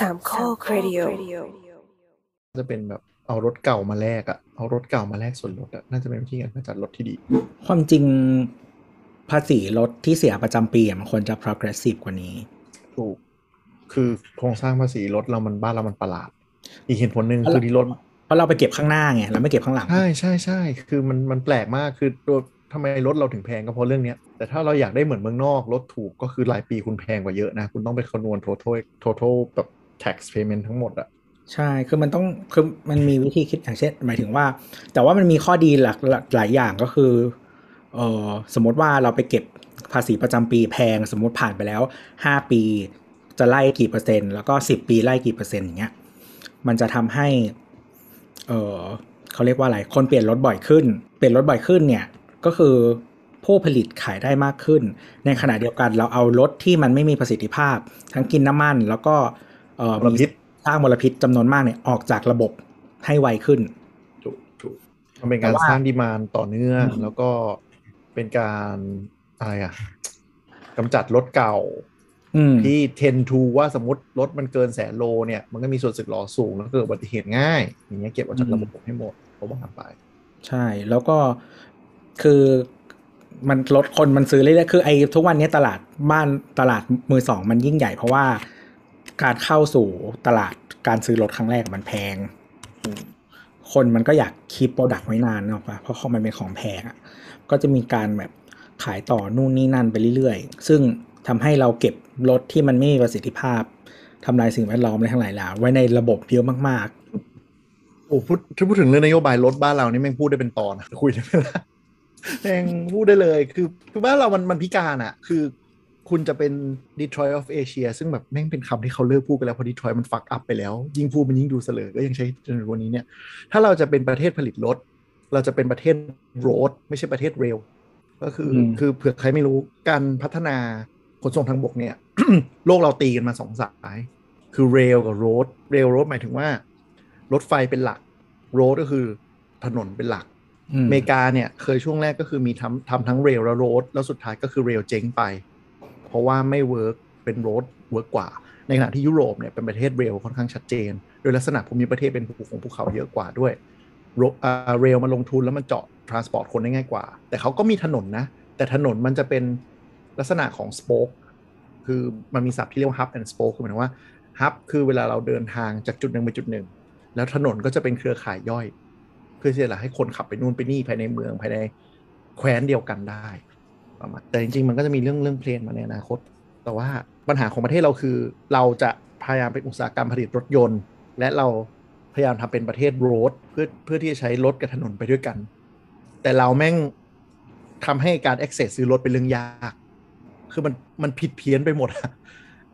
สามข้อครดิโอจะเป็นแบบเอารถเก่ามาแลกอะเอารถเก่ามาแลกส่วนลดอะน่าจะเป็นวิธีการจัดรถที่ดี ความจริงภาษีรถที่เสียประจำปีอะมันควรจะ progressive กว่านี้ ถูก คือโครงสร้างภาษีรถเรามันบ้านเรามันประหลาด อีกเหตุผลหนึ่งคือที่รถเพราะเราไปเก็บข้างหน้าไงเราไม่เก็บข้างหลัง ใช่ใช่ใช่คือมันมันแปลกมากคือตัวทำไมรถเราถึงแพงก็เพราะเรื่องเนี้ยแต่ถ้าเราอยากได้เหมือนเมืองนอกรถถูกก็คือรายปีคุณแพงกว่าเยอะนะ คุณต้องไปคำนวณ total total แบบ tax payment ทั้งหมดอะใช่ คือมันต้อง คือมันมีวิธีคิดอย่างเช่น หมายถึงว่า แต่ว่ามันมีข้อดีหลักหลายหลายอย่างก็คือ เออสมมติว่าเราไปเก็บภาษีประจำปีแพง สมมติผ่านไปแล้ว 5 ปีจะไล่กี่เปอร์เซ็นต์ แล้วก็ 10 ปีไล่กี่เปอร์เซ็นต์อย่างเงี้ย มันจะทำให้ เออเขาเรียกว่าอะไร คนเปลี่ยนรถบ่อยขึ้น เปลี่ยนรถบ่อยขึ้นเนี่ย ก็คือผู้ผลิตขายได้มากขึ้น ในขณะเดียวกันเราเอารถที่มันไม่มีประสิทธิภาพ ทั้งกินน้ำมันแล้วก็ มลพิษสร้างมลพิษจำนวนมากเนี่ยออกจากระบบให้ไวขึ้นถูกถูกมันเป็นการแต่ว่าสร้างดีมานต่อเนื่องอืมแล้วก็เป็นการอะไรอะกำจัดรถเก่าอืมที่ tend to ว่าสมมติรถมันเกินแสนโลเนี่ยมันก็มีส่วนสึกหรอสูงแล้วเกิดอุบัติเหตุง่าย อย่างเงี้ยเก็บออกจากระบบให้หมดเพราะว่ากันไป ใช่แล้วก็คือมันรถคนมันซื้อเรื่อยๆคือไอ้ทุกวันนี้ตลาดบ้านตลาดมือสองมันยิ่งใหญ่เพราะว่า การเข้าสู่ตลาดการซื้อรถครั้งแรกมันแพง คนมันก็อยาก keep product ไว้นานเนอะปะเพราะมันเป็นของแพงอะก็จะมีการแบบขายต่อนู่นนี่นั่นไปเรื่อยๆ ซึ่งทำให้เราเก็บรถที่มันไม่มีประสิทธิภาพทำลายสิ่งแวดล้อมอะไรทั้งหลายแหล่ไว้ในระบบเยอะมากๆ โอ้พูดถ้าพูดถึงเรื่องนโยบายรถบ้านเรานี่แม่งพูดได้เป็นตอนะคุยได้ไหมล่ะแม่งพูดได้เลยคือคือบ้านเรามันมันพิการอะคือ คุณจะเป็น Detroit of Asia ซึ่งแบบแม่งเป็นคำที่เขาเลิกพูดไปแล้วเพราะ Detroit มันฟักอัพไปแล้ว ยิ่งพูดมันยิ่งดูเสลอก็ยังใช้จนถึงวันนี้เนี่ย ถ้าเราจะเป็นประเทศผลิตรถ เราจะเป็นประเทศโรดไม่ใช่ประเทศเรลก็คืออมคือเผื่อใครไม่รู้การพัฒนาขนส่งทางบกเนี่ย โลกเราตีกันมาสองสาย คือ rail กับ road rail road หมายถึงว่า รถไฟเป็นหลัก road ก็คือถนนเป็นหลักๆอืมอเมริกาเนี่ยเคยช่วงแรกก็คือมีทำทำทั้ง rail และ road แล้วสุดท้ายก็คือ rail เจ๊งไปเพ ราะว่าไม่ work เป็น road work กว่า ในขณะที่ยุโรปเนี่ยเป็นประเทศ rail ค่อนข้างชัดเจน โดยลักษณะภูมิประเทศเป็นภูของภูเขาเยอะกว่าด้วย rail มันลงทุนแล้วมันเจาะ transport คนได้ง่ายกว่า แต่เขาก็มีถนนนะ แต่ถนนมันจะเป็นลักษณะของสโป๊กคือมันมีศัพท์ที่เรียกว่า hub and spoke คือหมายถึงว่า hub คือเวลาเราเดินทางจากจุดหนึ่งไปจุดหนึ่ง แล้วถนนก็จะเป็นเครือข่ายย่อย เพื่อที่จะให้คนขับไปนู่นไปนี่ภายในเมืองภายในแคว้นเดียวกันได้ ประมาณแต่จริงๆ มันก็จะมีเรื่องเรื่องเพลนมาในอนาคต แต่ว่าปัญหาของประเทศเราคือ เราจะพยายามเป็นอุตสาหกรรมผลิตรถยนต์ และเราพยายามทำเป็นประเทศโรดเพื่อเพื่อที่จะใช้รถกับถนนไปด้วยกัน แต่เราแม่งทำให้การ access ซื้อรถเป็นเรื่องยาก คือมันมันผิดเพี้ยนไปหมด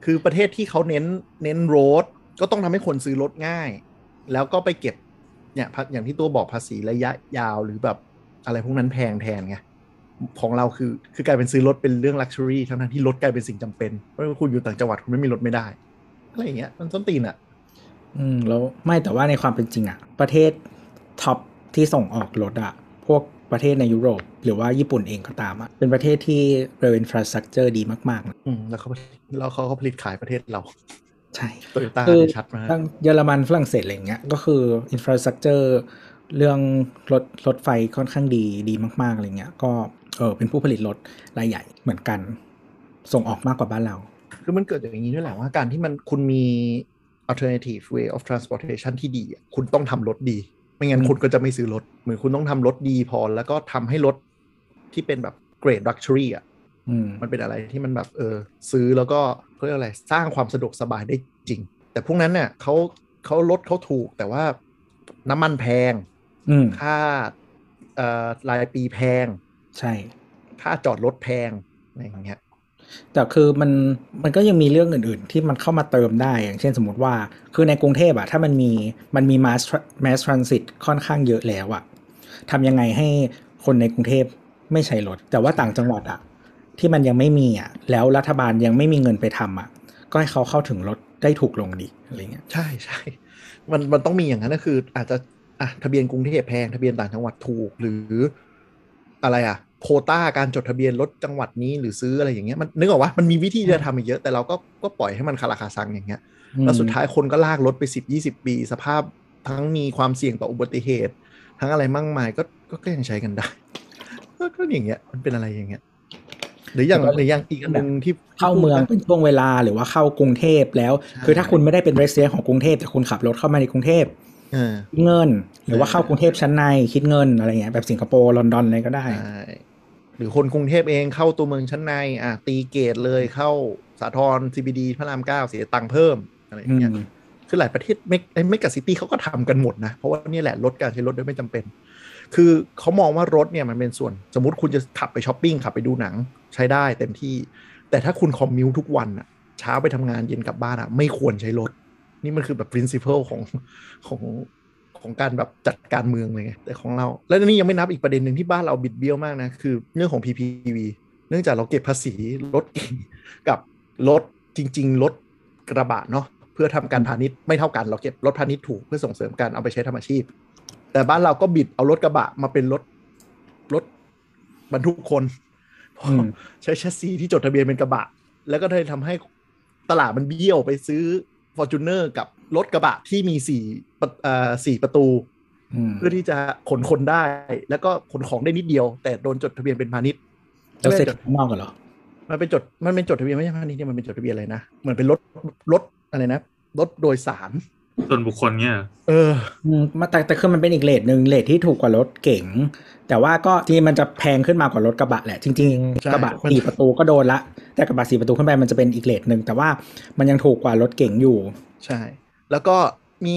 คือประเทศที่เขาเน้นเน้นโรดก็ต้องทำให้คนซื้อรถง่าย แล้วก็ไปเก็บเนี่ยอย่างที่ตัวบอกภาษีระยะยาวหรือแบบอะไรพวกนั้นแพงแทนไง ของเราคือคือกลายเป็นซื้อรถเป็นเรื่องลักชัวรี่ทั้งนั้นที่รถกลายเป็นสิ่งจำเป็นเพราะว่าคุณอยู่ต่างจังหวัดคุณไม่มีรถไม่ได้อะไรอย่างเงี้ยมันต้นตีนอะ อืมแล้วไม่แต่ว่าในความเป็นจริงอะประเทศtop ที่ส่งออกรถอะพวกประเทศในยุโรป หรือว่าญี่ปุ่นเองก็ตามอะเป็นประเทศที่ rail infrastructure ดีมากๆนะอืมแล้วเขาแล้วเขาก็ผลิตขายประเทศเรา ใช่โตโยต้าคือชัดมากทั้งเยอรมันฝรั่งเศสอะไรอย่างเงี้ยก็คือ infrastructure เรื่องรถรถไฟค่อนข้างดีดีมาก ๆอะไรเงี้ย ก็ เออเป็นผู้ผลิตรถรายใหญ่เหมือนกัน ส่งออกมากกว่าบ้านเรา คือมันเกิดจากอย่างนี้ด้วยแหละว่าการที่มันคุณมี alternative way of transportation ที่ดีอะคุณต้องทำรถดี ไม่งั้นอืมคุณก็จะไม่ซื้อรถ เหมือนคุณต้องทำรถดีพอ แล้วก็ทำให้รถที่เป็นแบบ grade luxury อะอืมมันเป็นอะไรที่มันแบบเออซื้อแล้วก็เขาเรียกอะไรสร้างความสะดวกสบายได้จริง แต่พวกนั้นเนี่ยเขาเขาลดเขาถูกแต่ว่าน้ำมันแพงอืมค่าเอ่อรายปีแพง ใช่ ค่าจอดรถแพงอะไรอย่างเงี้ยแต่คือมันมันก็ยังมีเรื่องอื่น ๆ ที่มันเข้ามาเติมได้อย่างเช่นสมมติว่า คือในกรุงเทพอะถ้ามันมีมันมี mass tra- mass transit ค่อนข้างเยอะแล้วอะทำยังไงให้คนในกรุงเทพไม่ใช้รถ แต่ว่าต่างจังหวัดอะที่มันยังไม่มีอะแล้วรัฐบาลยังไม่มีเงินไปทำอะก็ให้เขาเข้าถึงรถได้ถูกลงดีอะไรเงี้ยใช่ใช่มันมันต้องมีอย่างนั้นก็คืออาจจะอะทะเบียนกรุงเทพแพงทะเบียนต่างจังหวัดถูกหรือ อะไรอะโควต้าการจดทะเบียนรถจังหวัดนี้หรือซื้ออะไรอย่างเงี้ยมันนึกออกว่ามันมีวิธีที่จะทำอีกเยอะแต่เราก็ก็ปล่อยให้มันคาราคาซังอย่างเงี้ยแล้วสุดท้ายคนก็ลากรถไปสิบยี่สิบปี สภาพทั้งมีความเสี่ยงต่ออุบัติเหตุ ทั้งอะไรมั่งมายก็ก็ก็ยังใช้กันได้ก็ก็อย่างเงี้ยมันเป็นอะไรอย่างเงี้ยหรืออย่างหรืออย่างอีกอันหนึ่งที่เข้าเมืองเป็นช่วงเวลาหรือว่าเข้ากรุงเทพแล้วใช่คือถ้าคุณไม่ได้เป็นเรสเซียของกรุงเทพแต่คุณขับรถเข้ามาในกรุงเทพเออ คิดเงิน หรือว่าเข้ากรุงเทพชั้นในคิดเงินอะไรเงี้ยแบบสิงคโปร์ลอนดอนอะไรก็ได้ใช่หรือคนกรุงเทพเองเข้าตัวเมืองชั้นในอะตี gate เลยเข้าสาทร CBD พระรามเก้าเสียตังค์เพิ่มอะไรอย่างเงี้ยอืมคือหลายประเทศเมก mega city เขาก็ทำกันหมดนะ เพราะว่าเนี่ยแหละลดการใช้รถโดยไม่จำเป็น คือเขามองว่ารถเนี่ยมันเป็นส่วนสมมติคุณจะขับไปช้อปปิ้งขับไปดูหนังใช้ได้เต็มที่ แต่ถ้าคุณ commute ทุกวันอะเช้าไปทำงานเย็นกลับบ้านอะไม่ควรใช้รถ นี่มันคือแบบ principle ของของของการแบบจัดการเมืองเลยไงแต่ของเรา แล้วนี่ยังไม่นับอีกประเด็นหนึ่งที่บ้านเราบิดเบี้ยวมากนะ คือเรื่องของ PPV เนื่องจากเราเก็บภาษีรถเก่งกับรถจริง ๆ รถกระบะเนาะเพื่อทำการพาณิชย์ไม่เท่ากันเราเก็บรถพาณิชย์ถูกเพื่อส่งเสริมการเอาไปใช้ทำอาชีพ แต่บ้านเราก็บิดเอารถกระบะมาเป็นรถรถบรรทุกคนเพราะอืมใช้แชสซีที่จดทะเบียนเป็นกระบะ แล้วก็เลยทำให้ตลาดมันเบี้ยวไปซื้อ f o r t u n e r กับรถกระบะที่มีสี่ประเอ่อสี่ประตูอืมเพื่อที่จะขนคนได้ แล้วก็ขนของได้นิดเดียว แต่โดนจดทะเบียนเป็นพาณิชย์แล้วเสร็จไม่ได้จดข้างนอกกันเหรอมันเป็นจดมันเป็นจดทะเบียนไม่ใช่พาณิชย์เนี่ยมันเป็นจดทะเบียนอะไรนะเหมือนเป็นรถรถอะไรนะรถโดยสาร ส่วนบุคคลเนี่ยเอออืมมาแต่แต่คือมันเป็นอีกเลทหนึ่งเลทที่ถูกกว่ารถเก๋งแต่ว่าก็จริงๆมันจะแพงขึ้นมากว่ารถกระบะแหละ จริงใช่ๆกระบะมันสี่ประตูก็โดนละ แต่กระบะสี่ประตูขึ้นไปมันจะเป็นอีกเลทหนึ่งแต่ว่ามันยังถูกกว่ารถเก๋งอยู่ ใช่ แล้วก็มี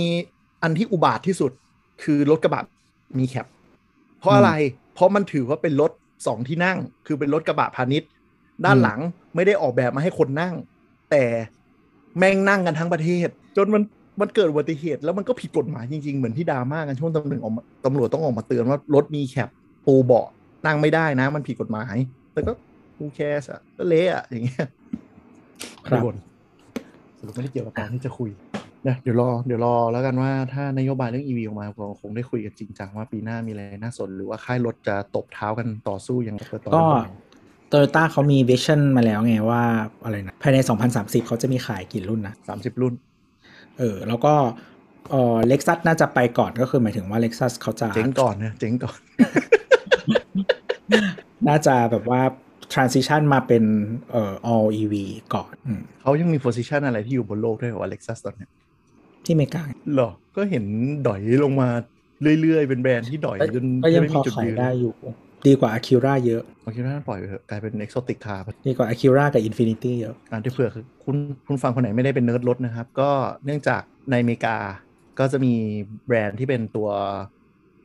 อันที่อุบาทที่สุดคือรถกระบะมีแคปเพราะอะไร เพราะมันถือว่าเป็นรถสองที่นั่ง คือเป็นรถกระบะพาณิชย์ ด้านหลังไม่ได้ออกแบบมาให้คนนั่ง แต่แม่งนั่งกันทั้งประเทศ จนมัน มันเกิดอุบัติเหตุแล้วมันก็ผิดกฎหมายจริงๆ เหมือนที่ดราม่ากันช่วงตำรวจออกมาตำรวจต้องออกมาเตือนว่ารถมีแคปปูเบาะนั่งไม่ได้นะ มันผิดกฎหมาย แต่ก็กูแคสอะก็เละอะอย่างเงี้ยครับไม่นสรุปไม่ได้เกี่ยวกับการที่จะคุยนะเดี๋ยวรอเดี๋ยวรอแล้วกันว่าถ้านโยบายเรื่อง EV ออกมาเราคงได้คุยกันจริงจังว่าปีหน้ามีอะไรน่าสน หรือว่าค่ายรถจะตบเท้ากันต่อสู้อย่างเปิดต่อก็ได้ไหมโตโยต้าเขามีวิชั่นมาแล้วไงว่าอะไรนะภายใน 2030 เขาจะมีขายกี่รุ่นนะสามสิบรุ่น เออแล้วก็เออ Lexus น่าจะไปก่อนก็คือหมายถึงว่า Lexus เขาจะเจ๊งก่อนนะเจ๊งก่อน น่าจะแบบว่า transition มาเป็นเอ่อ all EV ก่อนอืมเขายังมี position อะไรที่อยู่บนโลกด้วยเหรอ Lexus ตอนเนี้ยที่อเมริกาเหรอ ก็เห็นดอยลงมาเรื่อยๆ เป็นแบรนด์ที่ดอยจนก็ยังไม่พอมีจุดขายยืนได้อยู่ ดีกว่า Acura เยอะโอเคน่าปล่อยไปเถอะกลายเป็น exotic car ดีกว่า Acura กับ Infinity เยอะการที่เผื่อคือคุณคุณฟังคนไหนไม่ได้เป็นเนิร์ดรถนะครับ ก็เนื่องจากในอเมริกาก็จะมีแบรนด์ที่เป็นตัว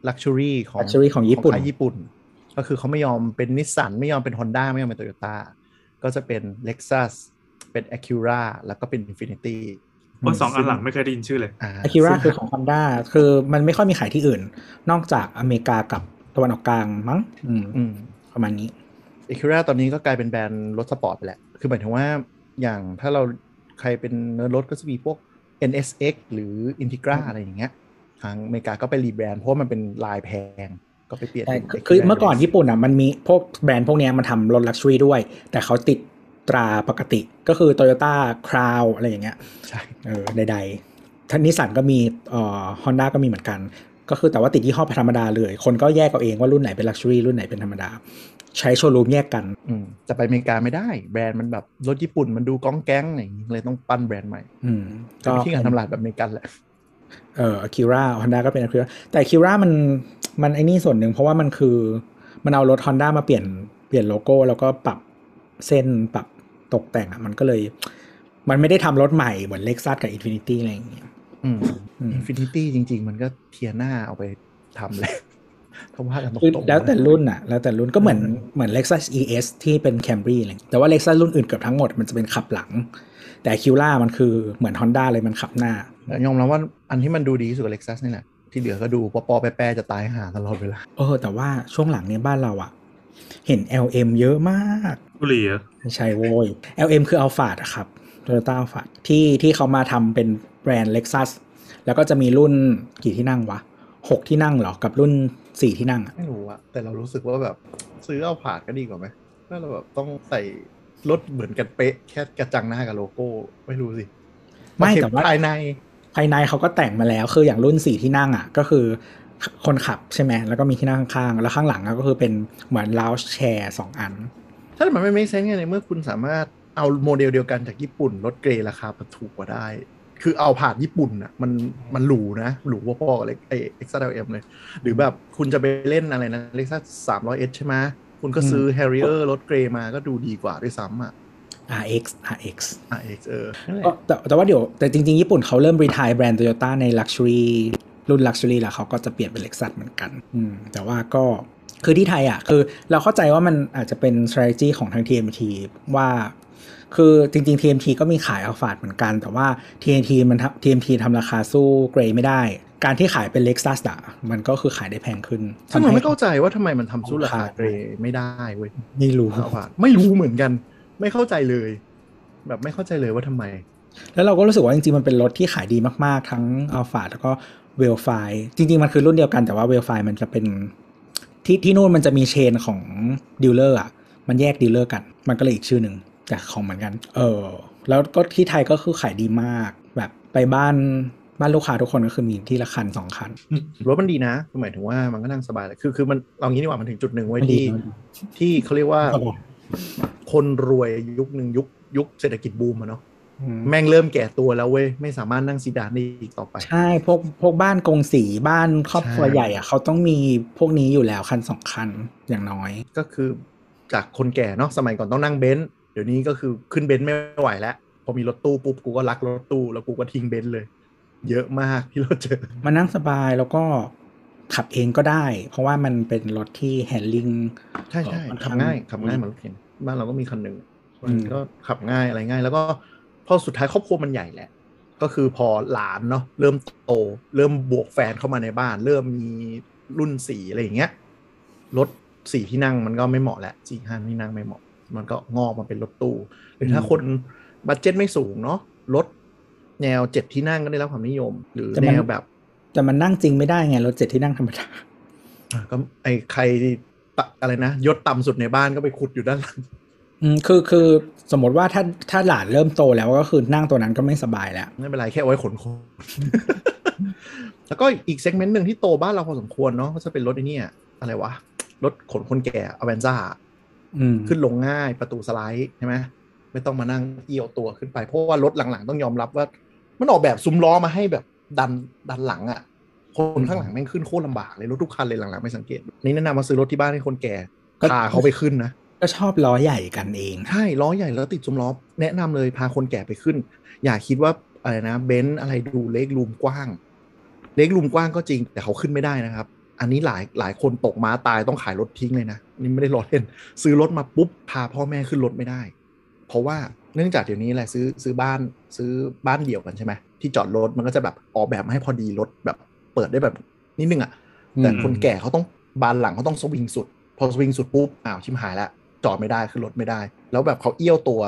Luxury ของ Luxury ของญี่ปุ่นค่ายญี่ปุ่น ก็คือเขาไม่ยอมเป็นนิสสันไม่ยอมเป็น Honda ไม่ยอมเป็น Toyota ก็จะเป็น Lexus เป็น Acura แล้วก็เป็น Infinity เพราะสองอันหลังไม่เคยได้ยินชื่อเลยอ่า Acura ซึ่งคือของ Honda คือมันไม่ค่อยมีขายที่อื่น นอกจากอเมริกากับ ตะวันออกกลางมั้งอืมอืมประมาณนี้ a c u r a ตอนนี้ก็กลายเป็นแบรนด์รถสปอร์ตไปแล้วคือหมายถึงว่าอย่างถ้าเราใครเป็นเนิร์ดรถก็จะมีพวก NSX หรือ Integra อะไรอย่างเงี้ย ทางอเมริกาก็ไป rebrand เพราะว่ามันเป็นลายแพง ก็ไปเปลี่ยนชื่อเป็นคือ Acura เมื่อก่อนญี่ปุ่นอะมันมีพวกแบรนด์พวกเนี้ยมันทำรถ luxury ด้วย แต่เขาติดตราปกติก็คือ Toyota Crown อะไรอย่างเงี้ย ใช่ เออ Datsun นิสสันก็มีเอ่อฮอนด้าก็มีเหมือนกัน ก็คือแต่ว่าติดยี่ห้อธรรมดาเลย คนก็แยกเอาเองว่ารุ่นไหนเป็น luxury รุ่นไหนเป็นธรรมดา ใช้โชว์รูมแยกกันอืมจะไปอเมริกาไม่ได้ แบรนด์มันแบบรถญี่ปุ่นมันดูก๊องแก๊งอะไรอย่างงี้เลยต้องปั้นแบรนด์ใหม่อืมก็ที่การทำลายแบบอเมริกันแหละเอ่อ Acura Honda ก็เป็น Acura แต่ Acura มันมันไอ้นี่ส่วนหนึ่งเพราะว่ามันคือมันเอารถ Honda มาเปลี่ยนเปลี่ยนโลโก้ แล้วก็ปรับเส้นปรับตกแต่งอะมันก็เลย มันไม่ได้ทำรถใหม่เหมือน Lexus กับ Infiniti อะไรอย่างเงี้ย อืมอืมอินฟินิตี้จริง ๆ มันก็ Teana เอาไปทำเลยถ้าว่ากันตคือรงๆแล้วแต่นะรุ่นอะแล้วแต่รุ่นก็เหมือนเหมือน Lexus ES ที่เป็น Camry อะไรอย่างเงี้ยแต่ว่า Lexus รุ่นอื่นเกือบทั้งหมดมันจะเป็นขับหลัง แต่ Acura มันคือเหมือน Honda เลยมันขับหน้าแต่ยอมรับว่าอันที่มันดูดีที่สุดกับเล็กซัสนี่แหละที่เหลือก็ดูปอปอแปรๆจะตายหาตลอดเวลาเออ แต่ว่าช่วงหลังเนี่ยบ้านเราอะเห็น LM เยอะมากบุหรี่เหรอไม่ใช่โว้ย LM คือ Alphard อะครับ Toyota Alphard ที่ที่เขามาทำเป็นแบรนด์ Lexus แล้วก็จะมีรุ่นกี่ที่นั่งวะหกที่นั่งเหรอ กับรุ่นสี่ที่นั่งอะไม่รู้อะแต่เรารู้สึกว่าแบบซื้อเอาผาดก็ดีกว่าไหมถ้าเราแบบต้องใส่รถเหมือนกันเป๊ะ แค่กระจังหน้ากับโลโก้ ไม่รู้สิ ไม่โอเคแต่ว่าภายใน ภายในเขาก็แต่งมาแล้ว คืออย่างรุ่นสี่ที่นั่งอะก็คือคนขับใช่ไหมแล้วก็มีที่นั่งข้างๆแล้วข้างหลังอะก็คือเป็นเหมือนลาวแชร์สองอัน ถ้ามันไม่ไม่เซนไงในเมื่อคุณสามารถ เอาโมเดลเดียวกันจากญี่ปุ่นรถ grey ราคาถูกกว่าได้ คือเอาผ่านญี่ปุ่นอะมันมันหรูนะหรูพอๆกับไอเอ็กซ์เอ็มเลย หรือแบบคุณจะไปเล่นอะไรนะเล็กซัสสามร้อยเอใช่ไหมคุณก็ซื้อ Harrier รถ grey มาก็ดูดีกว่าด้วยซ้ำอะ RX RX RX เออนั่นแหละก็แต่แต่ว่าเดี๋ยวแต่จริงๆ ญี่ปุ่นเขาเริ่ม retire แบรนด์ Toyota ใน Luxury รุ่น Luxury แล้วเขาก็จะเปลี่ยนเป็น Lexus เหมือนกัน อืม แต่ว่าก็คือที่ไทยอะ คือเราเข้าใจว่ามันอาจจะเป็น strategy ของทาง TMT ว่า คือจริงๆ TMT ก็มีขายอัลฟาดเหมือนกัน แต่ว่า TMT มันทำ TMT ทำราคาสู้เกรย์ไม่ได้ การที่ขายเป็น Lexus อะมันก็คือขายได้แพงขึ้นซึ่งทำเราให้ไม่เข้าใจว่าทำไมมันทำสู้ราคาเกรย์ไม่ได้เว้ยไม่รู้เอาผ่านไม่รู้เหมือนกัน ไม่เข้าใจเลย แบบไม่เข้าใจเลยว่าทำไม แล้วเราก็รู้สึกว่าจริงๆ มันเป็นรถที่ขายดีมากๆ ทั้งอัลฟาแล้วก็Vellfire จริงๆ มันคือรุ่นเดียวกันแต่ว่า Vellfire มันจะเป็นที่ที่นู่นมันจะมี chain ของ dealer อะมันแยก dealer กัน มันก็เลยอีกชื่อหนึ่ง แต่ของเหมือนกัน เออ แล้วก็ที่ไทยก็คือขายดีมาก แบบไปบ้านบ้านลูกค้าทุกคนก็คือมีทีละคันสองคันรถมันดีนะคือหมายถึงว่ามันก็นั่งสบายเลยคือคือมันเอางี้ดีกว่ามันถึงจุดหนึ่งเว้ยมันดีที่มันดีที่เขาเรียกว่า คนรวยยุคหนึ่งยุคยุคเศรษฐกิจบูมอะเนาะอืมแม่งเริ่มแก่ตัวแล้วเว้ย ไม่สามารถนั่งซีดานได้อีกต่อไป ใช่ พวกพวกบ้านกงสีบ้านครอบครัวใช่ใหญ่อะเขาต้องมีพวกนี้อยู่แล้วคันสองคันอย่างน้อย ก็คือจากคนแก่เนาะสมัยก่อนต้องนั่งเบนซ์ เดี๋ยวนี้ก็คือขึ้นเบนซ์ไม่ไหวแล้ว พอมีรถตู้ปุ๊บกูก็รักรถตู้แล้วกูก็ทิ้งเบนซ์เลย เยอะมากที่เราเจอมันนั่งสบายแล้วก็ขับเองก็ได้ เพราะว่ามันเป็นรถที่ handling ใช่ใช่เออขับง่ายขับง่ายเหมือนรถเข็นบ้านเราก็มีคันหนึ่งอืมันมก็ขับง่ายอะไรง่าย แล้วก็พอสุดท้ายครอบครัวมันใหญ่แหละ ก็คือพอหลานเนาะเริ่มโต เริ่มบวกแฟนเข้ามาในบ้าน เริ่มมีรุ่นสีอะไรอย่างเงี้ยรถสี่ที่นั่งมันก็ไม่เหมาะแล้วสี่ห้าที่นั่งไม่เหมาะ มันก็งอกมาเป็นรถตู้ หรือถ้าคนบัตเจ็ตไม่สูงเนาะรถแนวเจ็ดที่นั่งก็ได้รับความนิยม หรือแต่มันแนวแบบ แต่มันนั่งจริงไม่ได้ไงรถเจ็ดที่นั่งธรรมดาอะก็ไอใครตะอะไรนะยศต่ำสุดในบ้านก็ไปขุดอยู่ด้านหลังอืมคือคือสมมติว่าถ้าถ้าหลานเริ่มโตแล้วก็คือนั่งตัวนั้นก็ไม่สบายแล้ว ไม่เป็นไรแค่เอาไว้ขนคนแล้วก็อีกเซกเมนต์หนึ่งที่โตบ้านเราพอสมควรเนาะก็จะเป็นรถไอ้เนี่ยอะไรวะ รถขนคนแก่อเวนซ่าอืม ขึ้นลงง่ายประตูสไลด์ใช่ไหมไม่ต้องมานั่งเอี่ยวตัวขึ้นไป เพราะว่ารถหลังๆ ต้องยอมรับว่า มันออกแบบซุ้มล้อมาให้แบบดันดันหลังอะ่ะ คนข้างหลังแม่งขึ้นโคตรลำบากเลยรถทุกคันเลยหลังๆไม่สังเกตนี่แนะนำมาซื้อรถที่บ้านให้คนแก่พาเขาไปขึ้นนะก็ชอบล้อใหญ่กันเองใช่ล้อใหญ่แล้วติดซุ้มล้อแนะนำเลยพาคนแก่ไปขึ้น อย่าคิดว่าอะไรนะเบนซ์อะไรดูเล็กรูมกว้าง เล็กรูมกว้างก็จริง แต่เขาขึ้นไม่ได้นะครับ อันนี้หลายหลายคนตกม้าตายต้องขายรถทิ้งเลยนะอั นนี่ไม่ได้ล้อเล่น ซื้อรถมาปุ๊บพาพ่อแม่ขึ้นรถไม่ได้ เพราะว่าเนื่องจากเดี๋ยวนี้แหละซื้อซื้อบ้านซื้อบ้านเดี่ยวกันใช่ไหมที่จอดรถมันก็จะแบบออกแบบมาให้พอดีรถแบบเปิดได้แบบนิดนึงอะแต่อืมคนแก่เขาต้องบานหลังเขาต้องสวิงสุด พอสวิงสุดปุ๊บอ้าวชิมหายแล้วจอดไม่ได้ขึ้นรถไม่ได้ แล้วแบบเขาเอี้ยวตัว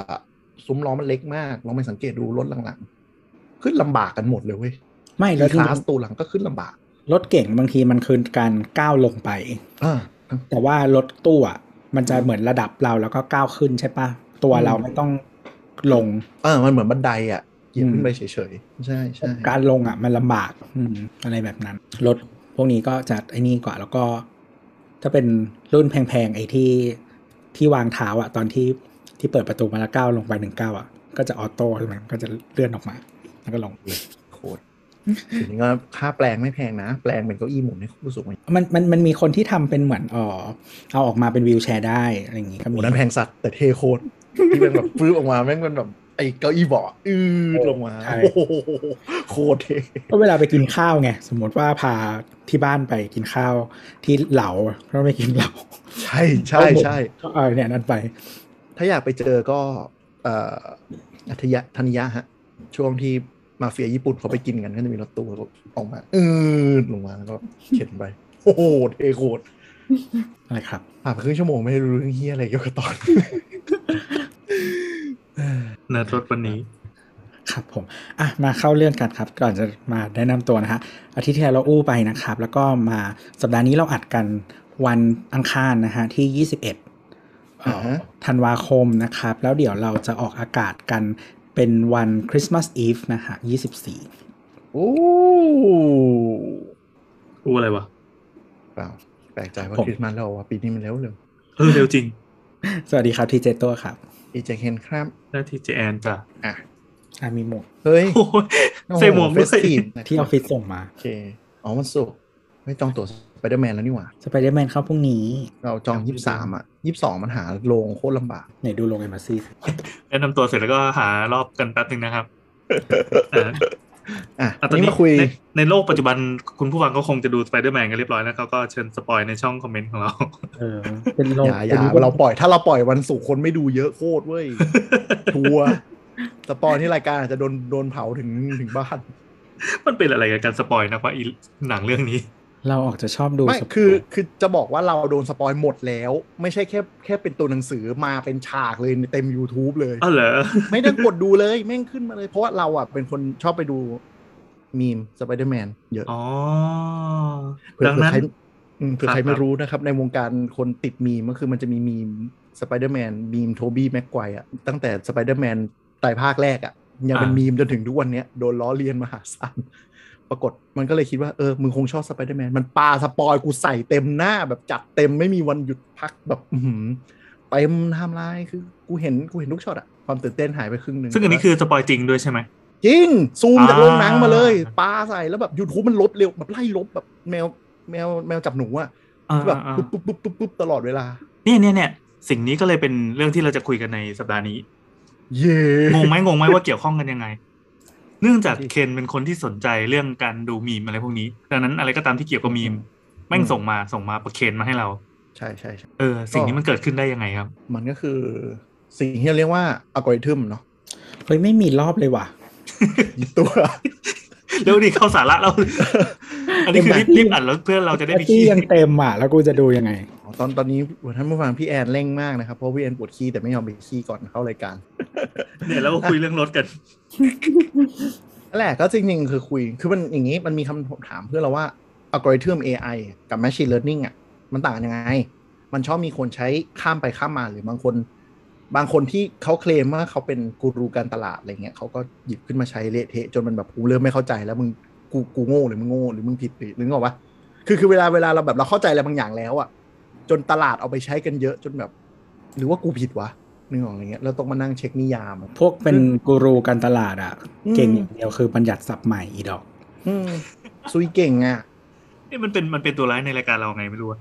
ซุ้มล้อมันเล็กมากลองไปสังเกตดูรถหลังๆขึ้นลำบากกันหมดเลยเว้ยไม่มีแล้วคลาสตัวหลังก็ขึ้นลำบากรถเก่งบางทีมันคือการก้าวลงไปอ่า แต่ว่ารถตู้อะมันจะเหมือนระดับเราแล้วก็ก้าวขึ้นใช่ปะตัวอืมเราไม่ต้องลง เออ มันเหมือนบันไดอะเหยียบอืมขึ้นไปเฉยๆ ใช่ใช่การลงอะ มันลำบากอืมอะไรแบบนั้น รถพวกนี้ก็จะไอ้นี่กว่าแล้วก็ ถ้าเป็นรุ่นแพงๆ ไอ้ที่ที่วางเท้าอะ ตอนที่ที่เปิดประตูมาแล้วก้าวลงไปหนึ่งก้าวอะ ก็จะออโต้ใช่ไหมก็จะเลื่อนออกมา แล้วก็ลง โคตรทีนี้ก็ค่าแปลงไม่แพงนะ แปลงเป็นเก้าอี้หมุนให้ผู้สูงอายุมันมันมันมีคนที่ทำเป็นเหมือนเออเอาออกมาเป็นวีลแชร์ได้อะไรอย่างงี้ก็โหมีนั้นแพงสัตว์แต่เทโคตรที่เป็นแบบฟื้นออกมาแม่งเป็นแบบไอ้เก้าอี้เบาะอืดลงมาโอ้โหโคตรเท่ก็เวลาไปกินข้าวไง สมมติว่าพาที่บ้านไปกินข้าวที่เหลาก็ไม่กินเหลา ใช่ใช่ใช่ก็เอาเนี่ยนั่นไป ถ้าอยากไปเจอก็ เอ่ออัธยะธนิยะฮะ ช่วงที่ มาเฟียญี่ปุ่นเขาไปกินกันก็จะมีรถตู้ออกมาอืดลงมาแล้วก็เข็นไปโอ้โหเทโคตรอะไรครับผ่านไปครึ่งชั่วโมงไม่รู้เรื่องเฮียอะไรเกี่ยวกับตอนเนิร์ดรถวันนี้ ครับผม อะ มาเข้าเรื่องกันครับ ก่อนจะมาแนะนำตัวนะฮะ อาทิตย์ที่แล้วเราอู้ไปนะครับ แล้วก็มาสัปดาห์นี้เราอัดกันวันอังคารนะฮะ ที่21เอ่ออ่าฮะธันวาคมนะครับ แล้วเดี๋ยวเราจะออกอากาศกัน เป็นวันคริสต์มาสอีฟนะฮะ24โอ้รู้อะไรวะเปล่าแปลกใจว่าผมคริสต์มาสแล้วว่าปีนี้มันเร็วเร็วเออเร็วจริง สวัสดีครับทีเจตัวครับอีเจเคนครับหน้าที่เจแอนจ้ะอะอะมีหมวกเฮ้ยโอ้ยใส่หมวกด้วยเฟสทีฟที่ออฟฟิศส่งมาโอเคอ๋อมันสุกร์ไม่จองตั๋วส ไปเดอร์แมนแล้วนี่หว่าสไปเดอร์แมนเข้าพรุ่งนี้ เราจองยี่สิบสามอะยี่สิบสองมันหาโรงโคตรลำบากไหนดูลงเอ็มซีแนะนำตัวเสร็จแล้วก็หารอบกันแป๊บนึงนะครับอ่าอะอะตตออนนนี้นี้มาคุยในในโลกปัจจุบันคุณผู้ฟังก็คงจะดูสไปเดอร์แมนกันเรียบร้อยแล้วเขาก็เชิญ spoil ในช่องคอมเมนต์ของเราเออเป็นโลอย่าอย่าเราปล่อยถ้าเราปล่อยวันศุกร์คนไม่ดูเยอะโคตรเว้ยทัวร์ spoil ที่รายการอาจจะโดนโดนเผาถึงถึงบ้าน มันเป็นอะไรกับการ spoil นะว่าอีหนังเรื่องนี้ เราออกจะชอบดูไม่ spoil คือคือจะบอกว่าเราโดน spoil หมดแล้ว ไม่ใช่แค่แค่เป็นตัวหนังสือมาเป็นฉากเลยในเต็ม YouTube เลยอ๋อเหรอไม่ได้กดดูเลยแม่งขึ้นมาเลย เพราะว่าเราอะเป็นคนชอบไปดูมีมสไปเดอร์แมนเยอะอ๋อเผื่อดังเผื่อนั้นใครอืมเผื่อใครครับไม่รู้นะครับ ในวงการคนติดมีมก็คือมันจะมีมีมสไปเดอร์แมนมีมโทบี้แม็กไกวอะตั้งแต่สไปเดอร์แมนไตรภาคแรกอะยังเป็นมีมจนถึงทุกวันเนี้ยโดนล้อเลียนมหาศาล ปรากฏมันก็เลยคิดว่าเออมึงคงชอบสไปเดอร์แมนมันปา spoil กูใส่เต็มหน้าแบบจัดเต็มไม่มีวันหยุดพักแบบอือหือเต็มไทม์ไลน์คือ กูเห็นกูเห็นทุกช็อตอะความตื่นเต้นหายไปครึ่งหนึ่งซึ่งอันนี้คือ spoil จริงด้วยใช่ไหมจริง ซูมจากอ่าโรงหนังมาเลยปาใส่แล้วแบบยูทูบมันลบเร็วแบบไล่ลบแบบแมวแมวแมวจับหนูอะอ่าแบบอ่าปุ๊บปุ๊บปุ๊บปุ๊บปุ๊บตลอดเวลาเนี่ยเนี่ยเนี่ยสิ่งนี้ก็เลยเป็นเรื่องที่เราจะคุยกันในสัปดาห์นี้ เย่งงไหมงงไหมว่าเกี่ยวข้องกันยังไง เนื่องจากที่เคนเป็นคนที่สนใจเรื่องการดูมีมอะไรพวกนี้ ดังนั้นอะไรก็ตามที่เกี่ยวกับมีมแม่งอืมส่งมาส่งมาประเคนมาให้เราใช่ใช่ใช่เออสิ่งนี้มันเกิดขึ้นได้ยังไงครับ มันก็คือสิ่งที่เราเรียกว่าอัลกอริทึมเนาะเฮ้ยไม่มีรอบเลยว่ะตัว เร็วดีเข้าสาระเรา อันนี้คือรีบรีบอัดแล้วเพื่อเราจะได้ไปที่ขี้ยังเต็มอะแล้วกูจะดูยังไงตอนตอนนี้ท่านผู้ฟังพี่แอนเร่งมากนะครับ เพราะพี่แอนปวดขี้แต่ไม่ยอมไปขี้ก่อนเข้ารายการเนี่ยแล้วก็คุยเรื่องรถกันนั่นแหละก็จริงๆ คือคุย คือมันอย่างนี้มันมีคำถามเพื่อเราว่าอัลกอริทึม AI กับ Machine Learning อะมันต่างกันยังไง มันชอบมีคนใช้ข้ามไปข้ามมาหรือบางคน บางคนที่เขาเคลมว่าเขาเป็นกูรูการตลาดอะไรเงี้ยเขาก็หยิบขึ้นมาใช้เละเทะจนมันแบบกูเริ่มไม่เข้าใจแล้วมึงกูกูโง่หรือมึงโง่หรือมึงผิดหรือหรือไงวะคือคือเวลาเวลาเราแบบเราเข้าใจอะไรบางอย่างแล้วอะจนตลาดเอาไปใช้กันเยอะจนแบบ หรือว่ากูผิดวะนึกออกอะไรเงี้ยแล้วต้องมานั่งเช็คนิยามอะพวกเป็นกูรูการตลาดอะอืมเก่งอย่างเดียวคือบัญญัติศัพท์ใหม่อีดอกอืมซุยเก่งอะนี่มันเป็นมันเป็นตัวร้ายในรายการเราไงไม่รู้อะ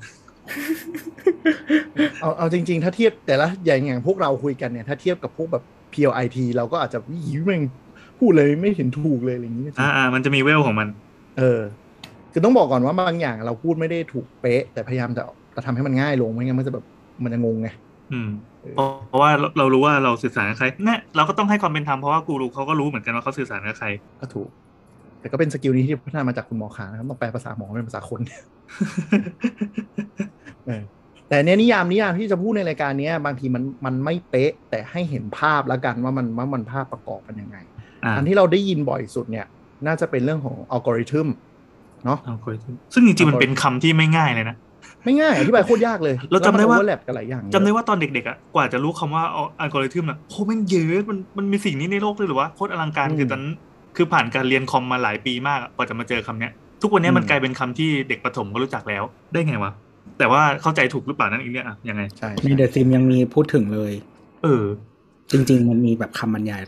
เอาเอาจริง ๆ ถ้าเทียบแต่ละอย่างอย่างพวกเราคุยกันเนี่ย ถ้าเทียบกับพวกแบบ PLIT เราก็อาจจะวิวแม่งพูดเลยไม่เห็นถูกเลยอะไรอย่างนี้อ่าอ่ามันจะมีเวลของมัน เออ คือต้องบอกก่อนว่าบางอย่างเราพูดไม่ได้ถูกเป๊ะ แต่พยายามจะจะทำให้มันง่ายลงไม่งั้นมันจะแบบมันจะงงไงอืมเพราะเพราะว่าเราเรารู้ว่าเราสื่อสารกับใครเนี่ยเราก็ต้องให้ความเป็นธรรมเพราะว่ากูรูเขาก็รู้เหมือนกันว่าเขาสื่อสารกับใครก็ถูก แต่ก็เป็นสกิลนี้ที่พัฒนามาจากคุณหมอขานะครับต้องแปลภาษาหมอเป็นภาษาคนเออ แต่เนี้ยนิยามนิยามที่จะพูดในรายการเนี้ย บางทีมันมันไม่เป๊ะ แต่ให้เห็นภาพแล้วกันว่ามันว่ามันภาพประกอบเป็นยังไงอ่าอันที่เราได้ยินบ่อยสุดเนี่ย น่าจะเป็นเรื่องของอัลกอริทึมเนาะเอาคุยซึ่งจริงๆมันเป็นคำที่ไม่ง่ายเลยนะไม่ง่ายอธิบายโคตรยากเลย เราจำได้ว่าแลบกันหลายอย่างจำได้ว่าตอนเด็กๆอะกว่าจะรู้คำว่าอัลกอริทึมอะโหแม่งเยอะมันมันมีสิ่งนี้ในโลกด้วยหรือวะโคตรอลังการคือตอนนั้นคือผ่านการเรียนคอมมาหลายปีมากอะกว่าจะมาเจอคำเนี้ย ทุกวันนี้มันกลายเป็นคำที่เด็กประถมก็รู้จักแล้วได้ไงวะ แต่ว่าเข้าใจถูกหรือเปล่านั่นอีกเนี่ยอะยังไงใช่ในใช่เดอะซิมยังมีพูดถึงเลย เออ จริง ๆ มันมีแบบคำบรรยาย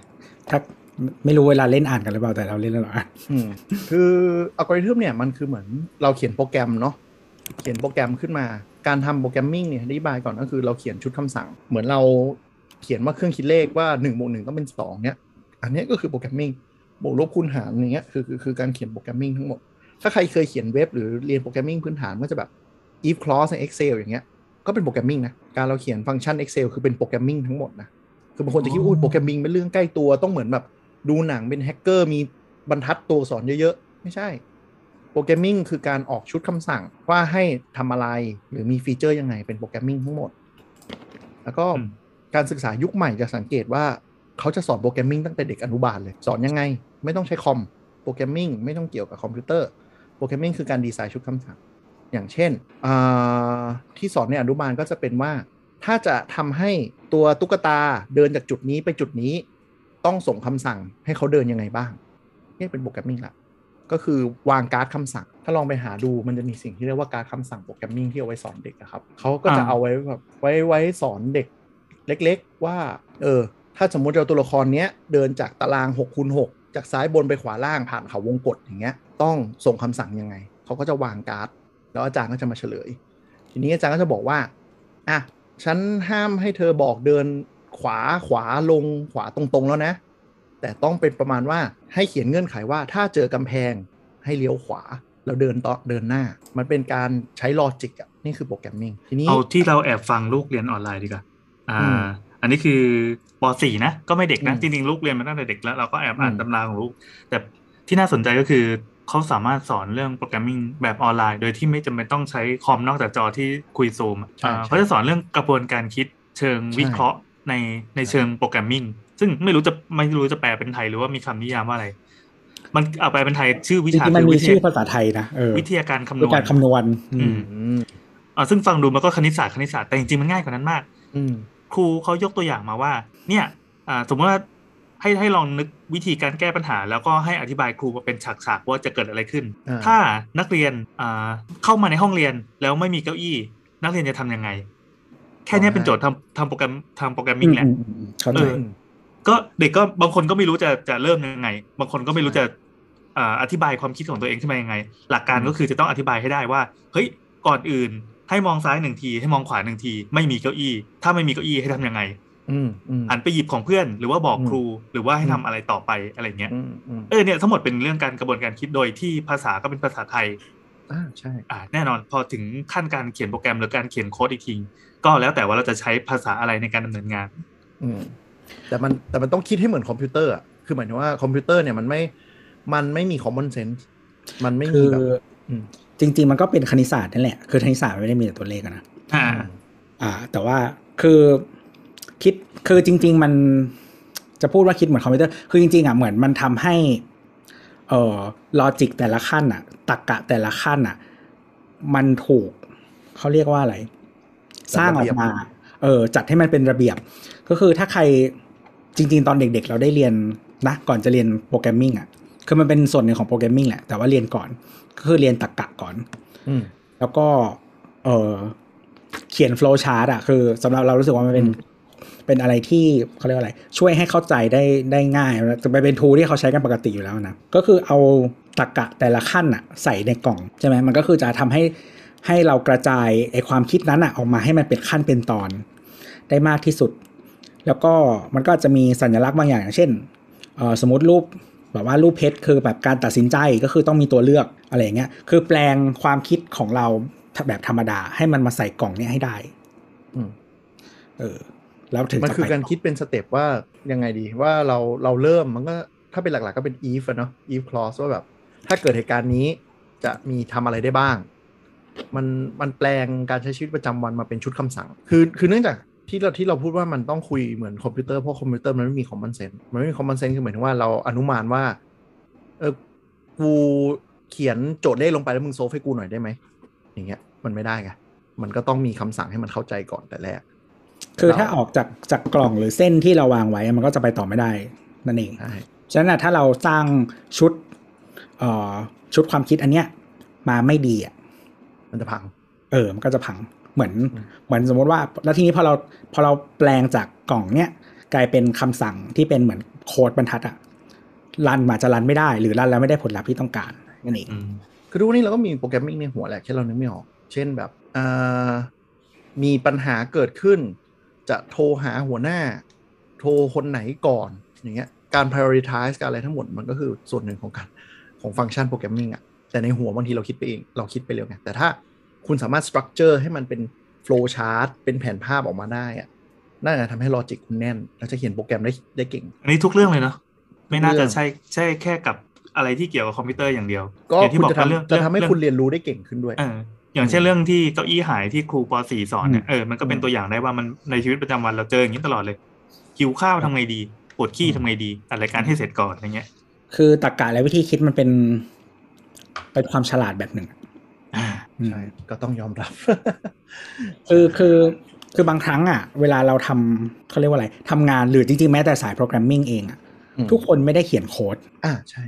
ถ้าไม่รู้เวลาเล่นอ่านกันหรือเปล่าแต่เราเล่นแล้วเราอ่านอืมคืออัลกอริทึมเนี่ยมันคือเหมือนเราเขียนโปรแกรมเนาะเขียนโปรแกรมขึ้นมา การทำ programming เนี่ยอธิบายก่อนก็คือเราเขียนชุดคำสั่ง เหมือนเราเขียนว่าเครื่องคิดเลขว่า1บวก1ต้องเป็น2เนี่ย อันเนี้ยก็คือ programming บวกลบคูณหารอย่างเงี้ยคือคือคือการเขียน programming ทั้งหมด ถ้าใครเคยเขียนเว็บหรือเรียน programming พื้นฐานก็จะแบบ if clause ใน Excel อย่างเงี้ย ก็เป็น programming นะ การเราเขียนฟังก์ชัน Excel คือเป็น programming ทั้งหมดนะ คือบางคนจะคิดว่าอุ้ย programming เป็นเรื่องไกลตัว ต้องเหมือนแบบดูหนังเป็นแฮกเกอร์มีบรรทัดตัวสอนเยอะๆ ไม่ใช่ programming คือการออกชุดคำสั่งว่าให้ทำอะไรหรือมี feature ยังไงเป็น programming ทั้งหมด แล้วก็อืมการศึกษายุคใหม่จะสังเกตว่าเขาจะสอน programming ตั้งแต่เด็กอนุบาลเลย สอนยังไง ไม่ต้องใช้คอม programming ไม่ต้องเกี่ยวกับคอมพิวเตอร์ programming คือการดีไซน์ชุดคำสั่ง อย่างเช่นที่สอนในอนุบาลก็จะเป็นว่า ถ้าจะทำให้ตัวตุ๊กตาเดินจากจุดนี้ไปจุดนี้ ต้องส่งคำสั่งให้เขาเดินยังไงบ้างนี่เป็น programming ละก็คือวางการ์ดคำสั่ง ถ้าลองไปหาดูมันจะมีสิ่งที่เรียกว่าการ์ดคำสั่ง programming ที่เอาไว้สอนเด็กครับเขาก็จะเอาไว้แบบไว้ไว้สอนเด็กเล็กๆ ว่า เออ ถ้าสมมติเราตัวละครเนี้ยเดินจากตาราง6คูณ6จากซ้ายบนไปขวาล่างผ่านเขาวงกตอย่างเงี้ย ต้องส่งคำสั่งยังไง เขาก็จะวางการ์ด แล้วอาจารย์ก็จะมาเฉลย ทีนี้อาจารย์ก็จะบอกว่าอะฉันห้ามให้เธอบอกเดินขวาขวาลงขวาตรงๆแล้วนะ แต่ต้องเป็นประมาณว่าให้เขียนเงื่อนไขว่า ถ้าเจอกำแพงให้เลี้ยวขวาแล้วเดินต่อเดินหน้า มันเป็นการใช้ลอจิกอะนี่คือโปรแกรมมิ่งทีนี้เอาที่เราแอบฟังลูกเรียนออนไลน์ดีกว่าอ่า อันนี้คือป .4 นะก็ไม่เด็กนะจริงๆลูกเรียนมาตั้งแต่เด็กแล้วเราก็แอบอ่านตำราของลูก แต่ที่น่าสนใจก็คือ เขาสามารถสอนเรื่องโปรแกรมมิ่งแบบออนไลน์ โดยที่ไม่จำเป็นต้องใช้คอมนอกจากจอที่คุยซูมเขาจะสอนเรื่องกระบวนการคิดเชิงวิเคราะห์ในในเชิงโปรแกรมมิ่งซึ่งไม่รู้จะไม่รู้จะแปลเป็นไทยหรือว่ามีคำนิยามว่าอะไร มันเอาไปเป็นไทยชื่อวิชามันมีชื่อภาษาไทยนะวิทยาการคำนวณการคำนวณ อืมอ่าซึ่งฟังดูมันก็คณิตศาสตร์คณิตศาสตร์แต่จริงๆมันง่ายกว่านั้นมาก อืครูเขายกตัวอย่างมาว่า เนี่ย อ่า สมมติว่า ให้ให้ลองนึกวิธีการแก้ปัญหา แล้วก็ให้อธิบายครูมาเป็นฉากๆว่าจะเกิดอะไรขึ้น ถ้านักเรียนอ่าเข้ามาในห้องเรียนแล้วไม่มีเก้าอี้ นักเรียนจะทำยังไง แค่นี้เป็นโจทย์ทำทำโปรแกรมทำโปรแกรมมิ่งแหละเออก็เด็กก็บางคนก็ไม่รู้จะจะเริ่มยังไง บางคนก็ไม่รู้จะอธิบายความคิดของตัวเองขึ้นมายังไง หลักการก็คือจะต้องอธิบายให้ได้ว่าเฮ้ยก่อนอื่นให้มองซ้ายหนึ่งทีให้มองขวาหนึ่งที ไม่มีเก้าอี้ ถ้าไม่มีเก้าอี้ให้ทํำยังไง หันไปหยิบของเพื่อนหรือว่าบอกครูหรือว่าให้ทำอะไรต่อไปอะไรเงี้ยเออเนี่ยทั้งหมดเป็นเรื่องการกระบวนการคิดโดยที่ภาษาก็เป็นภาษาไทยอ่าใช่อ่าแน่นอนพอถึงขั้นการเขียนโปรแกรมหรือการเขียนโค้ดอีกทีก็แล้วแต่ว่าเราจะใช้ภาษาอะไรในการดำเนินงาน อืมแต่มันแต่มันต้องคิดให้เหมือนคอมพิวเตอร์อะคือหมายถึงว่าคอมพิวเตอร์เนี่ยมันไม่มันไม่มี common sense มันไม่มีแบบจริง ๆ มันก็เป็นคณิตศาสตร์นั่นแหละคือคณิตศาสตร์ไม่ได้มีแต่ตัวเลขนะอ่า อ่า แต่ว่าคือ คิดคือจริง ๆ มันจะพูดว่าคิดเหมือนคอมพิวเตอร์คือจริงๆอะเหมือนมันทำให้เอ่อ logic แต่ละขั้นอะตรรกะแต่ละขั้นอะ มันถูกเขาเรียกว่าอะไร สร้างออกมา เออจัดให้มันเป็นระเบียบ ก็คือถ้าใครจริง ๆ ตอนเด็ก ๆ เราได้เรียนนะก่อนจะเรียน programming อะคือมันเป็นส่วนหนึ่งของ programming แหละแต่ว่าเรียนก่อน ก็คือเรียนตรรกะก่อนอืแล้วก็ เออเขียนโฟล์ชาร์ตอะคือสำหรับเรารู้สึกว่ามันเป็น เป็นอะไรที่เขาเรียกว่าอะไร ช่วยให้เข้าใจได้ได้ง่ายจะไปเป็นทูที่เขาใช้กันปกติอยู่แล้วนะก็คือเอาตรรกะแต่ละขั้นอะใส่ในกล่องใช่ไหมมันก็คือจะทำให้ให้เรากระจายไอความคิดนั้นอะออกมาให้มันเป็นขั้นเป็นตอน ได้มากที่สุด แล้วก็มันก็จะมีสัญลักษณ์บางอย่างอย่างเช่นสมมติรูปแบบว่ารูปเพชรคือแบบการตัดสินใจก็คือต้องมีตัวเลือกอะไรอย่างเงี้ยคือแปลงความคิดของเราแบบธรรมดาให้มันมาใส่กล่องเนี้ยให้ได้ อืมเออ แล้วถึงมันคือการคิดเป็นสเต็ปว่ายังไงดีว่าเราเราเริ่มมันก็ถ้าเป็นหลักๆก็เป็น if เนาะ if clause ว่าแบบ ถ้าเกิดเหตุการณ์นี้จะมีทำอะไรได้บ้าง มันมันแปลงการใช้ชีวิตประจำวันมาเป็นชุดคำสั่ง คือคือเนื่องจากที่เราที่เราพูดว่ามันต้องคุยเหมือนคอมพิวเตอร์เพราะคอมพิวเตอร์มันไม่มี common sense มันไม่มี common sense คือหมายถึงว่าเราอนุมานว่า เออกูเขียนโจทย์เลขลงไปแล้วมึง solve ให้กูหน่อยได้ไหมอย่างเงี้ย มันไม่ได้ไงมันก็ต้องมีคำสั่งให้มันเข้าใจก่อนแต่แรก คือถ้าออกจากจากกล่องหรือเส้นที่เราวางไว้มันก็จะไปต่อไม่ได้นั่นเองใช่ฉะนั้นถ้าเราสร้างชุดเอ่อชุดความคิดอันเนี้ย มาไม่ดีอะมันจะพัง เออ มันก็จะพังเหมือนเหมือนสมมติว่า แล้วทีนี้พอเราพอเราแปลงจากกล่องเนี้ยกลายเป็นคำสั่งที่เป็นเหมือนโค้ดบรรทัดอะรันมาจะรันไม่ได้ หรือรันแล้วไม่ได้ผลลัพธ์ที่ต้องการนั่นเองคือทุกวันนี้เราก็มีโปรแกรมมิ่งในหัวแหละแค่เรานึกไม่ออก เช่นแบบมีปัญหาเกิดขึ้น จะโทรหาหัวหน้า โทรคนไหนก่อนอย่างเงี้ยการ prioritize การอะไรทั้งหมดมันก็คือส่วนหนึ่งของการของ function programming อะแต่ในหัวบางทีเราคิดไปเอง เราคิดไปเร็วไงแต่ถ้าคุณสามารถ structure ให้มันเป็น flowchart เป็นแผนภาพออกมาได้อะน่าจะทำให้ logic คุณแน่น แล้วจะเขียนโปรแกรมได้ได้เก่ง อันนี้ทุกเรื่องเลยเนาะไม่น่าจะใช่ใช่แค่กับอะไรที่เกี่ยวกับคอมพิวเตอร์อย่างเดียวก็คุณจะทำจะทำให้คุณเรียนรู้ได้เก่งขึ้นด้วย อย่างเช่นเรื่องที่เก้าอี้หายที่ครูป .4 สอนเนี่ยเออมันก็เป็นตัวอย่างได้ว่ามันในชีวิตประจำวันเราเจออย่างนี้ตลอดเลยหิวข้าวทำไงดีปวดขี้ทำไงดีอัดรายการให้เสร็จก่อนอะไรเงี้ย คือตรรกะและวิธีคิดมันเป็นเป็นความฉลาดแบบหนึ่งอ่าอืมใช่ก็ต้องยอมรับคือคือคือบางครั้งอะ เวลาเราทำเขาเรียกว่าอะไรทำงานหรือจริงๆ แม้แต่สายโปรแกรมมิ่งเองอะอืมทุกคนไม่ได้เขียนโค้ด อ่าใช่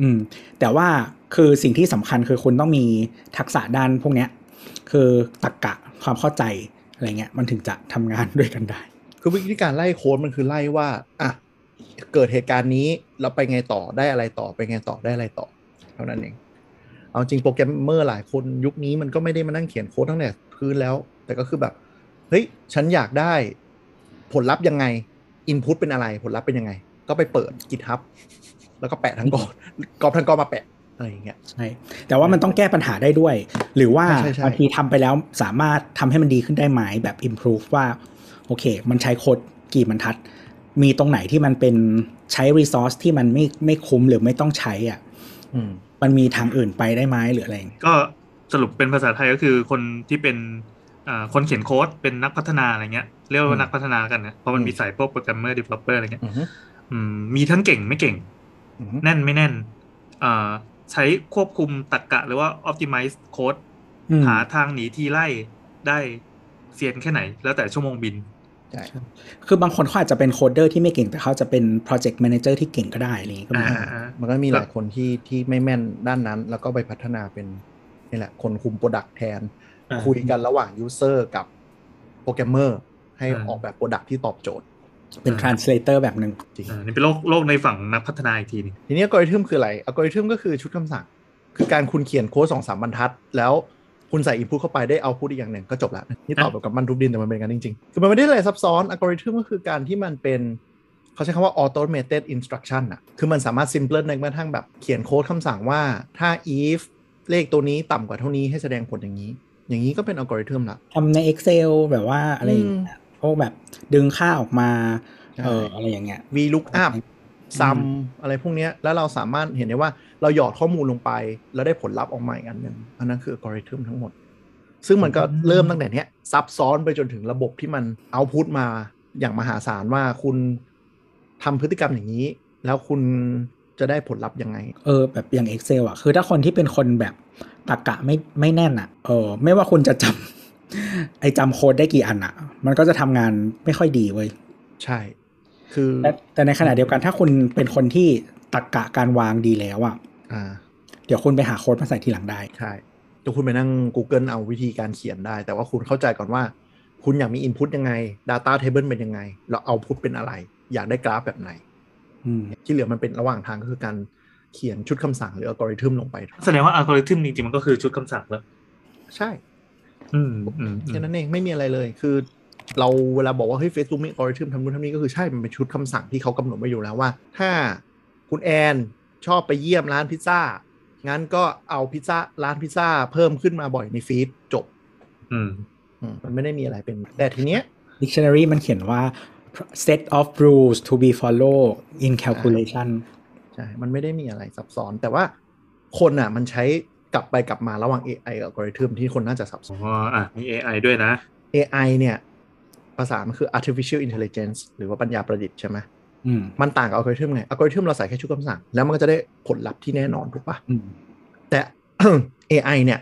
อืม แต่ว่าคือสิ่งที่สำคัญคือคุณต้องมีทักษะด้านพวกเนี้ย คือตรรกะความเข้าใจอะไรเงี้ยมันถึงจะทำงานด้วยกันได้ คือวิธีการไล่โค้ดมันคือไล่ว่าอะเกิดเหตุการณ์นี้เราไปไงต่อได้อะไรต่อไปไงต่อได้อะไรต่อ เท่านั้นเอง เอาจริงโปรแกรมเมอร์หลายคนยุคนี้มันก็ไม่ได้มานั่งเขียนโค้ดตั้งแต่พื้นแล้ว แต่ก็คือแบบ เฮ้ย ฉันอยากได้ผลลัพธ์ยังไงอินพุตเป็นอะไรผลลัพธ์เป็นยังไง ก็ไปเปิด GitHub แล้วก็แปะทั้งกอนกรอบทั้งกอนมาแปะอะไรอย่างเงี้ยใช่แต่ว่ามันต้องแก้ปัญหาได้ด้วย หรือว่าใช่ใช่บางทีทำไปแล้วสามารถทำให้มันดีขึ้นได้ไหมแบบ improve ว่า โอเค มันใช้โค้ดกี่บรรทัด มีตรงไหนที่มันเป็นใช้ resource ที่มันไม่ไม่คุ้มหรือไม่ต้องใช้อะอืมมันมีทางอื่นไปได้ไหมหรืออะไรอย่างเงี้ยก็สรุปเป็นภาษาไทยก็คือคนที่เป็นอ่าคนเขียนโค้ดเป็นนักพัฒนาอะไรเงี้ยเรียกอืว่ามนักพัฒนากันนะเพราะมันอืมมีสายพวกโปรแกรมเมอร์ดีเวลลอปเปอร์อะไรเงี้ยอือฮึอืมมีทั้งเก่งไม่เก่งอือฮึ แน่นไม่แน่นอ่าใช้ควบคุมตรรกะหรือว่า optimize โค้ดอืมหาทางหนีทีไล่ได้เซียนแค่ไหน แล้วแต่ชั่วโมงบินใช่คือบางคนเขาอาจจะเป็น coder ที่ไม่เก่งแต่เขาจะเป็น project manager ที่เก่งก็ได้อะไรอย่างงี้ก็มีอ่าอ่ามันก็มีหลายคนที่ที่ไม่แม่นด้านนั้น แล้วก็ไปพัฒนาเป็นนี่แหละ คนคุม product แทนอ่าคุยกันระหว่าง user กับโปรแกรมเมอร์ให้อ่าออกแบบ product ที่ตอบโจทย์ เป็น translator แบบหนึ่งจริงอ่านี่เป็นโลกโลกในฝั่งนักพัฒนาอีกทีหนึงทีนี้อัลกอริทึมคืออะไรอัลกอริทึมก็คือชุดคำสั่ง คือการคุณเขียนโค้ดสองสามบรรทัด แล้วคุณใส่อินพุตเข้าไปได้เอาพุตอีกอย่างหนึ่งก็จบละนี่ตอบแบบกับมันทุบดินแต่มันเป็นอย่างนั้นจริงๆคือมันไม่ได้อะไรซับซ้อนอัลกอริทึมก็คือการที่มันเป็นเขาใช้คำว่า automated instruction อะคือมันสามารถ simple ในกระทั่งแบบเขียนโค้ดคำสั่งว่าถ้า if เลขตัวนี้ต่ำกว่าเท่านี้ให้แสดงผลอย่างนี้ อย่างนี้ก็เป็นอัลกอริทึมละทำใน Excel แบบว่าอะไรอย่างเงี้ย พวกแบบดึงค่าออกมาใช่เอออะไรอย่างเงี้ย VLOOKUp ซัมอะไรพวกเนี้ยแล้วเราสามารถเห็นได้ว่าเราหยอดข้อมูลลงไป แล้วได้ผลลัพธ์ออกมาอีกอันหนึ่งอันนั้นคืออัลกอริทึมทั้งหมด ซึ่งมันก็เริ่มตั้งแต่เนี้ยซับซ้อนไปจนถึงระบบที่มันเอาพุตมาอย่างมหาศาลว่าคุณทำพฤติกรรมอย่างนี้ แล้วคุณจะได้ผลลัพธ์ยังไง เออ แบบอย่าง Excel อะ คือถ้าคนที่เป็นคนแบบตรรกะไม่ไม่แน่นอะ เออ ไม่ว่าคุณจะจำ ไอจำโค้ดได้กี่อันอะมันก็จะทำงานไม่ค่อยดีเว้ยใช่ คือแต่แต่ในขณะเดียวกันถ้าคุณเป็นคนที่ตรรกะการวางดีแล้วอะอ่า เดี๋ยวคุณไปหาโค้ดมาใส่ทีหลังได้ใช่ตัวคุณไปนั่ง Google เอาวิธีการเขียนได้ แต่ว่าคุณเข้าใจก่อนว่า คุณอยากมี Input ยังไง Data Table เป็นยังไง แล้ว Output เป็นอะไร อยากได้กราฟแบบไหนอืมที่เหลือมันเป็นระหว่างทางก็คือการเขียนชุดคำสั่งหรืออัลกอริทึมลงไป แสดงว่าอัลกอริทึมจริงๆมันก็คือชุดคำสั่งแล้ว ใช่ อืมอืมอืมแค่นั้นเองไม่มีอะไรเลย คือ เราเวลาบอกว่าเฮ้ยเฟซบุ๊กมีอัลกอริทึมทำนู่นทำนี่ก็คือใช่ มันเป็นชุดคำสั่งที่เขากำหนดไว้อยู่แล้วว่า ถ้าคุณแอนชอบไปเยี่ยมร้านพิซซ่า งั้นก็เอาพิซซ่าร้านพิซซ่าเพิ่มขึ้นมาบ่อยใน feed จบอืมอืมมันไม่ได้มีอะไรเป็น แต่ทีเนี้ย dictionary มันเขียนว่า set of rules to be followed in calculation ใช่ มันไม่ได้มีอะไรซับซ้อน แต่ว่าคนอะ มันใช้ กลับไปกลับมาระหว่าง AI กับอัลกอริทึมที่คนน่าจะสับสอ๋นออะมี AI ด้วยนะ AI เนี่ย ภาษามันคือ artificial intelligence หรือว่าปัญญาประดิษฐ์ใช่ไหมอืมมันต่างกับอัลกอริทึมไงอัลกอริทึมเราใส่แค่ชุดคำสั่ง แล้วมันก็จะได้ผลลัพธ์ที่แน่นอนถูกปะอืมแต่ AI เนี่ย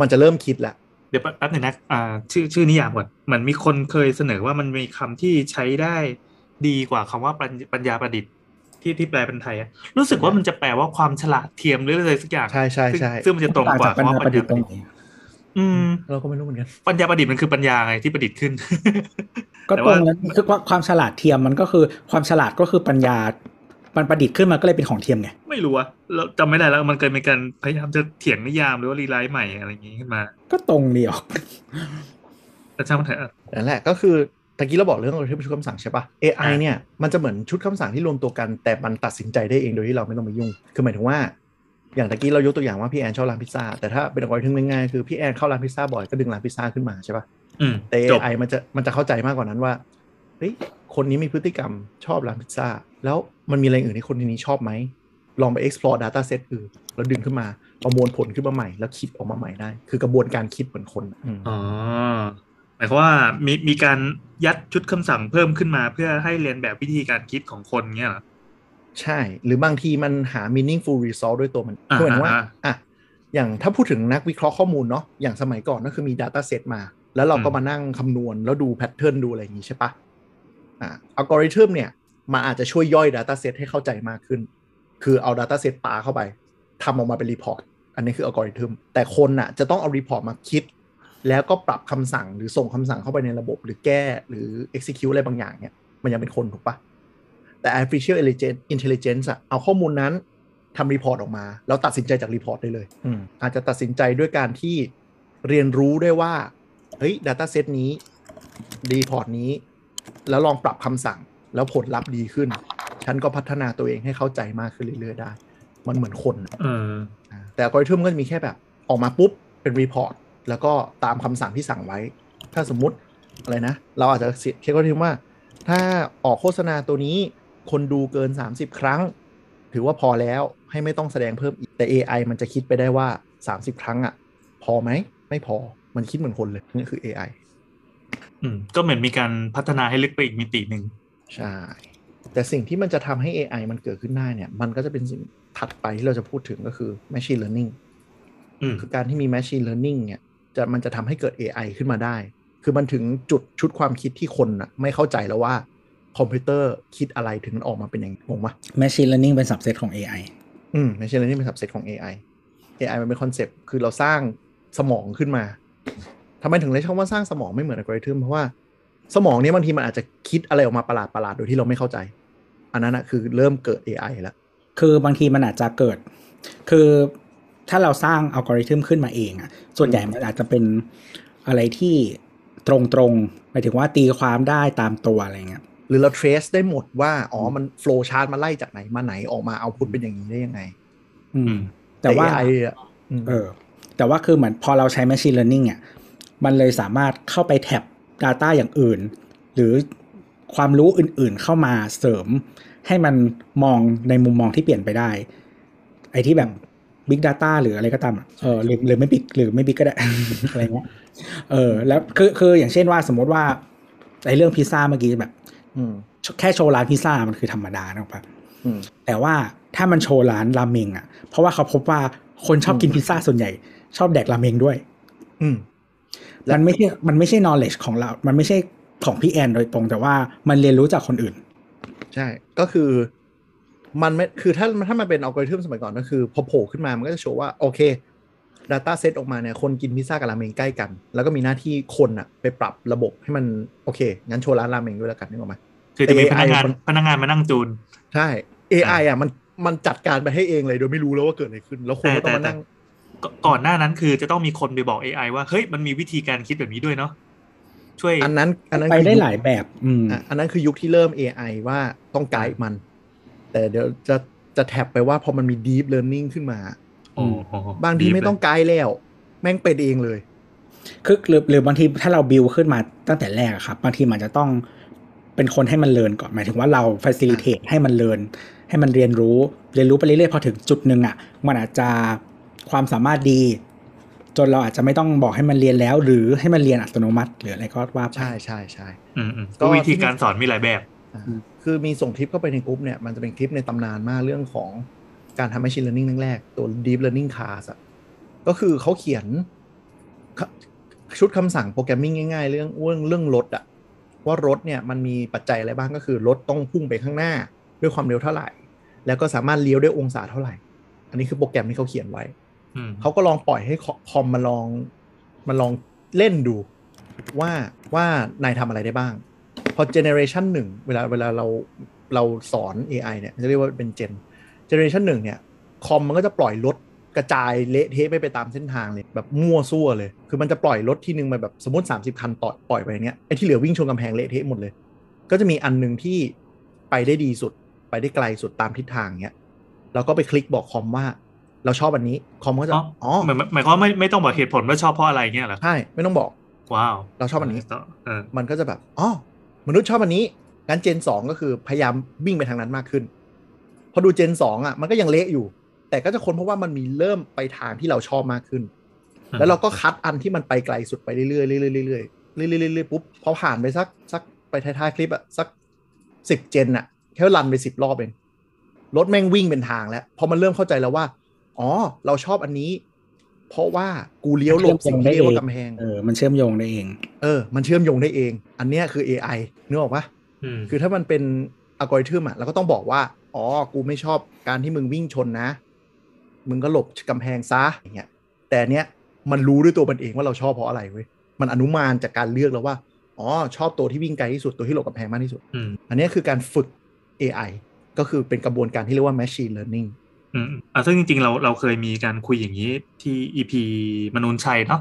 มันจะเริ่มคิดแล้วเดี๋ยวแป๊บหนึงนะอ่าชื่อชื่อนิยามก่อนเหมือนมีคนเคยเสนอว่ามันมีคำที่ใช้ได้ดีกว่าคำว่าปัญปัญญาประดิษฐ์ ที่ที่แปลเป็นไทยอะรู้สึกว่ามันจะแปลว่าความฉลาดเทียมหรืออะไรสักอย่างใช่ใช่ซึ่งใช่ซึ่งมันจะตรงกว่าปัญคำญาว่าปปัระญดิญาษฐ์ปตรระงดิษฐ์ไหนอืมเราก็ไม่รู้เหมือนกันปัญญาประดิษฐ์มันคือปัญญาไงที่ประดิษฐ์ขึ้น ก็แต่ตรว่างนั้นคือว่าความฉลาดเทียมมันก็คือความฉลาดก็คือปัญญามันประดิษฐ์ขึ้นมาก็เลยเป็นของเทียมไงไม่รู้อะเราจำไม่ได้แล้วมันเคยมีการพยายามจะเถียงนิยามหรือว่า rewrite ใหม่อะไรอย่างงี้ขึ้นมา ก็ตรงดีออกแต่ช่างมันเถอะนั่นแหละก็คือ ตะกี้เราบอกเรื่องอัลกอริทึมชุดคำสั่งใช่ปะ AI อ่าเนี่ยมันจะเหมือนชุดคำสั่งที่รวมตัวกัน แต่มันตัดสินใจได้เองโดยที่เราไม่ต้องมายุ่ง คือหมายถึงว่า อย่างตะกี้เรายกตัวอย่างว่าพี่แอนชอบร้านพิซซ่า แต่ถ้าเป็นอัลกอริทึมง่ายๆคือพี่แอนเข้าร้านพิซซ่าบ่อยก็ดึงร้านพิซซ่าขึ้นมาใช่ปะอืมแต่จบ AI มันจะมันจะเข้าใจมากกว่านั้นว่าเฮ้ยคนนี้มีพฤติกรรมชอบร้านพิซซ่า แล้วมันมีอะไรอื่นที่คนนี้ชอบไหมลองไป explore data set อื่นแล้วดึงขึ้นมาประมวลผลขึ้นมาใหม่ แล้วคิดออกมาใหม่ได้ คือกระบวนการคิดเหมือนคนอืมอ๋อ หมายความว่ามีมีการยัดชุดคำสั่งเพิ่มขึ้นมา เพื่อให้เรียนแบบวิธีการคิดของคนเงี้ยเหรอใช่ หรือบางทีมันหา meaningful result ด้วยตัวมันอ่าคือหมายถึงว่าอ่าอะอย่างถ้าพูดถึงนักวิเคราะห์ข้อมูลเนาะอย่างสมัยก่อนก็คือมี data set มา แล้วเราก็อืมมานั่งคำนวณ แล้วดูแพทเทิร์นดูอะไรอย่างงี้ใช่ปะอ่าอัลกอริทึมเนี่ยมันอาจจะช่วยย่อย data set ให้เข้าใจมากขึ้น คือเอา data set ปาเข้าไปทำออกมาเป็น report อันนี้คืออัลกอริทึมแต่คนน่ะจะต้องเอา report มาคิด แล้วก็ปรับคำสั่งหรือส่งคำสั่งเข้าไปในระบบหรือแก้หรือ execute อะไรบางอย่างเนี่ยมันยังเป็นคนถูกปะแต่ artificial intelligence intelligence อะเอาข้อมูลนั้นทำ report ออกมา แล้วตัดสินใจจาก report ได้เลยอาจจะตัดสินใจด้วยการที่เรียนรู้ได้ว่า เฮ้ย data set นี้ report นี้ แล้วลองปรับคำสั่งแล้วผลลัพธ์ดีขึ้น ฉันก็พัฒนาตัวเองให้เข้าใจมากขึ้นเรื่อยๆได้ มันเหมือนคนอะเอออ่าแต่อัลกอริทึมก็จะมีแค่แบบ ออกมาปุ๊บเป็น report แล้วก็ตามคำสั่งที่สั่งไว้ ถ้าสมมุติอะไรนะ เราอาจจะเขียนอัลกอริทึมว่า ถ้าออกโฆษณาตัวนี้คนดูเกิน 30 ครั้ง ถือว่าพอแล้วให้ไม่ต้องแสดงเพิ่มอีกแต่ AI มันจะคิดไปได้ว่า 30 ครั้งอะพอไหมไม่พอมันคิดเหมือนคนเลยนี่คือ AI อืมก็เหมือนมีการพัฒนาให้ลึกไปอีกมิติหนึ่งใช่แต่สิ่งที่มันจะทำให้ AI มันเกิดขึ้นได้เนี่ย มันก็จะเป็นสิ่งถัดไปที่เราจะพูดถึงก็คือ machine learning อืมคือการที่มี machine learning เนี่ย จะมันจะทำให้เกิด AI ขึ้นมาได้ คือมันถึงจุดชุดความคิดที่คนน่ะไม่เข้าใจแล้วว่าคอมพิวเตอร์คิดอะไรถึงมันออกมาเป็นอย่างนี้งงปะ machine learning เป็น subset ของ AI อืม machine learning เป็น subset ของ AI AI มันเป็น concept คือเราสร้างสมองขึ้นมาทำไมถึงเรียกคำว่าสร้างสมองไม่เหมือนอัลกอริทึมเพราะว่าสมองเนี้ยบางทีมันอาจจะคิดอะไรออกมาประหลาดประหลาดๆโดยที่เราไม่เข้าใจ อันนั้นนะคือเริ่มเกิด AI แล้ว คือบางทีมันอาจจะเกิด คือ ถ้าเราสร้างอัลกอริทึมขึ้นมาเองอะส่วนใหญ่มันอาจจะเป็นอะไรที่ตรงๆหมายถึงว่าตีความได้ตามตัวอะไรเงี้ยหรือเรา trace ได้หมดว่า อ๋อ มัน flow chart มาไล่จากไหนมาไหนออกมา output เป็นอย่างนี้ได้ยังไง อือืมมแต่ว่า AI อะอืมเออ แต่ว่าคือเหมือนพอเราใช้ machine learning เนี่ย มันเลยสามารถเข้าไปแท็บ data อย่างอื่น หรือความรู้อื่นๆเข้ามาเสริม ให้มันมองในมุมมองที่เปลี่ยนไปได้ ไอ้ที่แบบ big data หรืออะไรก็ตามอะเออหรือหรือไม่ big หรือไม่ big ก็ได้ อะไรเงี้ยเออ แล้วคือคืออย่างเช่นว่าสมมติว่าไอ้เรื่องพิซซ่าเมื่อกี้แบบอืมแค่โชว์ร้านพิซซ่ามันคือธรรมดานะปะอืมแต่ว่าถ้ามันโชว์ร้านราเมงอะ เพราะว่าเขาพบว่าคนชอบกินพิซซ่าส่วนใหญ่ ชอบแดกราเมงด้วย อืมและมันไม่ใช่มันไม่ใช่ knowledge ของเรา มันไม่ใช่ของพี่แอนโดยตรงแต่ว่ามันเรียนรู้จากคนอื่น ใช่ ก็คือ มันไม่คือถ้าถ้ามันเป็นอัลกอริทึมสมัยก่อนก็คือพอโผล่ขึ้นมามันก็จะโชว์ว่าโอเค Data Set ออกมาเนี่ยคนกินพิซซ่ากับราเมงใกล้กัน แล้วก็มีหน้าที่คนอะไปปรับระบบให้มันโอเค งั้นโชว์ร้านราเมงด้วยแล้วกันนึกออกไหมคือจะมีพ AI นักงานมันพนักงานมานั่งจูน ใช่ AI อะมันมันจัดการไปให้เองเลยโดยไม่รู้แล้วว่าเกิดอะไรขึ้น แล้วคนแต่ก็ต้องแต่มาแต่นั่งก่ก่อนหน้านั้นคือจะต้องมีคนไปบอก AI ว่าเฮ้ยมันมีวิธีการคิดแบบนี้ด้วยเนาะช่วยอันนั้นอันนั้นไปคือได้ยุคหลายแบบ อืมอะอันนั้นคือยุคที่เริ่ม AI ว่าต้องไกด์มัน แต่เดี๋ยวจะจะแท็บไปว่าพอมันมี deep learning ขึ้นมาอ๋ออ๋อบางทีไม่ต้องไกด์แล้ว แม่งเป็นเองเลย คือหรือหรือบางทีถ้าเราบิวขึ้นมาตั้งแต่แรกอะครับ บางทีมันจะต้องเป็นคนให้มันเรียนก่อนหมายถึงว่าเรา facilitate ให้มันเรียนให้มันเรียนรู้เรียนรู้ไปเรื่อยๆพอถึงจุดหนึ่งอะ มันอาจจะความสามารถดี จนเราอาจจะไม่ต้องบอกให้มันเรียนแล้ว หรือให้มันเรียนอัตโนมัติ หรืออะไรก็ว่าไปใช่ใช่ใช่อืมอืมก็ก็วิธีการสอนมีหลายแบบอ่า คือมีส่งคลิปเข้าไปในกลุ่มเนี่ยมันจะเป็นคลิปในตำนานมากเรื่องของการทำ machine learning แรกๆตัว deep learning class อะก็คือเขาเขียนชุดคำสั่ง programming ง่ายๆ เรื่องเรื่องเรื่องรถอะว่ารถเนี่ยมันมีปัจจัยอะไรบ้างก็คือรถต้องพุ่งไปข้างหน้าด้วยความเร็วเท่าไหร่ แล้วก็สามารถเลี้ยวด้วยองศาเท่าไหร่ อันนี้คือโปรแกรมที่เขาเขียนไว้อืมเขาก็ลองปล่อยให้คอคอมมาลองมาลองเล่นดู ว่าว่านายทำอะไรได้บ้าง พอ generation หนึ่งเวลาเวลาเราเราสอน AI เนี่ยจะเรียกว่าเป็นเจนเจเนอเรชันหนึ่งเนี่ยคอมมันก็จะปล่อยรถกระจายเละเทะไปไปตามเส้นทางเลยแบบมั่วซั่วเลย คือมันจะปล่อยรถที่หนึ่งมาแบบสมมติ 30 คันต่อปล่อยไปอย่างเงี้ยไอ้ที่เหลือวิ่งชนกำแพงเละเทะหมดเลย ก็จะมีอันหนึ่งที่ไปได้ดีสุด ไปได้ไกลสุดตามทิศทางเงี้ยเราก็ไปคลิกบอกคอมว่า เราชอบอันนี้คอมก็จะอ๋ออ๋อหมายหมายความว่าไม่ไม่ต้องบอกเหตุผลว่าชอบเพราะอะไรเงี้ยเหรอใช่ไม่ต้องบอกว้าวเราชอบอันนี้เออมันก็จะแบบอ๋อ มนุษย์ชอบอันนี้งั้นเจนสองก็คือพยายามวิ่งไปทางนั้นมากขึ้น พอดูเจนสองอะมันก็ยังเละอยู่ แต่ก็จะค้นเพราะว่ามันมีเริ่มไปทางที่เราชอบมากขึ้น แล้วเราก็คัดอันที่มันไปไกลสุดไปเรื่อยๆเรื่อยๆเรื่อยๆเรื่อยๆๆปุ๊บพอผ่านไปสักสักไปท้ายๆคลิปอะสักสิบเจนอะแค่รันไปสิบรอบเองรถแม่งวิ่งเป็นทางแล้วพอมันเริ่มเข้าใจแล้วว่า อ๋อ เราชอบอันนี้ เพราะว่ากูเลี้ยวหลบสิ่งที่เรียกว่ากำแพงเออมันเชื่อมโยงได้เองเออมันเชื่อมโยงได้เอง อันเนี้ยคือ AI นึกออกปะอืมคือถ้ามันเป็นอัลกอริทึมอะเราก็ต้องบอกว่า อ๋อ กูไม่ชอบการที่มึงวิ่งชนนะ มึงก็หลบกำแพงซะอย่างเงี้ย แต่อันเนี้ยมันรู้ด้วยตัวมันเองว่าเราชอบเพราะอะไรเว้ย มันอนุมานจากการเลือกแล้วว่า อ๋อ ชอบตัวที่วิ่งไกลที่สุด ตัวที่หลบกำแพงมากที่สุดอืมอันเนี้ยคือการฝึก AI ก็คือเป็นกระบวนการที่เรียกว่า machine learning อืมอะซึ่งจริงๆเราเราเคยมีการคุยอย่างนี้ที่ EP มนุนชัยเนาะ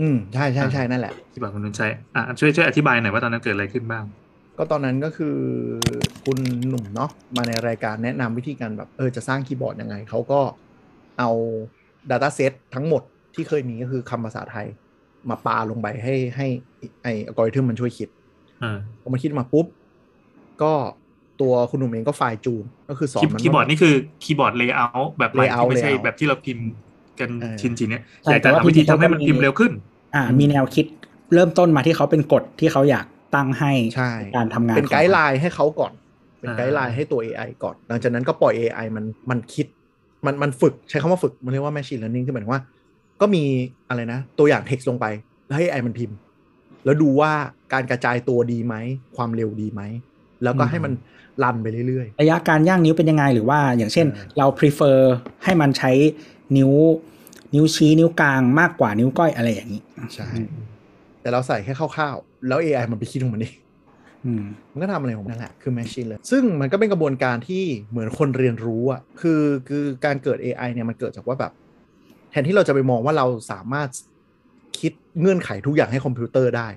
อืมใช่ใช่ใช่นั่นแหละที่บอกมนุนชัยอะช่วยช่วยอธิบายหน่อยว่าตอนนั้นเกิดอะไรขึ้นบ้าง ก็ตอนนั้นก็คือคุณหนุ่มเนาะมาในรายการแนะนำวิธีการแบบเออจะสร้างคีย์บอร์ดยังไง เขาก็เอา Data Set ทั้งหมดที่เคยมีก็คือคำภาษาไทย มาปาลงไปให้ให้ไออัลกอริทึมมันช่วยคิดอ่าพอมันคิดมาปุ๊บ ก็ ตัวคุณหนุ่มเองก็ fine-tuneก็คือสอนคีย์มันคีย์บอร์ดนี่คือคีย์บอร์ด layer แบบใหม่ที่ layout ไม่ใช่ layout แบบที่เราพิมพ์กันเออชินชินๆเนี่ยใช่แต่แต่ว่าทำวิธีทีนี้ทำให้มันเขาก็มีพิมพ์เร็วขึ้น อ่า มีแนวคิดเริ่มต้นมาที่เขาเป็นกฎที่เขาอยากตั้งให้ใช่การทำงานเป็นของ guideline ให้เขาก่อน เป็นอ่า guideline ให้ตัว AI ก่อน หลังจากนั้นก็ปล่อย AI มันมันคิดมันมันฝึกใช้คำว่าฝึกมันเรียกว่า machine learning คือหมายถึงว่า ก็มีอะไรนะ ตัวอย่าง text ลงไป แล้วให้ AI มันพิมพ์ แล้วดูว่าการกระจายตัวดีไหม ความเร็วดีไหม แล้วก็ให้มัน รันไปเรื่อยระยะการย่างนิ้วเป็นยังไงหรือว่าอย่างเช่นเออเรา prefer ให้มันใช้นิ้ว นิ้วชี้นิ้วกลางมากกว่านิ้วก้อยอะไรอย่างนี้ๆใช่ แต่เราใส่แค่คร่าวๆ แล้ว AI มันไปคิดของมันเองอืมมันก็ทำอะไรของมันนั่นแหละ คือ machine learning ซึ่งมันก็เป็นกระบวนการที่เหมือนคนเรียนรู้อะคือคือการเกิด AI เนี่ยมันเกิดจากว่าแบบ แทนที่เราจะไปมองว่าเราสามารถคิดเงื่อนไขทุกอย่างให้คอมพิวเตอร์ได้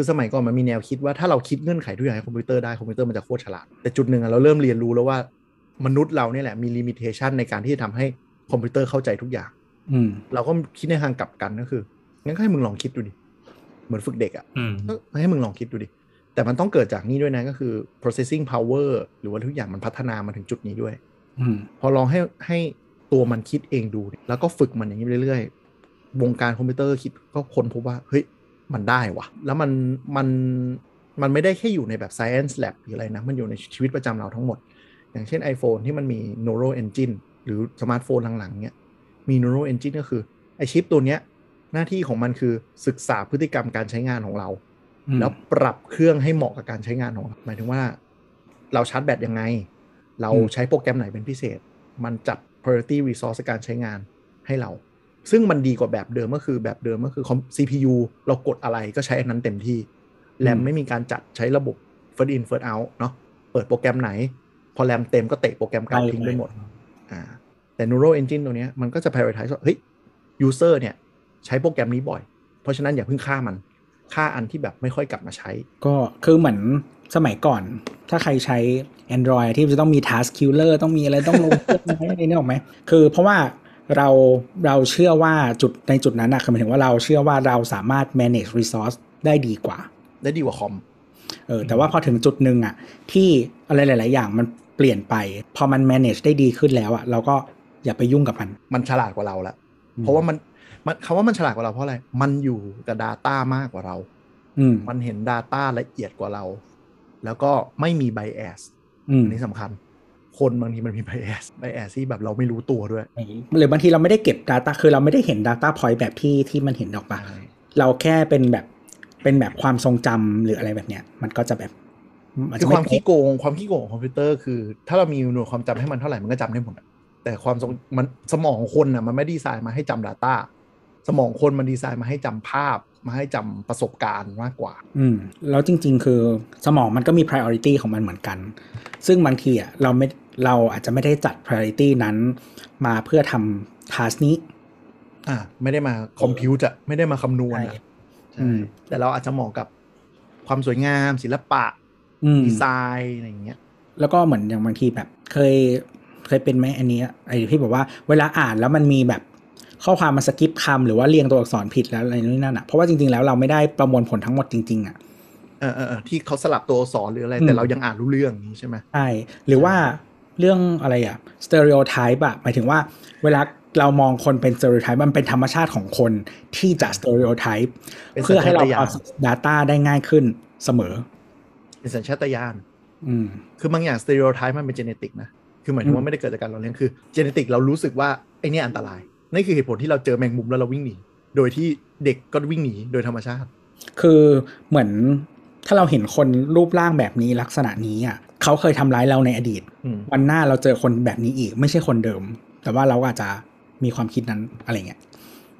คือสมัยก่อนมันมีแนวคิดว่าถ้าเราคิดเงื่อนไขทุกอย่างให้คอมพิวเตอร์ได้คอมพิวเตอร์มันจะโคตรฉลาด แต่จุดหนึ่งอะเราเริ่มเรียนรู้แล้วว่ามนุษย์เราเนี่ยแหละมีลิมิเ t ชันในการที่จะทำให้คอมพิวเตอร์เข้าใจทุกอย่าง อืมเราก็คิดในทางกลับกันก็คืองั้นก็ให้มึงลองคิดดูดิเหมือนฝึกเด็กอะอืมก็ให้มึงลองคิดดูดิ แต่มันต้องเกิดจากนี่ด้วยนะก็คือ processing power หรือว่าทุกอย่างมันพัฒนามาถึงจุดนี้ด้วยอืมพอลองให้ให้ตัวมันคิดเองดู แล้วก็ฝึกมันอย่างนี้ไปเรื่อยๆวงการคอมพิวเตอร์คิดก็ค้นพบว่าเฮ้ย มันได้วะแล้วมันมันมันไม่ได้แค่อยู่ในแบบ science lab หรืออะไรนะ มันอยู่ในชีวิตประจำเราทั้งหมด อย่างเช่น iPhone ที่มันมี neural engine หรือสมาร์ทโฟนหลังๆเนี้ยมี neural engine ก็คือไอชิปตัวเนี้ย หน้าที่ของมันคือศึกษาพฤติกรรมการใช้งานของเราอืมแล้วปรับเครื่องให้เหมาะกับการใช้งานของเราหมายถึงว่า เราชาร์จแบตยังไง เราใช้โปรแกรมไหนเป็นพิเศษ มันจัด priority resource การใช้งานให้เรา ซึ่งมันดีกว่าแบบเดิมก็คือแบบเดิมก็คือ CPU เรากดอะไรก็ใช้อันนั้นเต็มที่แรมไม่มีการจัดใช้ระบบ first in first out เนาะเปิดโปรแกรมไหน พอแรมเต็มก็เตะโปรแกรมเก่าทิ้งไปหมดอ่าแต่ neural engine ตัวเนี้ยมันก็จะ prioritize ว่าเฮ้ย user เนี่ย ใช้โปรแกรมนี้บ่อย เพราะฉะนั้นอย่าเพิ่งฆ่ามันฆ่าอันที่แบบไม่ค่อยกลับมาใช้ ก็คือเหมือนสมัยก่อน ถ้าใครใช้ Android ที่จะต้องมี Task Killer ต้องมีอะไรต้องลงเครื่องไหมอะไรนี่ออกไหม คือเพราะว่า เราเราเชื่อว่าจุดในจุดนั้นอะคือหมายถึงว่าเราเชื่อว่าเราสามารถ manage resource ได้ดีกว่า ได้ดีกว่าคอมเออแต่ว่าพอถึงจุดหนึ่งอะที่อะไรหลาย ๆ อย่างมันเปลี่ยนไป พอมัน manage ได้ดีขึ้นแล้วอะเราก็อย่าไปยุ่งกับมัน มันฉลาดกว่าเราละอืมเพราะว่ามันมันคำว่ามันฉลาดกว่าเราเพราะอะไร มันอยู่กับ Data มากกว่าเรา อืมมันเห็น Data ละเอียดกว่าเรา แล้วก็ไม่มี bias อืมอันนี้สำคัญ คนบางทีมันมี bias bias ที่แบบเราไม่รู้ตัวด้วย หรือบางทีเราไม่ได้เก็บ Data คือเราไม่ได้เห็น Data Point แบบที่ที่มันเห็นออกมาเราแค่เป็นแบบเป็นแบบความทรงจำหรืออะไรแบบเนี้ย มันก็จะแบบนคืจะอไความขี้โกงความขี้โกงของคอมพิวเตอร์คือ ถ้าเรามีหน่วยความจำให้มันเท่าไหร่มันก็จำได้หมดอะแต่ความทรงมันสมองคนอะมันไม่ได้ดีไซน์มาให้จำ Data สมองคนมันดีไซน์มาให้จำภาพมาให้จำประสบการณ์มากกว่า อืม แล้วจริง ๆ คือสมองมันก็มี priority ของมันเหมือนกัน ซึ่งบางทีอะเราไม่ เราอาจจะไม่ได้จัด priority นั้นมาเพื่อทำ task นี้ อ่า ไม่ได้มาคอมพิวต์อะไม่ได้มาคำนวณอะใช่ใช่อืมแต่เราอาจจะเหมาะกับความสวยงามศิลปะอืมดีไซน์อะไรอย่างเงี้ย แล้วก็เหมือนอย่างบางทีแบบ เคยเคยเป็นไหมอันนี้ไอ้ที่แบบว่าเวลาอ่านแล้วมันมีแบบข้อความมา skip คำหรือว่าเรียงตัวอักษรผิดแล้วอะไรนู่นนั่นอะเพราะว่าจริงๆแล้วเราไม่ได้ประมวลผลทั้งหมดจริงๆอะเออเออเออที่เขาสลับตัวอักษรหรืออะไรอืมแต่เรายังอ่านรู้เรื่องอย่างนี้ใช่ไหมใช่หรือว่า เรื่องอะไรอะ stereotype อะหมายถึงว่าเวลาเรามองคนเป็น stereotype มันเป็นธรรมชาติของคนที่จะ stereotypeเป็นเพื่อให้เราสัญชาตญาณเอา Data ได้ง่ายขึ้นเสมอ เป็นสัญชาตญาณอืมคือบางอย่างสเตอริโอไทป์มันเป็นเจเนติกนะ คือหมายถึงว่าไม่ได้เกิดจากการเราเลี้ยงคือเจเนติกเรารู้สึกว่า ไอเนี่ยอันตราย นั่นคือเหตุผลที่เราเจอแมงมุมแล้วเราวิ่งหนี โดยที่เด็กก็วิ่งหนีโดยธรรมชาติ คือเหมือนถ้าเราเห็นคนรูปร่างแบบนี้ลักษณะนี้อะ เขาเคยทำร้ายเราในอดีตอืมวันหน้าเราเจอคนแบบนี้อีก ไม่ใช่คนเดิม แต่ว่าเราก็อาจจะมีความคิดนั้นอะไรเงี้ย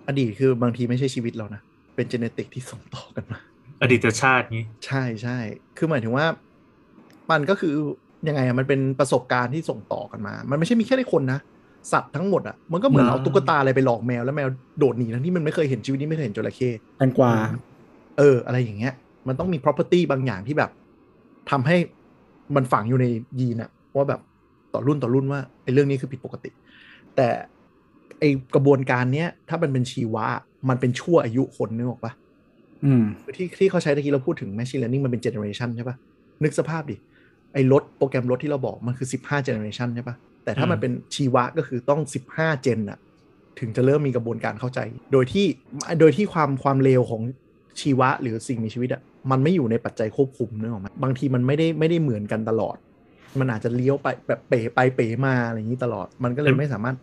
อดีตคือบางทีไม่ใช่ชีวิตเรานะเป็นเจเนติกที่ส่งต่อกันมา อดีตชาตินี้ ใช่ใช่คือหมายถึงว่า มันก็คือยังไงอะมันเป็นประสบการณ์ที่ส่งต่อกันมา มันไม่ใช่มีแค่ในคนนะสัตว์ทั้งหมดอะมันก็เหมือนอ่าเอาตุ๊กตาอะไรไปหลอกแมวแล้วแมวโดดหนีทั้งที่มันไม่เคยเห็นชีวิตนี้ไม่เคยเห็นจระเข้แตงกวาเออ อะไรอย่างเงี้ย มันต้องมี property บางอย่างที่แบบทำให้ มันฝังอยู่ในยีนอะว่าแบบต่อรุ่นต่อรุ่นว่าไอ้เรื่องนี้คือผิดปกติ แต่ไอ้กระบวนการเนี้ย ถ้ามันเป็นชีวะ มันเป็นชั่วอายุคนนึกออกปะอืมที่ที่เขาใช้ตะกี้เราพูดถึง machine learning มันเป็น generation ใช่ปะนึกสภาพดิ ไอ้รถโปรแกรมรถที่เราบอกมันคือ15 generation ใช่ปะแต่ถ้ามันอืมเป็นชีวะก็คือต้อง15 gen อะถึงจะเริ่มมีกระบวนการเข้าใจ โดยที่โดยที่ความความเร็วของชีวะหรือสิ่งมีชีวิตอะ มันไม่อยู่ในปัจจัยควบคุมนึกออกไหมบางทีมันไม่ได้ไม่ได้เหมือนกันตลอด มันอาจจะเลี้ยวไปแบบเป๋ไปเป๋มาอะไรอย่างนี้ตลอด มันก็เลยไม่สามารถ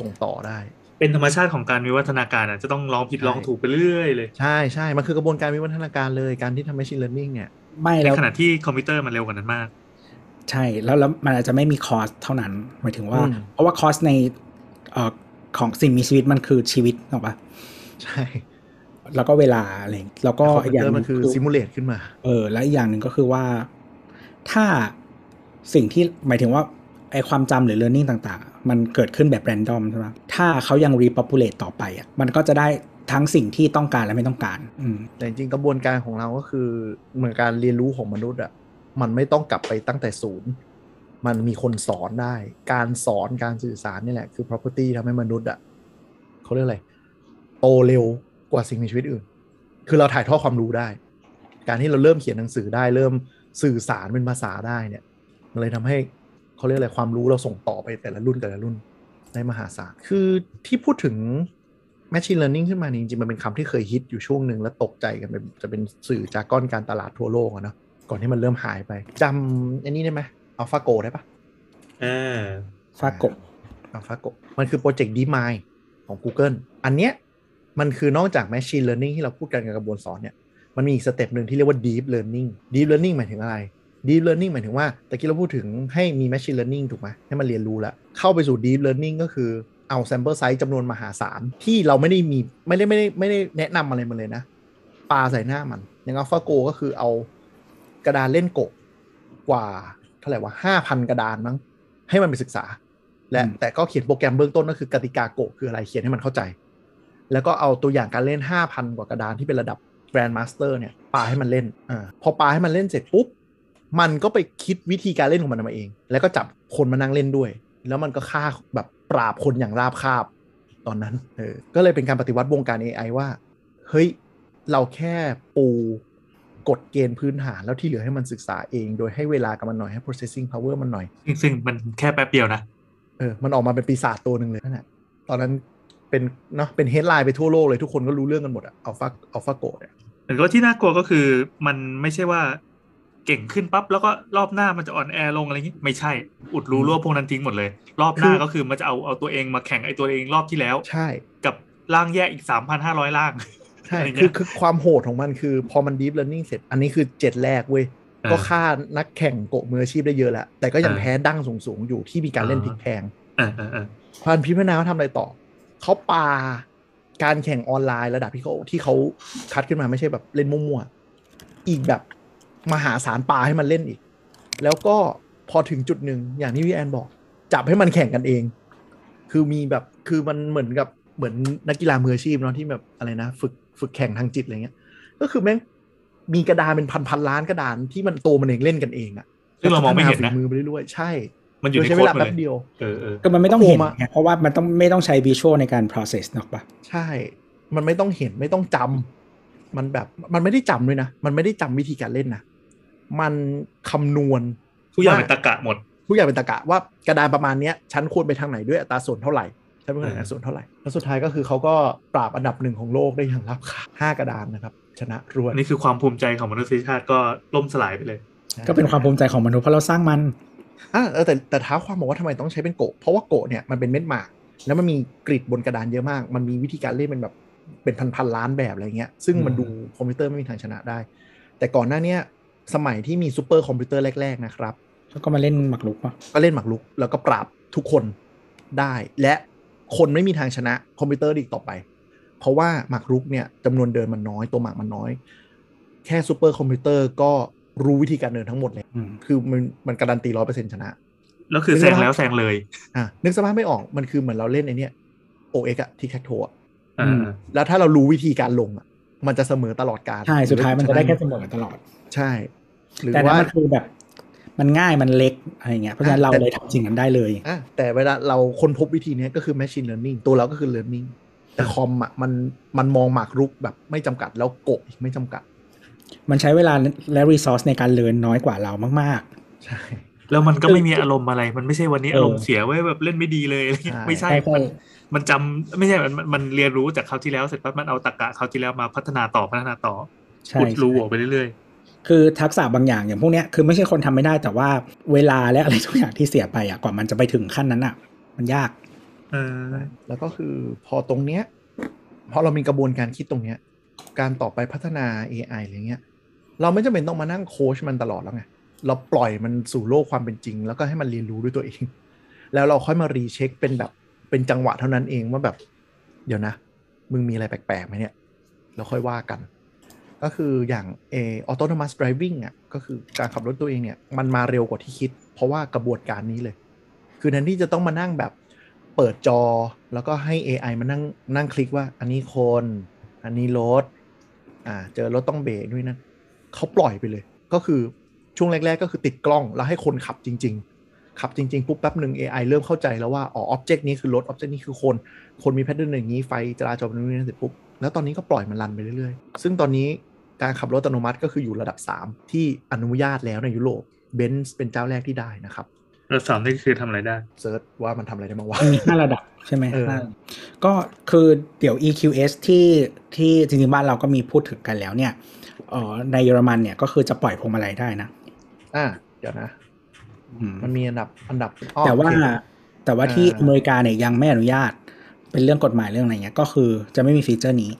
ส่งต่อได้ เป็นธรรมชาติของการวิวัฒนาการอะจะต้องลองผิดใช่ลองถูกไปเรื่อยเลย ใช่ใช่มันคือกระบวนการวิวัฒนาการเลยการที่ทำ machine learning เนี่ยไม่ในแล้วขณะที่คอมพิวเตอร์มันเร็วกว่านั้นมาก ใช่แล้วแล้วมันอาจจะไม่มี cost เท่านั้นหมายถึงว่าอืมเพราะว่า cost ในเอ่อของสิ่งมีชีวิตมันคือชีวิตถูกปะใช่ แล้วก็เวลาอะไรอย่างแล้วก็คอมพิอีวกอย่างเตอหร์มันึ่นงคือคือซิมูเลตขึ้นมา เออ และอีกอย่างหนึ่งก็คือว่า ถ้าสิ่งที่หมายถึงว่าไอความจำหรือ learning ต่างๆ มันเกิดขึ้นแบบ random ใช่ไหมถ้าเขายัง repopulate ต่อไปอะมันก็จะได้ทั้งสิ่งที่ต้องการและไม่ต้องการ อืมแต่จริงๆกระบวนการของเราก็คือเหมือนการเรียนรู้ของมนุษย์อะมันไม่ต้องกลับไปตั้งแต่ศูนย์ มันมีคนสอนได้ การสอนการสื่อสารนี่แหละ คือ property ทำให้มนุษย์อะเขาเรียกอะไร โตเร็ว กว่าสิ่งมีชีวิตอื่น คือเราถ่ายทอดความรู้ได้ การที่เราเริ่มเขียนหนังสือได้ เริ่มสื่อสารเป็นภาษาได้เนี่ย มันเลยทำให้เขาเรียกอะไรความรู้เราส่งต่อไปแต่ละรุ่นแต่ละรุ่นได้มหาศาล คือที่พูดถึง Machine Learning ขึ้นมานี่จริงๆ มันเป็นคำที่เคยฮิตอยู่ช่วงหนึ่งแล้วตกใจกันเป็นจะเป็นสื่อจากก้อนการตลาดทั่วโลกอะเนาะก่อนที่มันเริ่มหายไปจำอันนี้ได้ไหม AlphaGo ได้ปะอ่ากับ AlphaGo มันคือโปรเจกต์ DeepMind ของ Google อันเนี้ย มันคือนอกจาก Machine Learning ที่เราพูดกันกับกระบวนสอนเนี่ยมันมีอีก step หนึ่งที่เรียกว่า Deep Learning Deep Learning หมายถึงอะไร Deep Learning หมายถึงว่าตะกี้เราพูดถึงให้มี Machine Learning ถูกไหมให้มันเรียนรู้แล้ว เข้าไปสู่ Deep Learning ก็คือเอา sample size จำนวนมหาศาล ที่เราไม่ได้มีไม่ได้ไม่ได้ไม่ได้แนะนำอะไรมาเลยนะปาใส่หน้ามัน อย่าง AlphaGo ก็คือเอากระดานเล่นโกะกว่าเท่าไหร่วะห้าพันกระดานมั้งให้มันไปศึกษา และแต่ก็เขียนโปรแกรมเบื้องต้นก็คือกติกาโกะคืออะไรเขียนให้มันเข้าใจ แล้วก็เอาตัวอย่างการเล่น 5,000 กว่ากระดานที่เป็นระดับ Grand Master เนี่ยปาให้มันเล่นอาพอปาให้มันเล่นเสร็จปุ๊บมันก็ไปคิดวิธีการเล่นของมันมาเอง แล้วก็จับคนมานั่งเล่นด้วย แล้วมันก็ฆ่าแบบปราบคนอย่างราบคาบตอนนั้นเออก็เลยเป็นการปฏิวัติวงการ AI ว่า เฮ้ย เราแค่ปูกฎเกณฑ์พื้นฐานแล้วที่เหลือให้มันศึกษาเอง โดยให้เวลากับมันหน่อยให้ processing power มันหน่อย ซึ่งซึ่งมันแค่แป๊บเดียวนะเออมันออกมาเป็นปีศาจตัวหนึ่งเลยนั่นแหละตอนนั้น เป็นเนาะเป็นเฮดไลน์ไปทั่วโลกเลยทุกคนก็รู้เรื่องกันหมดอะอัลฟาอัลฟาโกเนี่ยแต่ก็ที่น่ากลัวก็คือมันไม่ใช่ว่าเก่งขึ้นปั๊บแล้วก็รอบหน้ามันจะอ่อนแอลงอะไรอย่างนี้ไม่ใช่ อุดรูรั่วพวกนั้นทิ้งหมดเลย รอบหน้าก็คือมันจะเอาเอาตัวเองมาแข่งไอ้ตัวเองรอบที่แล้ว ใช่ กับร่างแยกอีกสามพันห้าร้อยร่าง ใช่อะไรคืเงี้อยคือความโหดของมันคือ พอมัน deep learning เสร็จ อันนี้คือเจ็ดแรกเว้ยอ่าก็ฆ่านักแข่งโกะมืออาชีพได้เยอะแล้ว แต่ก็ยังอ่าแพ้ดั้งสูงๆอยู่ที่มีการเล่นพลิกแพงอ่าอ่าอ่าพันพิพนาเขาทำอะไรต่อ เขาปาการแข่งออนไลน์ระดับที่เขาที่เขาคัดขึ้นมาไม่ใช่แบบเล่นมั่วๆอีกแบบมหาศาลปาให้มันเล่นอีก แล้วก็พอถึงจุดหนึ่งอย่างที่พี่แอนบอก จับให้มันแข่งกันเอง คือมีแบบคือมันเหมือนกับเหมือนนักกีฬามืออาชีพเนาะที่แบบอะไรนะ ฝึกฝึกแข่งทางจิตอะไรเงี้ย ก็คือแม่งมีกระดานเป็นพันพันล้านกระดานที่มันโตมันเองเล่นกันเองอะซึ่งเรามองไม่เห็นพัฒนะฝีมือไปเรื่อยๆใช่ มันอยู่โดยในใช้โค้เวดลาหมดแป๊บเลยเดียวเออเออก็มันไม่ต้องเห็นโผล่มาไงเพราะว่ามันต้องไม่ต้องใช้ visual ในการ process นกปะใช่ มันไม่ต้องเห็นไม่ต้องจำมันแบบมันไม่ได้จำด้วยนะ มันไม่ได้จำวิธีการเล่นนะมันคำนวณทุกอย่างเป็นตะกะหมดทุกอย่างเป็นตรรกะว่ากระดานประมาณเนี้ยฉันควรไปทางไหนด้วยอัตราส่วนเท่าไหร่ใช้ไม่ค่อยหนักหนาส่วนเท่าไหร่แล้วสุดท้ายก็คือเขาก็ปราบอันดับหนึ่งของโลกได้อย่างรับคาห้ากระดานนะครับ ชนะรวดนี่คือความภูมิใจของมนุษยชาติก็ล่มสลายไปเลย ก็เป็นความภูมิใจของมนุษย์เพราะเราสร้างมัน อ่าเออแต่แต่ท้าความบอกว่าทำไมต้องใช้เป็นโกะเพราะว่าโกะเนี่ยมันเป็นเม็ดหมาก แล้วมันมีกริดบนกระดานเยอะมาก มันมีวิธีการเล่นเป็นแบบเป็นพันๆล้านแบบอะไรเงี้ยซึ่งมันอืมดูคอมพิวเตอร์ไม่มีทางชนะได้ แต่ก่อนหน้าเนี้ยสมัยที่มีซูเปอร์คอมพิวเตอร์แรก ๆ นะครับแล้วก็มาเล่นหมากรุกปะก็เล่นหมากรุก แล้วก็ปราบทุกคนได้ และคนไม่มีทางชนะคอมพิวเตอร์อีกต่อไป เพราะว่าหมากรุกเนี่ยจำนวนเดินมันน้อยตัวหมากมันน้อย แค่ซูเปอร์คอมพิวเตอร์ก็ รู้วิธีการเดินทั้งหมดเลยอืมคือมันมันการันตีร้อยเปอร์เซ็นต์ชนะ แล้วคือแซงแล้วแซงเลยอะนึกสภาพไม่ออกมันคือเหมือนเราเล่นไอเนี้ยโอเอ็กอะที่แคทโทอะอ่าอืมแล้วถ้าเรารู้วิธีการลงอะมันจะเสมอตลอดการใช่สุดท้ายมันจะได้แค่เสมอตลอด ใช่ หรือแต่นั้นว่ามันคือแบบ มันง่ายมันเล็กอะไรเงี้ยเพราะฉะนั้นเราแต่เลยทำสิ่งนั้นได้เลยอะแต่เวลาเราค้นพบวิธีเนี้ยก็คือ machine learning ตัวเราก็คือ learning แต่คอมอะมันมันมองหมากรุกแบบไม่จำกัดแล้วโกะอีกไม่จำกัด มันใช้เวลาและรีซอสในการเรียนน้อยกว่าเรามากใช่แล้วมันก็ไม่มีอารมณ์อะไร มันไม่ใช่วันนี้เอออารมณ์เสียไว้แบบเล่นไม่ดีเลยอะไรเงี้ยใช่ไม่ๆใช่ใช่ใช่ มันมันจำไม่ใช่มันมันมันเรียนรู้จากคราวที่แล้วเสร็จปั๊บมันเอาตรรกะคราวที่แล้วมาพัฒนาต่อพัฒนาต่อใช่ขุดรูใช่ออกไปเรื่อยคือทักษะบางอย่างอย่างพวกเนี้ยคือไม่ใช่คนทำไม่ได้แต่ว่าเวลาและอะไรทุกอย่างที่เสียไปอะกว่ามันจะไปถึงขั้นนั้นอะ มันยากๆเออ แล้วก็คือพอตรงเนี้ยพอเรามีกระบวนการคิดตรงเนี้ย การต่อไปพัฒนา AI อะไรเงี้ย เราไม่จำเป็นต้องมานั่งโค้ชมันตลอดแล้วไง เราปล่อยมันสู่โลกความเป็นจริง แล้วก็ให้มันเรียนรู้ด้วยตัวเอง แล้วเราค่อยมารีเช็คเป็นแบบเป็นจังหวะเท่านั้นเองว่าแบบ เดี๋ยวนะ มึงมีอะไรแปลกๆไหมเนี่ย เราค่อยว่ากัน ก็คืออย่างเออ autonomous driving อะก็คือการขับรถตัวเองเนี่ยมันมาเร็วกว่าที่คิด เพราะว่ากระบวนการนี้เลย คือแทนที่จะต้องมานั่งแบบเปิดจอแล้วก็ให้ AI มานั่งนั่งคลิกว่าอันนี้คน อันนี้รถ อ่าเจอรถต้องเบรกด้วยนั่นเขาปล่อยไปเลย ก็คือช่วงแรก ๆ ก็คือติดกล้องแล้วให้คนขับจริง ๆ ขับจริง ๆ ปุ๊บแป๊บหนึ่ง AI เริ่มเข้าใจแล้วว่าอ๋อ object นี้คือรถ object นี้คือคน คนมี pattern อย่างนี้ไฟจราจรแบบนี้นั่นเสร็จปุ๊บแล้วตอนนี้ก็ปล่อยมัน run ไปเรื่อยๆ ซึ่งตอนนี้การขับรถอัตโนมัติก็คืออยู่ระดับ 3 ที่อนุญาตแล้วในยุโรปเบนซ์เป็นเจ้าแรกที่ได้นะครับ แล้วสามนี่คือทำอะไรได้ search ว่ามันทำอะไรได้บ้างวะมันมีห้าระดับใช่ไหมเออห้าก็คือเดี๋ยว EQS ที่ที่จริงๆบ้านเราก็มีพูดถึงกันแล้วเนี่ยเอ่อในเยอรมันเนี่ยก็คือจะปล่อยพวงมาลัยได้นะ อะเดี๋ยวนะอืมมันมีอันดับอันดับอ้อแต่ว่าโอเคแต่ว่าที่อ่าอเมริกาเนี่ยยังไม่อนุญาต เป็นเรื่องกฎหมายเรื่องอะไรเงี้ย ก็คือจะไม่มี feature นี้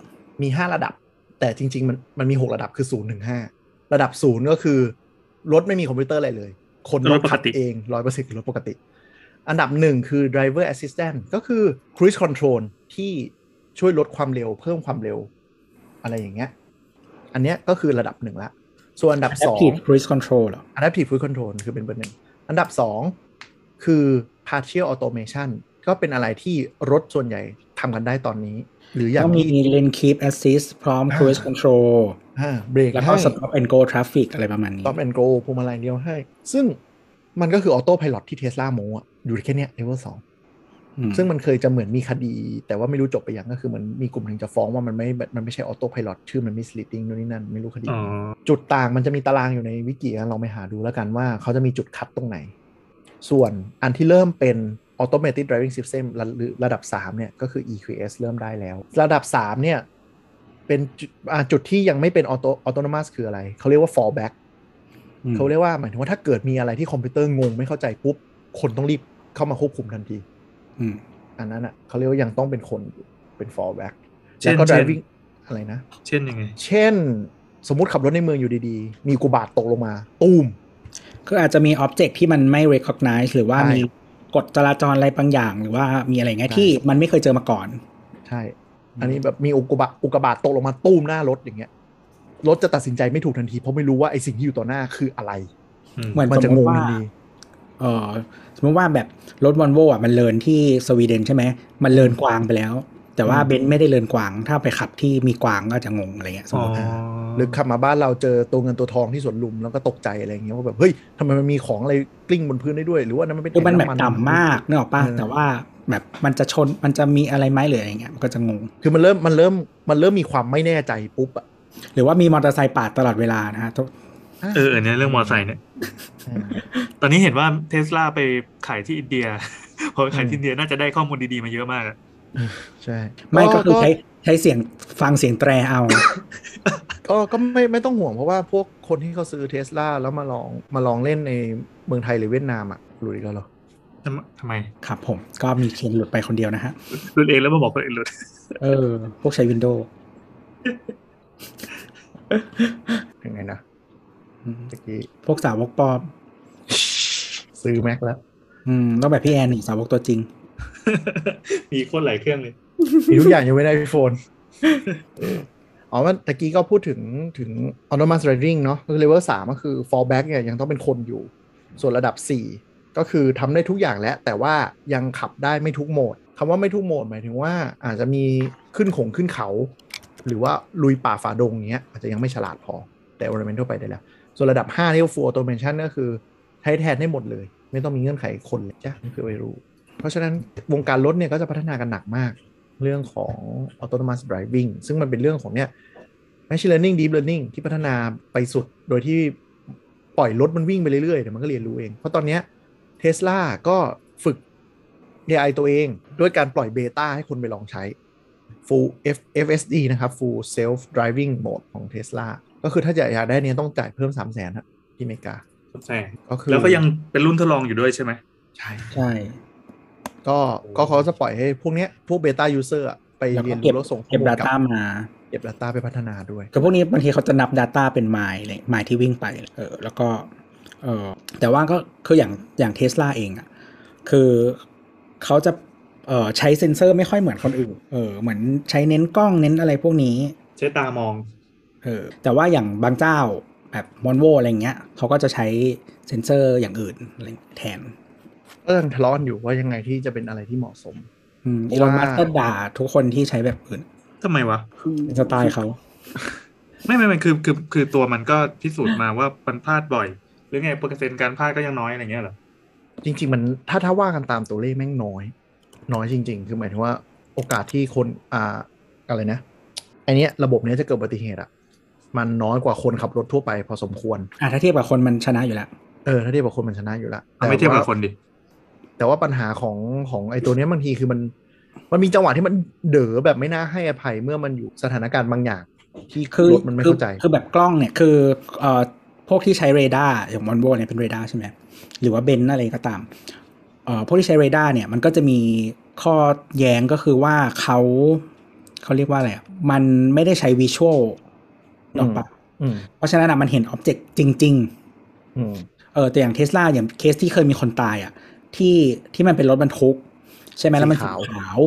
มี5ระดับ แต่จริง ๆ มันมันมี6ระดับคือศูนย์ถึงห้าระดับ0ก็คือรถไม่มีคอมพิวเตอร์อะไรเลย คนรถปกติขับเองร้อยเปอร์เซ็นต์คือรถปกติ อันดับหนึ่งคือ driver assistant ก็คือ cruise control ที่ช่วยลดความเร็ว เพิ่มความเร็ว อะไรอย่างเงี้ย อันเนี้ยก็คือระดับหนึ่งละ ส่วนอันดับสอง Adaptive Cruise Control เหรอ Adaptive Cruise Control คือเป็นเบอร์หนึ่งอันดับ2คือ Partial Automation ก็เป็นอะไรที่รถส่วนใหญ่ทำกันได้ตอนนี้ หรืออย่างก็มีที่ Lane Keep Assist พร้อมอ่า Cruise Control อ่าเบรกแล้วก็ให้ Stop and Go Traffic อะไรประมาณนี้ Stop and Go พวงมาลัยเดียวให้ ซึ่งมันก็คือออโต้พ l o t ที่เทสลาโมอะอยู่แค่เนี้ยเลเวลสองอืมซึ่งมันเคยจะเหมือนมีคดี แต่ว่าไม่รู้จบไปยังก็คือเหมือนมีกลุ่มหนึ่งจะฟ้องว่ามันไม่ มันไม่ใช่ออโต้พ l o t ชื่อมัน misleading นู่นนี่นั่นไม่รู้คดีอ๋อจุดต่างมันจะมีตารางอยู่ในวิกิลองไปหาดูแล้วกันว่าเขาจะมีจุดคัดตรงไหน ส่วนอันที่เริ่มเป็น automatic driving system ระหรือระดับ 3 เนี่ย ก็คือ EQS เริ่มได้แล้ว ระดับ 3 เนี่ย เป็นจุดอ่าจุดที่ยังไม่เป็น auto autonomous คืออะไร เขาเรียกว่า fallback อืมเขาเรียกว่าหมายถึงว่าถ้าเกิดมีอะไรที่คอมพิวเตอร์งงไม่เข้าใจปุ๊บ คนต้องรีบเข้ามาควบคุมทันทีอืมอันนั้นอะเขาเรียกว่ายังต้องเป็นคนอยู่เป็น fallback เช่แล้วนก็เช่น driving อะไรนะ เช่นยังไง เช่น สมมุติขับรถในเมืองอยู่ดีๆ มีอุกกาบาตตกลงมาตูมคืออาจจะมี Object ที่มันไม่ recognize หรือว่าใช่มีกฎจราจรอะไรบางอย่าง หรือว่ามีอะไรเงี้ยใช่ที่มันไม่เคยเจอมาก่อน ใช่ อันนี้แบบมีอุกกาบาตอุกกาบาตตกลงมาตูมหน้ารถอย่างเงี้ยรถจะตัดสินใจไม่ถูกทันทีเพราะไม่รู้ว่าไอสิ่งที่อยู่ต่อหน้าคืออะไรอืมเหมือนมันสจะมมงติงว่าทันทีเออสมมติว่าแบบรถวอลโวอะมันเลินที่สวีเดนใช่ไหมมันเลินกวางไปแล้ว แต่ว่าอืมเบนซ์ไม่ได้เลินกวาง ถ้าไปขับที่มีกวางก็จะงงอะไรเงี้ยสมอ๋มอติหรือขับมาบ้านเราเจอตัวเงินตัวทองที่สวนลุมแล้วก็ตกใจอะไรอย่างเงี้ยว่าแบบเฮ้ยทำไมมันมีของอะไรกลิ้งบนพื้นได้ด้วย หรือว่านั้นมันเป็นคือมันแบบแผ่ำต่ำมากนึกออกป่ะเออแต่ว่า แบบมันจะชนมันจะมีอะไรไหมหรืออะไรเงี้ยมันก็จะงง คือมันเริ่มมันเริ่มมันเริ่มมีความไม่แน่ใจปุ๊บอะหรือว่ามีมอเตอร์ไซค์ปาดตลอดเวลานะฮะทุกเออเออเนี่ยเรื่องมอเตอร์ไซค์เนี่ยอ่าตอนนี้เห็นว่าเทสลาไปขายที่อินเดียผราะขายที่อินเดียน่าจะได้ข้อมูลดีๆมาเยอะมากอะใช่ ไม่ก็คือใช้ใช้เสียงฟังเสียงแตรเอา ก็ก็ไม่ไม่ต้องห่วงเพราะว่าพวกคนที่เขาซื้อเทสลาแล้วมาลองมาลองเล่นในเมืองไทยหรือเวียดนามอะรู้ดีกแล้วเหรอ ทำไมทำไม ครับผมก็มีเคนหลุดไปคนเดียวนะฮะ หลุดเองแล้วมาบอกคนอื่นหลุด เออ พวกใช้ Windows ยังไงนะตะกี้พวกสาวกปลอม ซื้อแม็กแล้ว อืมต้องแบบพี่แอนนี่สาวกตัวจริง มีโคตรหลายเครื่องเลย มีทุกอย่างยังไม่ได้ไอโฟนอ๋อว่าตะกี้ก็พูดถึงถึง autonomous driving เนาะก็คือเลเวลสามก็คือ fallback เนี่ยยังต้องเป็นคนอยู่ ส่วนระดับ4 ก็คือทำได้ทุกอย่างแล้ว แต่ว่ายังขับได้ไม่ทุกโหมดคำว่าไม่ทุกโหมดหมายถึงว่าอาจจะมีขึ้นขงขึ้นเขา หรือว่าลุยป่าฝ่าดงเงี้ยอาจจะยังไม่ฉลาดพอแต่ ornament ทั่วไปได้แล้ว ส่วนระดับ5ที่ full automation ก็คือใช้แทนได้หมดเลย ไม่ต้องมีเงื่อนไขคนเลยจ้ะนี่คือไม่รู้ เพราะฉะนั้นวงการรถเนี่ยก็จะพัฒนากันหนักมาก เรื่องของ autonomous driving ซึ่งมันเป็นเรื่องของเนี่ย machine learning deep learning ที่พัฒนาไปสุดโดยที่ปล่อยรถมันวิ่งไปเรื่อยๆเดี๋ยวมันก็เรียนรู้เองเพราะตอนเนี้ เทสลาก็ฝึก AI ตัวเองด้วยการปล่อยเบต้าให้คนไปลองใช้ full F FSD นะครับ full self driving mode ของ Tesla ก็คือถ้าจะอยากได้เนี้ยต้องจ่ายเพิ่ม 3 0 0 0 0นที่อเมริกาใช่ก็คือแล้วก็ยังเป็นรุ่นทดลองอยู่ด้วยใช่ไหมใช่ใช่ ก็ก็เขาจะปล่อยให้พวกเนี้ย พวกเบต้ายูเซอร์ไปแล้วเรีก็ยนเก็บรู้แล้วส่งข้อเก็บมูลกลั Data บมา เก็บ Data ไปพัฒนาด้วยคือพวกนี้บางทีเขาจะนับ Data เป็นไมล์เลยไมล์ที่วิ่งไปเออแล้วก็ เออแต่ว่าก็คืออย่างอย่างเทสลาเองอะคือเขาจะเออใช้เซ็นเซอร์ไม่ค่อยเหมือนคนอื่น เออเหมือนใช้เน้นกล้องเน้นอะไรพวกนี้ ใช้ตามอง เออ แต่ว่าอย่างบางเจ้าแบบมอนโวอะไรเงี้ยเขาก็จะใช้เซ็นเซอร์อย่างอื่นอะไรแทนก็ยังทะเลาะกันอยู่ว่ายังไงที่จะเป็นอะไรที่เหมาะสมอืมเพอีราะลอนว่ามัสก็ด่าทุกคนที่ใช้แบบอื่นทำไมวะเป็นสไตล์เขา ไม่ไม่ไม่คือคือคือตัวมันก็พิสูจน์มาว่ามันพลาดบ่อย หรือไงเปอร์เซ็นต์การพลาดก็ยังน้อยอะไรเงี้ยเหรอจริง ๆ มันถ้าถ้าว่ากันตามตัวเลขแม่งน้อย น้อยจริง ๆ คือหมายถึงว่าโอกาสที่คนอ่าอะไรนะไอเนี้ยระบบเนี้ยจะเกิดอุบัติเหตุอะมันน้อยกว่าคนขับรถทั่วไปพอสมควรอะถ้าเทียบกับคนมันชนะอยู่แล้วเออถ้าเทียบกับคนมันชนะอยู่แล้วเอาไม่เทียบกับคนดิแต่ว่าปัญหาของของไอตัวเนี้ยบางทีคือมัน มันมีจังหวะที่มันเด๋อแบบไม่น่าให้อภัยเมื่อมันอยู่สถานการณ์บางอย่างที่คือรถมันไม่คือเข้าใจ คือแบบกล้องเนี่ยคือเอ่อ พวกที่ใช้เรดาร์อย่างวอลโวเนี่ยเป็นเรดาร์ใช่ไหมหรือว่าเบนซ์อะไรก็ตามเอ่อพวกที่ใช้เรดาร์เนี่ยมันก็จะมีข้อแย้งก็คือว่าเขาเขาเรียกว่าอะไรอะมันไม่ได้ใช้ visual ถูกปะอืมเพราะฉะนั้นอะมันเห็น object จริงอืมๆเออแต่อย่างเทสลาอย่างเคสที่เคยมีคนตายอะที่ที่มันเป็นรถบรรทุก ใช่ไหมแล้วมันสีขาว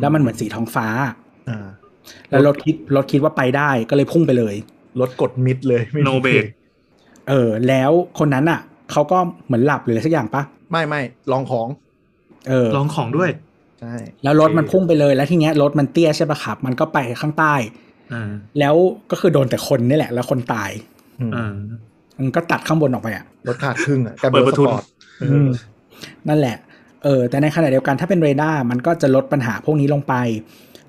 แล้วมันเหมือนสีท้องฟ้าอ่าแล้วรถคิดรถคิดว่าไปได้ก็เลยพุ่งไปเลย รถกดมิดเลยไม่มี No brake เออแล้วคนนั้นอะเขาก็เหมือนหลับหรืออะไรสักอย่างปะไม่ไม่ลองของ เออลองของด้วยใช่แล้วรถมันพุ่งไปเลยแล้วทีเนี้ยรถมันเตี้ยใช่ปะครับ มันก็ไปข้างใต้อ่าแล้วก็คือโดนแต่คนนี่แหละ แล้วคนตายอืมอ่ามันก็ตัดข้างบนออกไปอะรถขาดครึ่งอะกลายเปิเป็นดรปถระสทุนปอร์ตเออนั่นแหละเออแต่ในขณะเดียวกันถ้าเป็นเรดาร์มันก็จะลดปัญหาพวกนี้ลงไป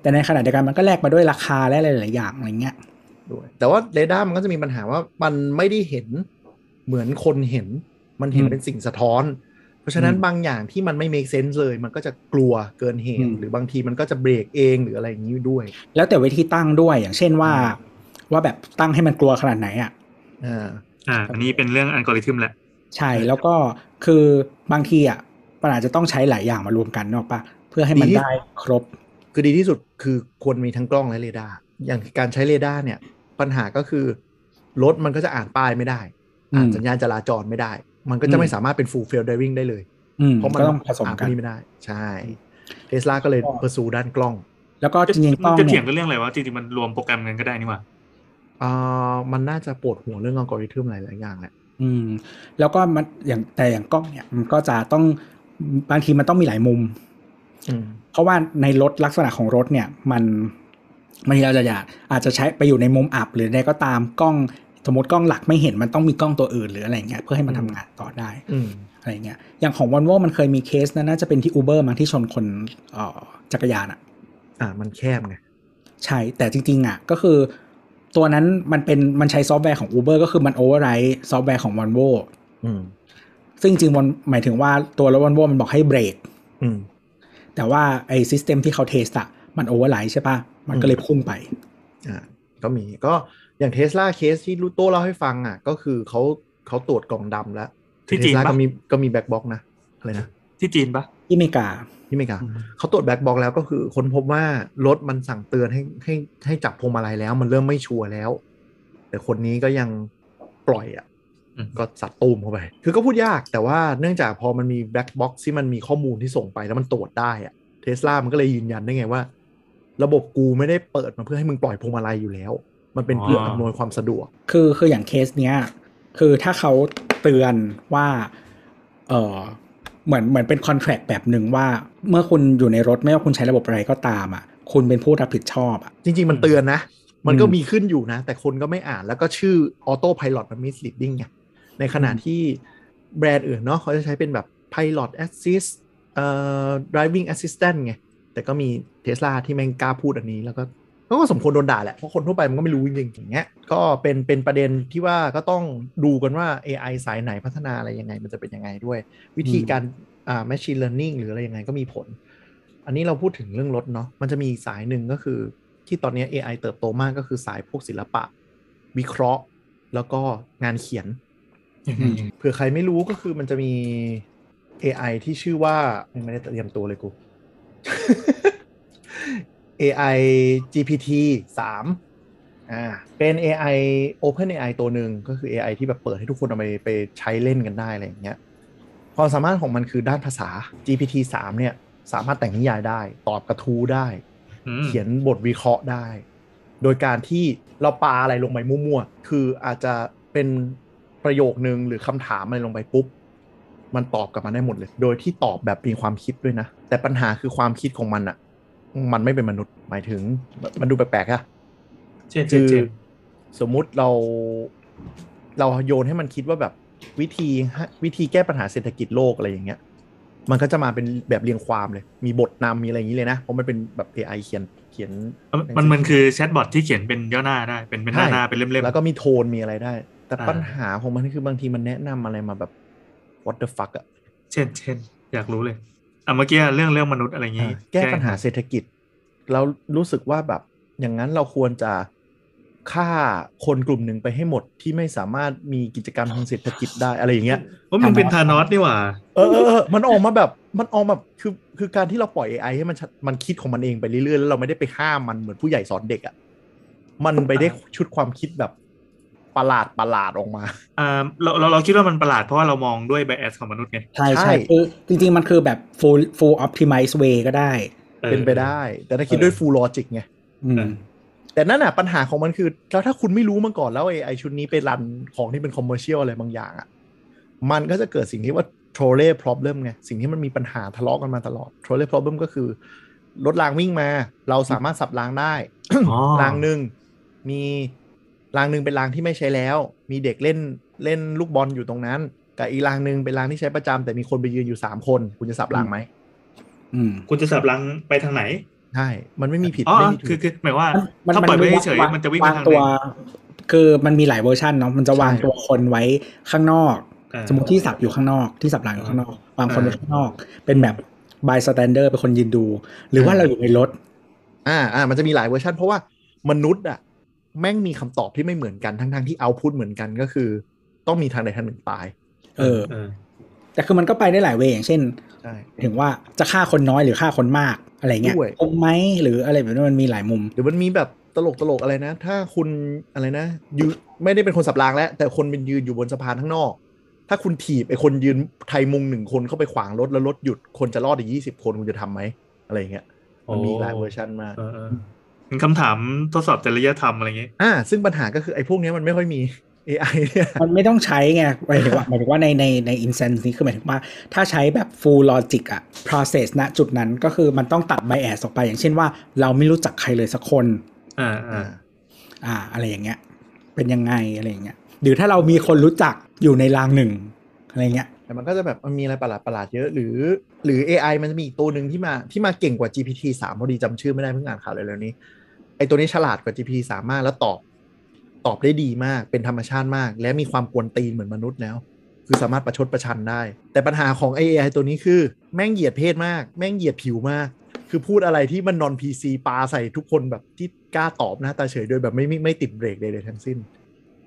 แต่ในขณะเดียวกันมันก็แลกมาด้วยราคาและหลายๆอย่างอะไรเงี้ย ด้วย แต่ว่าเรดาร์มันก็จะมีปัญหาว่ามันไม่ได้เห็นเหมือนคนเห็น มันเห็นอืมเป็นสิ่งสะท้อน เพราะฉะนั้นอืมบางอย่างที่มันไม่ make sense เลย มันก็จะกลัวเกินเหอืตุมหรือบางทีมันก็จะเบรกเองหรืออะไรอย่างนี้ด้วย แล้วแต่วิธีตั้งด้วยอย่างเช่นว่า ว่าแบบตั้งให้มันกลัวขนาดไหนอะอ่าอ่าอันนี้เป็นเรื่องอัลกอริทึมแหละ ใช่แล้วก็คือบางทีอะมันอาจจะต้องใช้หลายอย่างมารวมกันนึกออกปะเพื่อให้มันดีที่ได้ครบ คือดีที่สุดคือควรมีทั้งกล้องและเรดาร์อย่างการใช้เรดาร์เนี่ย ปัญหาก็คือรถมันก็จะอ่านป้ายไม่ได้ อ่านอืมสัญญาณจราจรไม่ได้ มันก็จะอืมไม่สามารถเป็น full self driving ได้เลยอืมเพราะมันก็ต้องผสมอ่านพกัวกนนี้ไม่ได้ ใช่เทสลาก็เลยก็เพอร์ซูด้านกล้อง แล้วก็จริงๆกมัล้นองจะเถีเนี่ยยงกันเรื่องอะไรวะจริงๆมันรวมโปรแกรมกันก็ได้นี่หว่าอ่ามันน่าจะปวดหัวเรื่องอัลกอริทึมหลายๆอย่างแหละอืม แล้วก็มันอย่างแต่อย่างกล้องเนี่ย มันก็จะต้องบางทีมันต้องมีหลายมุมอืมเพราะว่าในรถลักษณะของรถเนี่ย มัน มันเราจะอยากอาจจะใช้ไปอยู่ในมุมอับหรือใดก็ตามกล้องสมมติกล้องหลักไม่เห็นมันต้องมีกล้องตัวอื่นหรืออะไรเงี้ยเพื่อให้มันทำงานต่อได้อืมอะไรเงี้ยอย่างของวอลโวมันเคยมีเคสนะน่าจะเป็นที่ Uber มั้งที่ชนคนเอ่อจักรยานอะอ่ามันแคบไงใช่แต่จริง ๆ อะ ก็คือตัวนั้นมันเป็นมันใช้ซอฟต์แวร์ของ Uber ก็คือมัน override ซอฟต์แวร์ของ Volvo อืมซึ่งจริงๆมันหมายถึงว่าตัวรถ Volvo มันบอกให้เบรกอืมแต่ว่าไอ้ system ที่เขา test อะมัน override ใช่ปะ มันก็เลยพุ่งไปอ่าก็มีก็อย่างเทสลาเคสที่ลูโต้เล่าให้ฟังอะ ก็คือเขาเขาตรวจกล่องดำแล้วที่เทจีสนลาปะก็มีก็มี black box นะอะไรนะที่จีนปะที่อเมริกาที่อเมริกาเขาตรวจ black box แล้วก็คือคนพบว่ารถมันสั่งเตือนให้ให้ให้จับพวงมาลัยแล้ว มันเริ่มไม่ชัวร์แล้ว แต่คนนี้ก็ยังปล่อยอะอืมก็สัตว์ตูมเข้าไป คือก็พูดยากแต่ว่าเนื่องจากพอมันมี black box ที่มันมีข้อมูลที่ส่งไปแล้วมันตรวจได้อะเทสลามันก็เลยยืนยันได้ไงว่า ระบบกูไม่ได้เปิดมาเพื่อให้มึงปล่อยพวงมาลัยอยู่แล้ว มันเป็นเพื่ออำนวยความสะดวก คือคืออย่างเคสเนี้ย คือถ้าเขาเตือนว่า เออเหมือนเหมือนเป็นคอนแท c t แบบหนึ่งว่า เมื่อคุณอยู่ในรถไม่ว่าคุณใช้ระบบอะไรก็ตามอะ คุณเป็นผู้รับผิดชอบอะ จริง ๆ มันเตือนนะ มันก็อืมมีขึ้นอยู่นะ แต่คนก็ไม่อ่านแล้วก็ชื่อออโต้พ l ล t มันมิส e ิดดิ้งไงในขณะที่แบรนด์อื่นเนาะเขาจะใช้เป็นแบบ Pilot Assist เอ่อ driving assistant ไง แต่ก็มีเทสลาที่แม่งกล้าพูดอันนี้แล้วก็ก็สมควรโดนด่าแหละ เพราะคนทั่วไปมันก็ไม่รู้จริงๆอย่างเงี้ยก็เป็นเป็นประเด็นที่ว่าก็ต้องดูกันว่า AI สายไหนพัฒนาอะไรยังไง มันจะเป็นยังไงด้วย วิธีการอ่า machine learning หรืออะไรยังไงก็มีผล อันนี้เราพูดถึงเรื่องรถเนาะมันจะมีอีกสายหนึ่งก็คือ ที่ตอนนี้ AI เติบโตมากก็คือสายพวกศิลปะ วิเคราะห์ แล้วก็งานเขียนอืมเผื่อใครไม่รู้ก็คือมันจะมี AI ที่ชื่อว่าไม่ได้เตรียมตัวเลยกู AI GPT 3อ่าเป็น AI Open AI ตัวหนึ่งก็คือ AI ที่แบบเปิดให้ทุกคนเอาไปไปใช้เล่นกันได้อะไรอย่างเงี้ยความสามารถของมันคือด้านภาษา GPT 3เนี่ย สามารถแต่งนิยายได้ ตอบกระทู้ได้อืมเขียนบทวิเคราะห์ได้ โดยการที่เราปาอะไรลงไปมั่วๆ คืออาจจะเป็นประโยคนึงหรือคำถามอะไรลงไปปุ๊บ มันตอบกลับมาได้หมดเลย โดยที่ตอบแบบมีความคิดด้วยนะ แต่ปัญหาคือความคิดของมันอะมันไม่เป็นมนุษย์หมายถึงมันดูแปลกๆอะเช่นคืเช่นอเช่นสมมุติเราเราโยนให้มันคิดว่าแบบวิธีวิธีแก้ปัญหาเศรษฐกิจโลกอะไรอย่างเงี้ย มันก็จะมาเป็นแบบเรียงความเลย มีบทนำมีอะไรอย่างนี้เลยนะ เพราะมันเป็นแบบ AI เขียนเขียน มันมันคือแชทบอทที่เขียนเป็นย่อหน้าได้ เป็นเป็นหน้าใช่หน้าเป็นเล่มๆ แล้วก็มีโทนมีอะไรได้ แต่อ่าปัญหาของมันคือบางทีมันแนะนำอะไรมาแบบ what the fuck อะเช่นเช่นอยากรู้เลยอะเมื่อกี้เรื่องเรื่องมนุษย์อะไรอย่างงี้อ่าแก้ปัญหาเศรษฐกิจ เรารู้สึกว่าแบบอย่างนั้นเราควรจะฆ่าคนกลุ่มหนึ่งไปให้หมดที่ไม่สามารถมีกิจกรรมทางเศรษฐกิจได้อะไรอย่างเงี้ยว่ามันเป็นธานอสนี่หว่าเออเออเออมันออกมาแบบมันออกมาคือคือการที่เราปล่อย AI ให้มันชัดมันคิดของมันเองไปเรื่อยๆแล้วเราไม่ได้ไปห้ามมันเหมือนผู้ใหญ่สอนเด็กอะ่ะมันไปได้ชุดความคิดแบบ ประหลาดประหลาดออกมาอ่าเราเราเราคิดว่ามันประหลาดเพราะว่าเรามองด้วยไบแอสของมนุษย์ไงใช่ใช่ใช่คือจริง ๆ มันคือแบบ full full optimize way ก็ได้ออเป็นไปได้ แต่ถ้าคิดด้วย full logic ไงอืมเออแต่นั่นน่ะปัญหาของมันคือ แล้วถ้าคุณไม่รู้มาก่อนแล้ว AI ชุดนี้ไปรันของที่เป็นคอมเมอร์เชียลอะไรบางอย่างอะ่ะมันก็จะเกิดสิ่งที่ว่า trolley problem ไงสิ่งที่มันมีปัญหาทะเลาะกันมาตลอด trolley problem ก็คือรถรางวิ่งมา เราสามารถสับรางได้อ๋อรางหนึ่งมี รางหนึ่งเป็นรางที่ไม่ใช้แล้ว มีเด็กเล่นเล่นลูกบอลอยู่ตรงนั้น กับอีกรางหนึ่งเป็นรางที่ใช้ประจำแต่มีคนไปยืนอยู่สามคน คุณจะสับรางไหมอืม คุณจะสับหลังไปทางไหนใช่มันไม่มีผิดอ๋อไม่มีถูคือกคือหมายว่ามันถ้าปล่อยไว้เฉยางๆมันจะวิ่งไปวางทางตัไหวนคือมันมีหลายเวอร์ชันเนาะมันจะวางใช่ตัวคนไว้ข้างนอกอ่าสมมติที่สับอยู่ข้างนอก ที่สับหลังอยู่ข้างนอก วางคนไว้อ่าข้างนอก เป็นแบบ by standard เป็นคนยืนดู หรือว่าเราอยู่ในรถ อ่าอ่ามันจะมีหลายเวอร์ชันเพราะว่ามนุษย์อะ แม่งมีคำตอบที่ไม่เหมือนกันทั้งทงๆที่เอาพุทเหมือนกันก็คือ ต้องมีทางใดทางหนึ่งตาย เออเออแต่คือมันก็ไปได้หลายเวย์อย่างเช่นใช่ถึงว่าจะฆ่าคนน้อยหรือฆ่าคนมากอะไรเงี้ยด้วยคมไหมหรืออะไรแบบนี้มันมีหลายมุม หรือมันมีแบบตลกตลกๆอะไรนะ ถ้าคุณอะไรนะยืนไม่ได้เป็นคนสับรางแล้ว แต่คนเป็นยืนอยู่บนสะพานข้างนอก ถ้าคุณถีบไอ้คนยืนไทยมุงหนึ่งคนเข้าไปขวางรถแล้วรถหยุดคนจะรอดอีกยี่สิบคนคุณจะทำไหมอะไรอย่างเงี้ยมันมีหลายเวอร์ชันมาก เออเออเป็นคำถามทดสอบจริยธรรมอะไรอย่างงี้อ่า ซึ่งปัญหาก็คือไอ้พวกเนี้ยมันไม่ค่อยมี AI เนี่ยมันไม่ต้องใช้ไงหมายถึงว่าหมายถึงว่าในในใน instance นี้คือหมายถึงว่าถ้าใช้แบบ full logic อะ process ณจุดนั้นก็คือมันต้องตัด bias ออกไป อย่างเช่นว่าเราไม่รู้จักใครเลยสักคน อ่าอ่าอ่า อะไรอย่างเงี้ย เป็นยังไงอะไรอย่างเงี้ยหรือถ้าเรามีคนรู้จักอยู่ในรางหนึ่งอะไรเงี้ยแต่มันก็จะแบบมันมีอะไรประหลาดประหลาดๆเยอะหรือ หรือ AI มันจะมีอีกตัวหนึ่งที่มาที่มาเก่งกว่า GPT 3พอดีจำชื่อไม่ได้เพิ่งอ่านข่าวเลยแล้วนี้ ไอตัวนี้ฉลาดกว่า GPT 3มากแล้วตอบตอบได้ดีมากเป็นธรรมชาติมาก และมีความกวนตีนเหมือนมนุษย์แล้ว คือสามารถประชดประชันได้ แต่ปัญหาของ AI ตัวนี้คือ แม่งเหยียดเพศมาก แม่งเหยียดผิวมาก คือพูดอะไรที่มันนอน PC ปาใส่ทุกคนแบบที่กล้าตอบหน้าตาเฉยโดยแบบไม่ไม่ไม่ติดเบรกใดๆทั้งสิ้น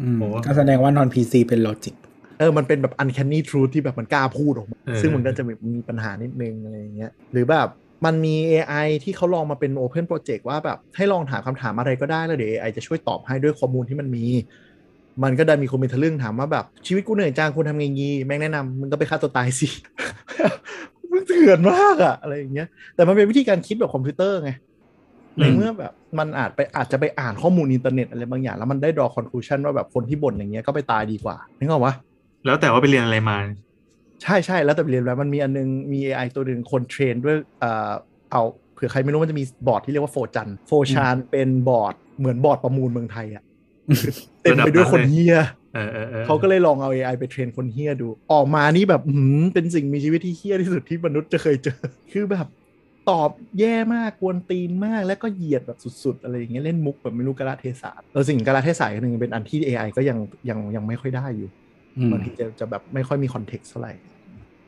อืมโอ้ก็แสดงว่า non PC เป็น logicเออ มันเป็นแบบ uncanny truth ที่แบบมันกล้าพูดออกมาเออซึ่งมันก็จะมีมีปัญหานิดนึงอะไรอย่างเงี้ย หรือแบบ มันมี AI ที่เขาลองมาเป็น open project ว่าแบบให้ลองถามคำถามอะไรก็ได้แล้วเดี๋ยว AI จะช่วยตอบให้ด้วยข้อมูลที่มันมี มันก็ได้มีคนเป็นทะลึ่งถามว่าแบบชีวิตกูเหนื่อยจังคุณทำไงงี้แม่งแนะนำมึงก็ไปฆ่าตัวตายสิมึงเถื่อนมากอะอะไรอย่างเงี้ย แต่มันเป็นวิธีการคิดแบบคอมพิวเตอร์ไงในเมื่อแบบมันอาจไปอาจจะไปอ่านข้อมูลอินเทอร์เน็ตอะไรบางอย่าง แล้วมันได้ draw conclusion ว่าแบบคนที่บ่นอย่างเงี้ยก็ไปตายดีกว่านึกออกปะแล้วแต่ว่าไปเรียนอะไรมา ใช่ใช่แล้วแต่ไปเรียนแล้วมันมีอันนึงมี AI ตัวหนึ่งคน train ด้วยเอ่อเอาเผื่อใครไม่รู้มันจะมีบอร์ดที่เรียกว่า4chan 4chan เป็นบอร์ดเหมือนบอร์ดประมูลเมืองไทยอะเต็มไปด้วยคนเฮียเออเออออเขาก็เลยลองเอา AI ไป train คนเฮียดู ออกมานี่แบบอื้อหือเป็นสิ่งมีชีวิตที่เฮียที่สุดที่มนุษย์จะเคยเจอ คือแบบตอบแย่มากกวนตีนมากแล้วก็เหยียดแบบสุดๆ อะไรอย่างเงี้ยเล่นมุกแบบไม่รู้กาลเทศะแล้วซึ่งกาลเทศะอีกหนึ่งเป็นอันที่ AI ก็ยังยังยังไม่ค่อยได้อยู่อืม บางทีจะจะแบบไม่ค่อยมี context เท่าไหร่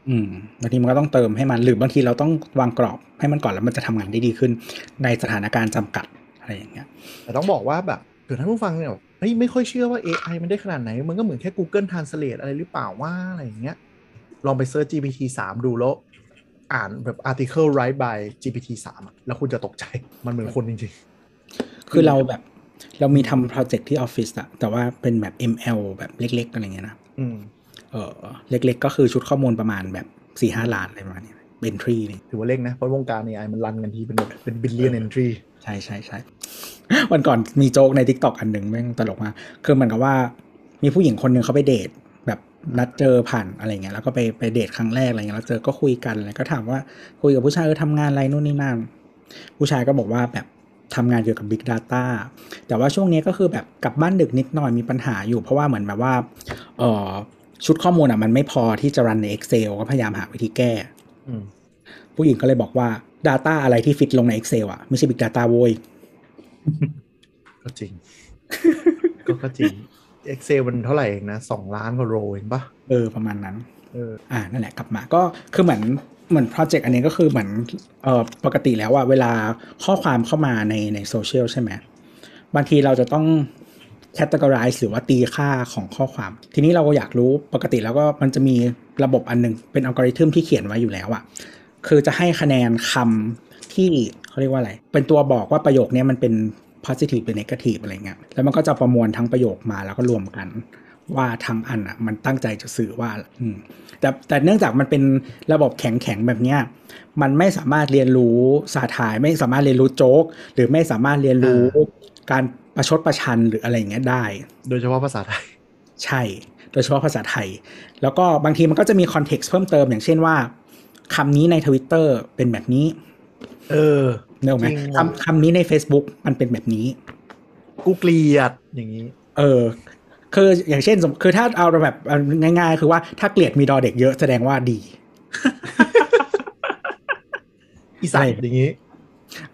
อืมบางทีมันก็ต้องเติมให้มันหรือบางทีเราต้องวางกรอบให้มันก่อนแล้วมันจะทำงานได้ดีขึ้น ในสถานการณ์จำกัดอะไรอย่างเงี้ย แต่ต้องบอกว่าแบบเผื่อท่านผู้ฟังเนี่ยแบบเฮ้ยไม่ค่อยเชื่อว่า AI มันได้ขนาดไหน มันก็เหมือนแค่ Google Translate อะไรหรือเปล่าว่าอะไรอย่างเงี้ย ลองไป search GPT 3 ดูแล้วอ่านแบบ article write by GPT 3อะแล้วคุณจะตกใจมันเหมือนคนจริงคือเราแบบเรามีทำโปรเจกต์ที่ออฟฟิศอะแต่ว่าเป็นแบบ ML แบบเล็ก ๆ อะไรเงี้ยนะๆอืม เออเล็กๆ ก็คือชุดข้อมูลประมาณแบบสี่ห้าล้านอะไรประมาณเนี้เอนทรีนี่ถือว่าเล็กนะ เพราะวงการ AI มันรันกันทีเป็นแบบเป็น billion entry ใช่ใช่ใช่วันก่อนมีโจ๊กใน t ิ k t o k อันหนึ่งแม่งตลกมากคือเหมือนกับว่า มีผู้หญิงคนหนึ่งเขาไปเดทแบบนัดเจอผ่านอะไรเงี้ยแล้วก็ไปไปเดทครั้งแรกอะไรเงี้ยแล้วเจอก็คุยกันแล้วก็ถามว่าคุยกับผู้ชายเออทำงานอะไรนู่นนี่นั่นผู้ชายก็บอกว่าแบบ ทำงานเกี่ยวกับ Big Data แต่ว่าช่วงนี้ก็คือแบบกลับบ้านดึกนิดหน่อยมีปัญหาอยู่เพราะว่าเหมือนแบบว่าเออชุดข้อมูลอะมันไม่พอที่จะ run ใน Excel ก็พยายามหาวิธีแก้อืมผู้หญิงก็เลยบอกว่า Data อะไรที่ฟิตลงใน Excel อะไม่ใช่ Big Data โว้ยก็จริงก็ก็จริง Excel มันเท่าไหร่เองนะสองล้านกว่า row เองปะเออประมาณนั้นเอออ่านั่นแหละกลับมาก็คือเหมือน เหมือนโปรเจกต์อันนี้ก็คือเหมือนเอ่อปกติแล้วอะเวลาข้อความเข้ามาในในโซเชียลใช่ไหมบางทีเราจะต้อง categorize หรือว่าตีค่าของข้อความ ทีนี้เราก็อยากรู้ปกติแล้วก็มันจะมีระบบอันหนึง เป็นอัลกอริทึมที่เขียนไว้อยู่แล้วอะคือจะให้คะแนนคำที่เขาเรียกว่าอะไร เป็นตัวบอกว่าประโยคนี้มันเป็น positive หรือ negative อะไรเงี้ยแล้วมันก็จะประมวลทั้งประโยคมาแล้วก็รวมกัน ว่าทั้งอันอะ มันตั้งใจจะสื่อว่า อืม แต่แต่เนื่องจากมันเป็นระบบแข็งแข็งๆแบบเนี้ย มันไม่สามารถเรียนรู้สาทาย ไม่สามารถเรียนรู้โจ๊ก หรือไม่สามารถเรียนรู้การประชดประชันหรืออะไรอย่างเงี้ยได้ โดยเฉพาะภาษาไทย ใช่ โดยเฉพาะภาษาไทย แล้วก็บางทีมันก็จะมี context เพิ่มเติมอย่างเช่นว่าคำนี้ในทวิตเตอร์เป็นแบบนี้ เออนึกออกไหมจริงว่ะคำคำนี้ใน Facebook มันเป็นแบบนี้ กูเกลียดอย่างนี้ เออ คืออย่างเช่นสมคือถ้าเอาแบบง่าย ๆ คือว่าถ้าเกลียดมีดอเด็กเยอะแสดงว่าดีอีสานใช่อย่างนี้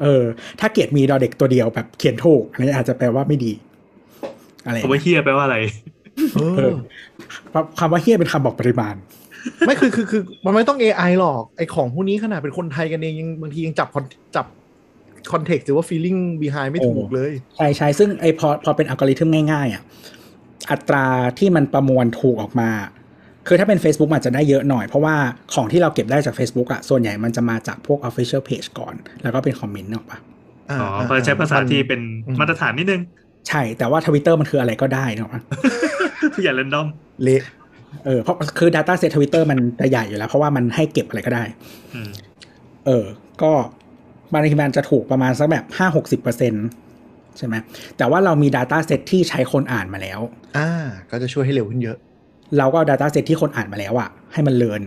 เออ ถ้าเกลียดมีดอเด็กตัวเดียวแบบเขียนถูกอันนี้อาจจะแปลว่าไม่ดี อะไรคำว่าเฮียแปลว่าอะไรเอเอออคำว่าเฮี้ยเป็นคำบอกปริมาณ ไม่คือคือคือมันไม่ต้อง AI หรอก ไอของพวกนี้ขนาดเป็นคนไทยกันเองยังบางทียังจับ con- จับคอนเท็กซ์หรือว่า feeling behind ไม่ถูกเลย ใช่ใช่ซึ่งไอพอพอเป็นอัลกอริทึมง่ายๆอะ อัตราที่มันประมวลถูกออกมา คือถ้าเป็น Facebook อาจจะได้เยอะหน่อย เพราะว่าของที่เราเก็บได้จาก Facebook อะส่วนใหญ่มันจะมาจากพวก Official Page ก่อน แล้วก็เป็นคอมเมนต์ออกปะอ่าอ๋อเพราะใช้ภาษาที่เป็นอืมมาตรฐานนิดนึง ใช่แต่ว่าทวิตเตอร์มันคืออะไรก็ได้เนกอะปะทุกอย่างเรนดอมเละเออเพราะคือ Data Set Twitter มันจะใหญ่อยู่แล้ว เพราะว่ามันให้เก็บอะไรก็ได้อืมเออ ก็บางทีมันจะถูกประมาณสักแบบห้าหกสิบเปอร์เซ็น ใช่ไหมแต่ว่าเรามี Data Set ที่ใช้คนอ่านมาแล้ว อ่า ก็จะช่วยให้เร็วขึ้นเยอะ เราก็เอา Data Set ที่คนอ่านมาแล้วอะให้มันเลิน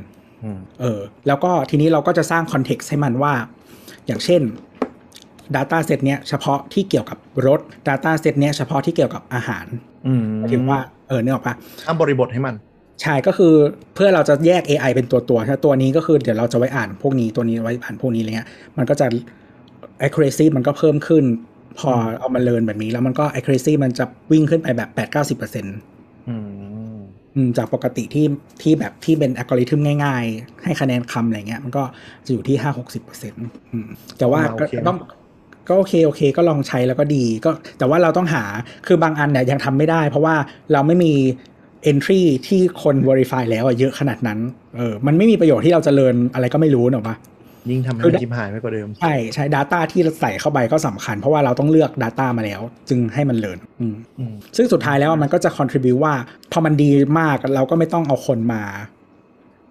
อืมเออ แล้วก็ทีนี้เราก็จะสร้างคอนเท็กซ์ให้มันว่า อย่างเช่น Data Set เนี้ยเฉพาะที่เกี่ยวกับรถ Data Set เนี้ยเฉพาะที่เกี่ยวกับอาหารอืมหมายถึงว่าเออเนี่ยหรอกปะทำบริบทให้มันใช่ก็คือเพื่อเราจะแยก AI เป็นตัวตัวๆถ้าตัวนี้ก็คือเดี๋ยวเราจะไว้อ่านพวกนี้ตัวนี้ไว้อ่านพวกนี้อะไรเงี้ยมันก็จะ accuracy มันก็เพิ่มขึ้น พอเอามาเรียนแบบนี้ แล้วมันก็ accuracy มันจะวิ่งขึ้นไปแบบ8-90%อร์เซ็นต์อืมอืมจากปกติที่ที่แบบที่เป็นอัลกอริทึมง่ายๆ ให้คะแนนคำอะไรเงี้ย มันก็จะอยู่ที่ห้าหกสิบเปอร์เซ็นต์แต่ว่าก็ต้องก็โอเคโอเค ก็ลองใช้แล้วก็ดีก็แต่ว่าเราต้องหาคือบางอันเนี่ยยังทำไม่ได้ เพราะว่าเราไม่มี entry ที่คน verify แล้วอะเยอะขนาดนั้นเออมันไม่มีประโยชน์ที่เราจะเรียนอะไรก็ไม่รู้หรอกปะ ยิ่งทำให้คือมันจิมหายไปกว่าเดิม ใช่ใช้ Data ที่ใส่เข้าไปก็สำคัญ เพราะว่าเราต้องเลือก Data มาแล้ว จึงให้มันเรียนอืมอืมซึ่งสุดท้ายแล้วมันก็จะ contribute ว่า พอมันดีมากเราก็ไม่ต้องเอาคนมา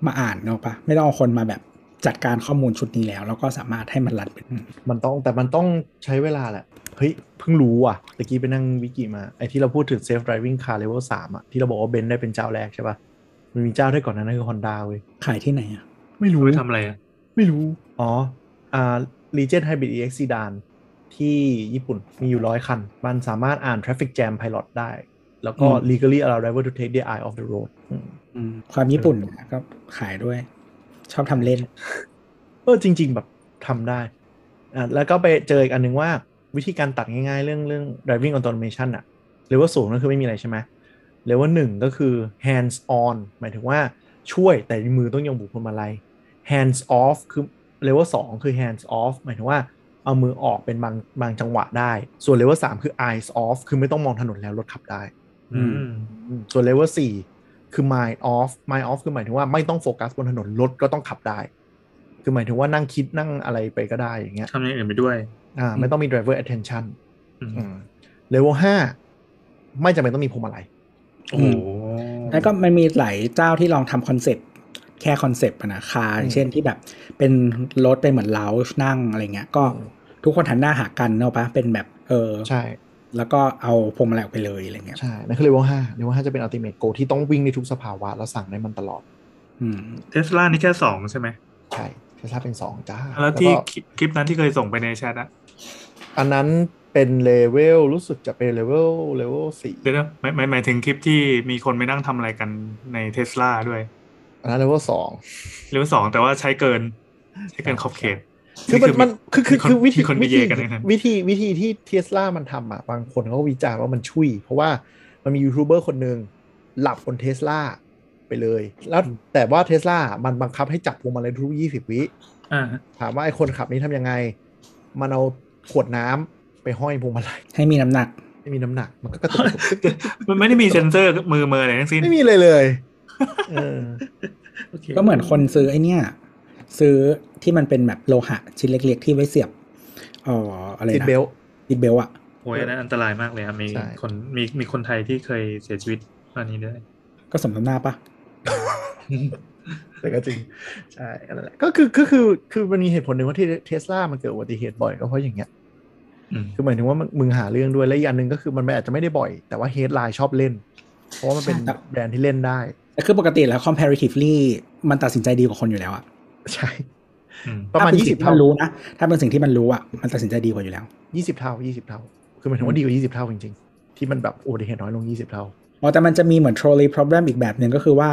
มาอ่านเนอะปะไม่ต้องเอาคนมาแบบจัดการข้อมูลชุดนี้แล้ว แล้วก็สามารถให้มันรันเป็นมันต้องแต่มันต้องใช้เวลาแหละ เฮ้ย เพิ่งรู้อะตะกี้ไปนั่งวิกิมา ไอ้ที่เราพูดถึง self driving car level 3อะที่เราบอกว่าเบนซ์ได้เป็นเจ้าแรกใช่ปะมันมีเจ้าได้ก่อนหนานั้นคือ Honda เว้ยขายที่ไหนอะไม่รู้ไปทำอะไรอะ ไม่รู้ อ๋อ อ่า Legend Hybrid EX Sedan ที่ญี่ปุ่นมีอยู่ร้อยคัน มันสามารถอ่าน traffic jam pilot ได้ แล้วก็อืม legally allow driver to take their eye off the road อืมอืมความญี่ปุ่นก็ขายด้วย ชอบทำเล่น เออจริง ๆ แบบทำได้อ่าแล้วก็ไปเจออีกอันหนึ่งว่าวิธีการตัดง่ายๆ เรื่องเรื่อง driving automation อะlevel ศูนย์ก็คือไม่มีอะไรใช่ไหมเลเวลหนึ่งก็คือ hands on หมายถึงว่าช่วยแต่มือต้องยังกุมพวงมาลัย hands off คือเลเวลสองคือ hands off หมายถึงว่าเอามือออกเป็นบางบางจังหวะได้ ส่วนเลเวลสามคือ eyes off คือไม่ต้องมองถนนแล้วรถขับได้อืมอืมส่วนเลเวลสี่คือ mind off mind off คือหมายถึงว่าไม่ต้องโฟกัสบนถนนรถก็ต้องขับได้ คือหมายถึงว่านั่งคิดนั่งอะไรไปก็ได้อย่างเงี้ยทำอย่างอื่นไปด้วย อ่า ไม่ต้องมี driver attention อืมเลเวลห้าไม่จำเป็นต้องมีพวงมาลัยโอ้โหแล้วก็มันมีหลายเจ้าที่ลองทำ concept แค่ concept อะนะ car อืมเช่นที่แบบเป็นรถเป็นเหมือนเลาชนั่งอะไรเงี้ย ก็ทุกคนหันหน้าหากันนึกออกปะเป็นแบบเออใช่ แล้วก็เอาพวงมาลัยออกไปเลยอะไรเงี้ยใช่นั่นคือเลเวลห้าเลเวลห้าจะเป็น ultimate goal ที่ต้องวิ่งในทุกสภาวะแล้วสั่งได้มันตลอดอืมเทสลานี่แค่สองใช่ไหมใช่เทสลาเป็นสองจ้าแล้วที่ก็คลิปคลิปนั้นที่เคยส่งไปในแชทอะอันนั้นเป็นเลเวลรู้สึกจะเป็นเลเวลเลเวลสี่เดี๋ยวนะหมายหมายหมายถึงคลิปที่มีคนไปนั่งทำอะไรกันในเทสลาด้วย อันนั้นเลเวลสองเรื่องสองแต่ว่าใช้เกิน ใช้เกินขอบเขตคือมันมันคือคือคือวิธีมีคนไปวิเยธีกันในนั้นวิธีวิธีที่เทสลามันทำอะบางคนเขาก็วิจารณ์ว่ามันชุยเพราะว่ามันมียูทูบเบอร์คนหนึ่งหลับบนเทสลาไปเลย แล้วแต่ว่าเทสลามันบังคับให้จับพวงมาลัยทุกยี่สิบวิอ่าถามว่าไอ้คนขับนี้ทำยังไง มันเอาขวดน้ำไปห้อยพวงมาลัยให้มีน้ำหนัก ไม่มีน้ำหนัก มันก็กระตุกกระตุกตึ๊กตึ๊กมันไม่ได้มีเซ็นเซอร์มือมืออะไรทั้งสิ้นไม่มีเลยเลยเออโอเค ก็เหมือนคนซื้อไอเนี้ยซื้อที่มันเป็นแบบโลหะชิ้นเล็ก ๆ ที่ไว้เสียบเอ๋ออะไรติดนะเบลติดเบลอะโอ้ยอันนั้นอันตรายมากเลยครับมีใช่คนมีมีคนไทยที่เคยเสียชีวิตอันนี้ด้วย ก็สมน้ำหน้าปะแต่ก็จริง ใช่นั่นแหละก็คือก็คือคือมันมีเหตุผลหนึ่งว่าที่เทสลามันเกิดอุบัติเหตุบ่อยก็เพราะอย่างเงี้ยอืมคือหมายถึงว่ามึงหาเรื่องด้วยและอีกอันหนึ่งก็คือมันไม่อาจจะไม่ได้บ่อย แต่ว่าเฮดไลน์ชอบเล่น เพราะว่ามันเป็นแบรนด์ที่เล่นได้ แต่คือปกติแล้ว comparatively มันตัดสินใจดีกว่าคนอยู่แล้วอะใช่อืมประมาณถ้เป็นยี่สิสิ่บงที่เท่ามันรู้นะถ้าเป็นสิ่งที่มันรู้อะมันตัดสินใจดีกว่าอยู่แล้วยี่สิบเท่ายี่สิบเท่า คือหมายถึงว่าดีกว่ายี่สิบเท่าจริงๆ ที่มันแบบอุบัติเหตุน้อยลงยี่สิบเท่าอ๋อแต่มันจะมีเหมือน trolley problem อีกแบบหนึ่งก็คือว่า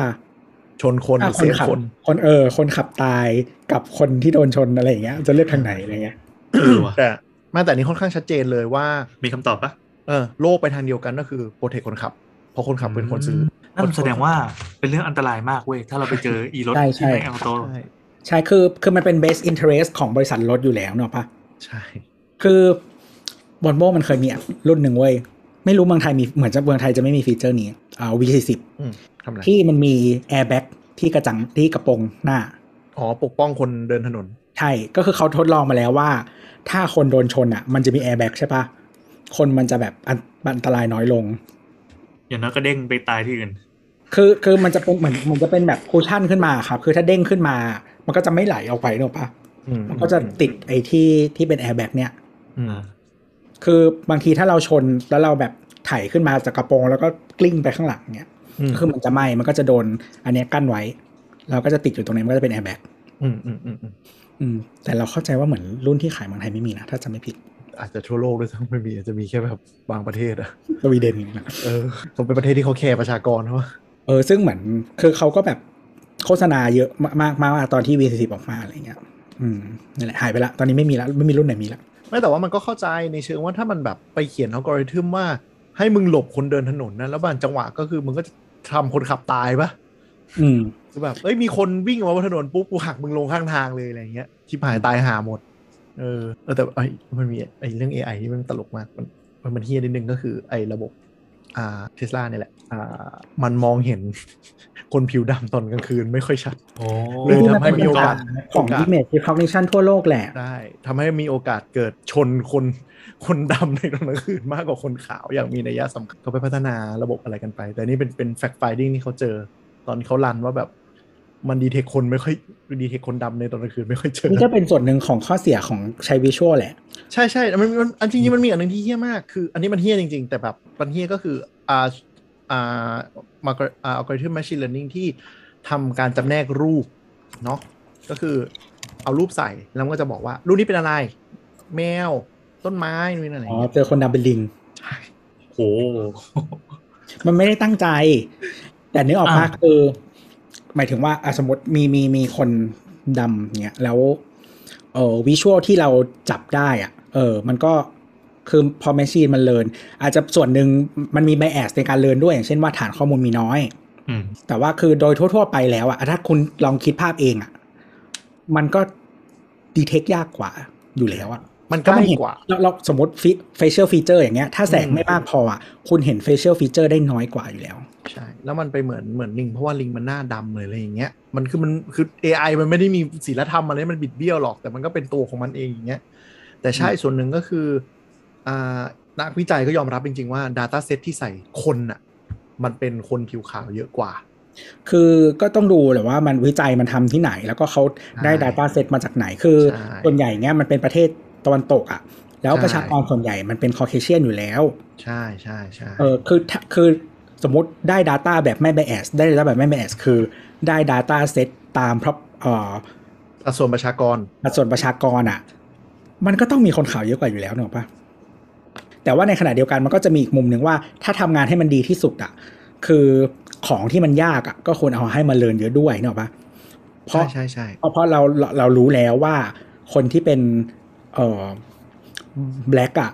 ชนคนหถ้ารือคเสีนยขับคนคนเออ คนขับตายกับคนที่โดนชนอะไรอย่างเงี้ยจะเลือกทางไหนอะไรเงี้ยเออว่ะแต่มาแต่อันนี้ค่อนข้างชัดเจนเลยว่ามีคำตอบปะเออโลกไปทางเดียวกันก็คือโปรเทคคนขับเพราะคนขับเป็นคนซื้อ นั่นแสดงว่าเป็นเรื่องอันตรายมากเว้ย ถ้าเราไปเจออีรถใช่ที่ใช่ไม่เอาโตใช่ใช่คือคือมันเป็น best interest ของบริษัทรถอยู่แล้วเนาะปะใช่ คือบอนโบมันเคยมีรุ่นหนึ่งเว้ย ไม่รู้เมืองไทยมีเหมือนจะเมืองไทยจะไม่มีฟีเจอร์นี้อ่า V40 อืมทำอะไรที่มันมี airbag ที่กระจังที่กระโปรงหน้า อ๋อ ปกป้องคนเดินถนน ใช่ ก็คือเขาทดลองมาแล้วว่า ถ้าคนโดนชนอะ มันจะมี airbag ใช่ปะคนมันจะแบบอันอันตรายน้อยลง อย่างน้อยก็เด้งไปตายที่อื่น คือคือมันจะเป็นเหมือนมันจะเป็นแบบ cushion ขึ้นมาครับ คือถ้าเด้งขึ้นมา มันก็จะไม่ไหลออกไปเนอะปะอืมมันก็จะติดไอ้ที่ที่เป็น airbag เนี่ยอืมคือบางทีถ้าเราชนแล้วเราแบบไถขึ้นมาจากกระโปรงแล้วก็กลิ้งไปข้างหลังเนี่ยอืมคือมันจะไหมมันก็จะโดน อันเนี้ยกั้นไว้ เราก็จะติดอยู่ตรงนี้มันก็จะเป็นแอร์แบ็กอืมอืมอืมอืมอืมแต่เราเข้าใจว่าเหมือนรุ่นที่ขายเมืองไทยไม่มีนะถ้าจะไม่ผิด อาจจะทั่วโลกด้วยซ้ำไม่มีอาจจะมีแค่แบบบางประเทศอะสวีเดนนะเออผมเป็นประเทศที่เขาแคร์ประชากรเขาว่าเออซึ่งเหมือนคือเขาก็แบบโฆษณาเยอะมากมากมากตอนที่ V40 ออกมาอะไรเงี้ยอืมนั่นแหละหายไปละ ตอนนี้ไม่มีละไม่มีรุ่นไหนมีละไม่แต่ว่ามันก็เข้าใจในเชิงว่าถ้ามันแบบไปเขียนอัลกอริทึมว่าให้มึงหลบคนเดินถนนนะแล้วบางจังหวะก็คือมึงก็ทำคนขับตายปะอืมคือแบบเอ้ยมีคนวิ่งออกมาบนถนนปุ๊บกูหักมึงลงข้างทางเลยอะไรเงี้ยชิบหายตายหาหมด เออเออแต่ไอ้ยมันมีไอ้เรื่อง AI ที่มันตลกมาก มันมันมันเฮี้ยนิดนึงก็คือไอ้ระบบอ่าเทสลาเนี่ยแหละอ่ามันมองเห็นคนผิวดำตอนกลางคืนไม่ค่อยชัดโอ้เลยทำให้มีโอกาสของโอกาส image recognition ทั่วโลกแหละได้ทำให้มีโอกาสเกิดชนคนคนดำในตอนกลางคืนมากกว่าคนขาวอย่างมีนัยสำคัญเขาไปพัฒนาระบบอะไรกันไป แต่นี่เป็นเป็น fact finding ที่เขาเจอ ตอนเขารันว่าแบบ มันดีเทคคนไม่ค่อยดีเทคคนดำในตอนกลางคืนไม่ค่อยเจอนี่ก็เป็นส่วนหนึ่งของข้อเสียของใช้วิชวลแหละ ใช่ใช่มันมันอันจริงๆมันมีอันหนึ่งที่เฮี้ยมากคือ อันนี้มันเฮี้ยจริง ๆ แต่แบบมันเฮี้ยก็คืออ่าอ่ามาอ่าอัลกอริทึม machine learning ที่ทำการจำแนกรูปเนาะก็คือเอารูปใส่แล้วมันก็จะบอกว่ารูปนี้เป็นอะไร แมวต้นไม้นู่นนอะไรออ๋ย่าองเงี้ยเจอคนดำเป็นลิงใช่โหมันไม่ได้ตั้งใจ แต่นึกออกมาอ่าคือ หมายถึงว่าอะสมมติมีมีมีคนดำเนี่ยแล้วเออ visual ที่เราจับได้อะเออมันก็คือพอ machine มัน learn อาจจะส่วนหนึ่งมันมี bias ในการ learn ด้วย อย่างเช่นว่าฐานข้อมูลมีน้อยอืมแต่ว่าคือโดยทั่ว ๆ ไปแล้วอะถ้าคุณลองคิดภาพเองอะมันก็ detect ยากกว่าอยู่แล้วอะมันใกล้เห็นกว่าเราเราสมมติfacial feature อย่างเงี้ย ถ้าแสงอืมไม่มากพออะคุณเห็น facial feature ได้น้อยกว่าอยู่แล้ว ใช่ แล้วมันไปเหมือนเหมือนลิง เพราะว่าลิงมันหน้าดำเลยอะไรอย่างเงี้ยมันคือมันคือ AI มันไม่ได้มีศีลธรรมอะไรมันบิดเบี้ยวหรอกแต่มันก็เป็นตัวของมันเองอย่างเงี้ยแต่ใช่ส่วนหนึ่งก็คืออ่านักวิจัยก็ยอมรับจริง ๆ ว่า Data Set ที่ใส่คนอะมันเป็นคนผิวขาวเยอะกว่า คือก็ต้องดูแหละว่ามันวิจัยมันทำที่ไหน แล้วก็เขาได้ใช่ Data Set มาจากไหนคือใช่ส่วนใหญ่เงี้ยมันเป็นประเทศตะวันตกอะแล้วใช่ประชากรส่วนใหญ่มันเป็นคอเคเชียนอยู่แล้ว ใช่ใช่ใช่เออคือถ้าคือ สมมติได้ Data แบบไม่ bias ได้ Data แบบไม่ bias คือได้ Data Set ตามเพราะเอ่อสัดส่วนประชากรสัดส่วนประชากรอะ มันก็ต้องมีคนขาวเยอะกว่าอยู่แล้วเนอะปะแต่ว่าในขณะเดียวกันมันก็จะมีอีกมุมหนึ่งว่า ถ้าทำงานให้มันดีที่สุดอะ คือของที่มันยากอะ ก็ควรเอาให้มาเรียนเยอะด้วยเนอะปะเพใช่ราะใช่ใช่เพราะเพราะเราเราเรารู้แล้วว่าคนที่เป็นเอ่อ black อะ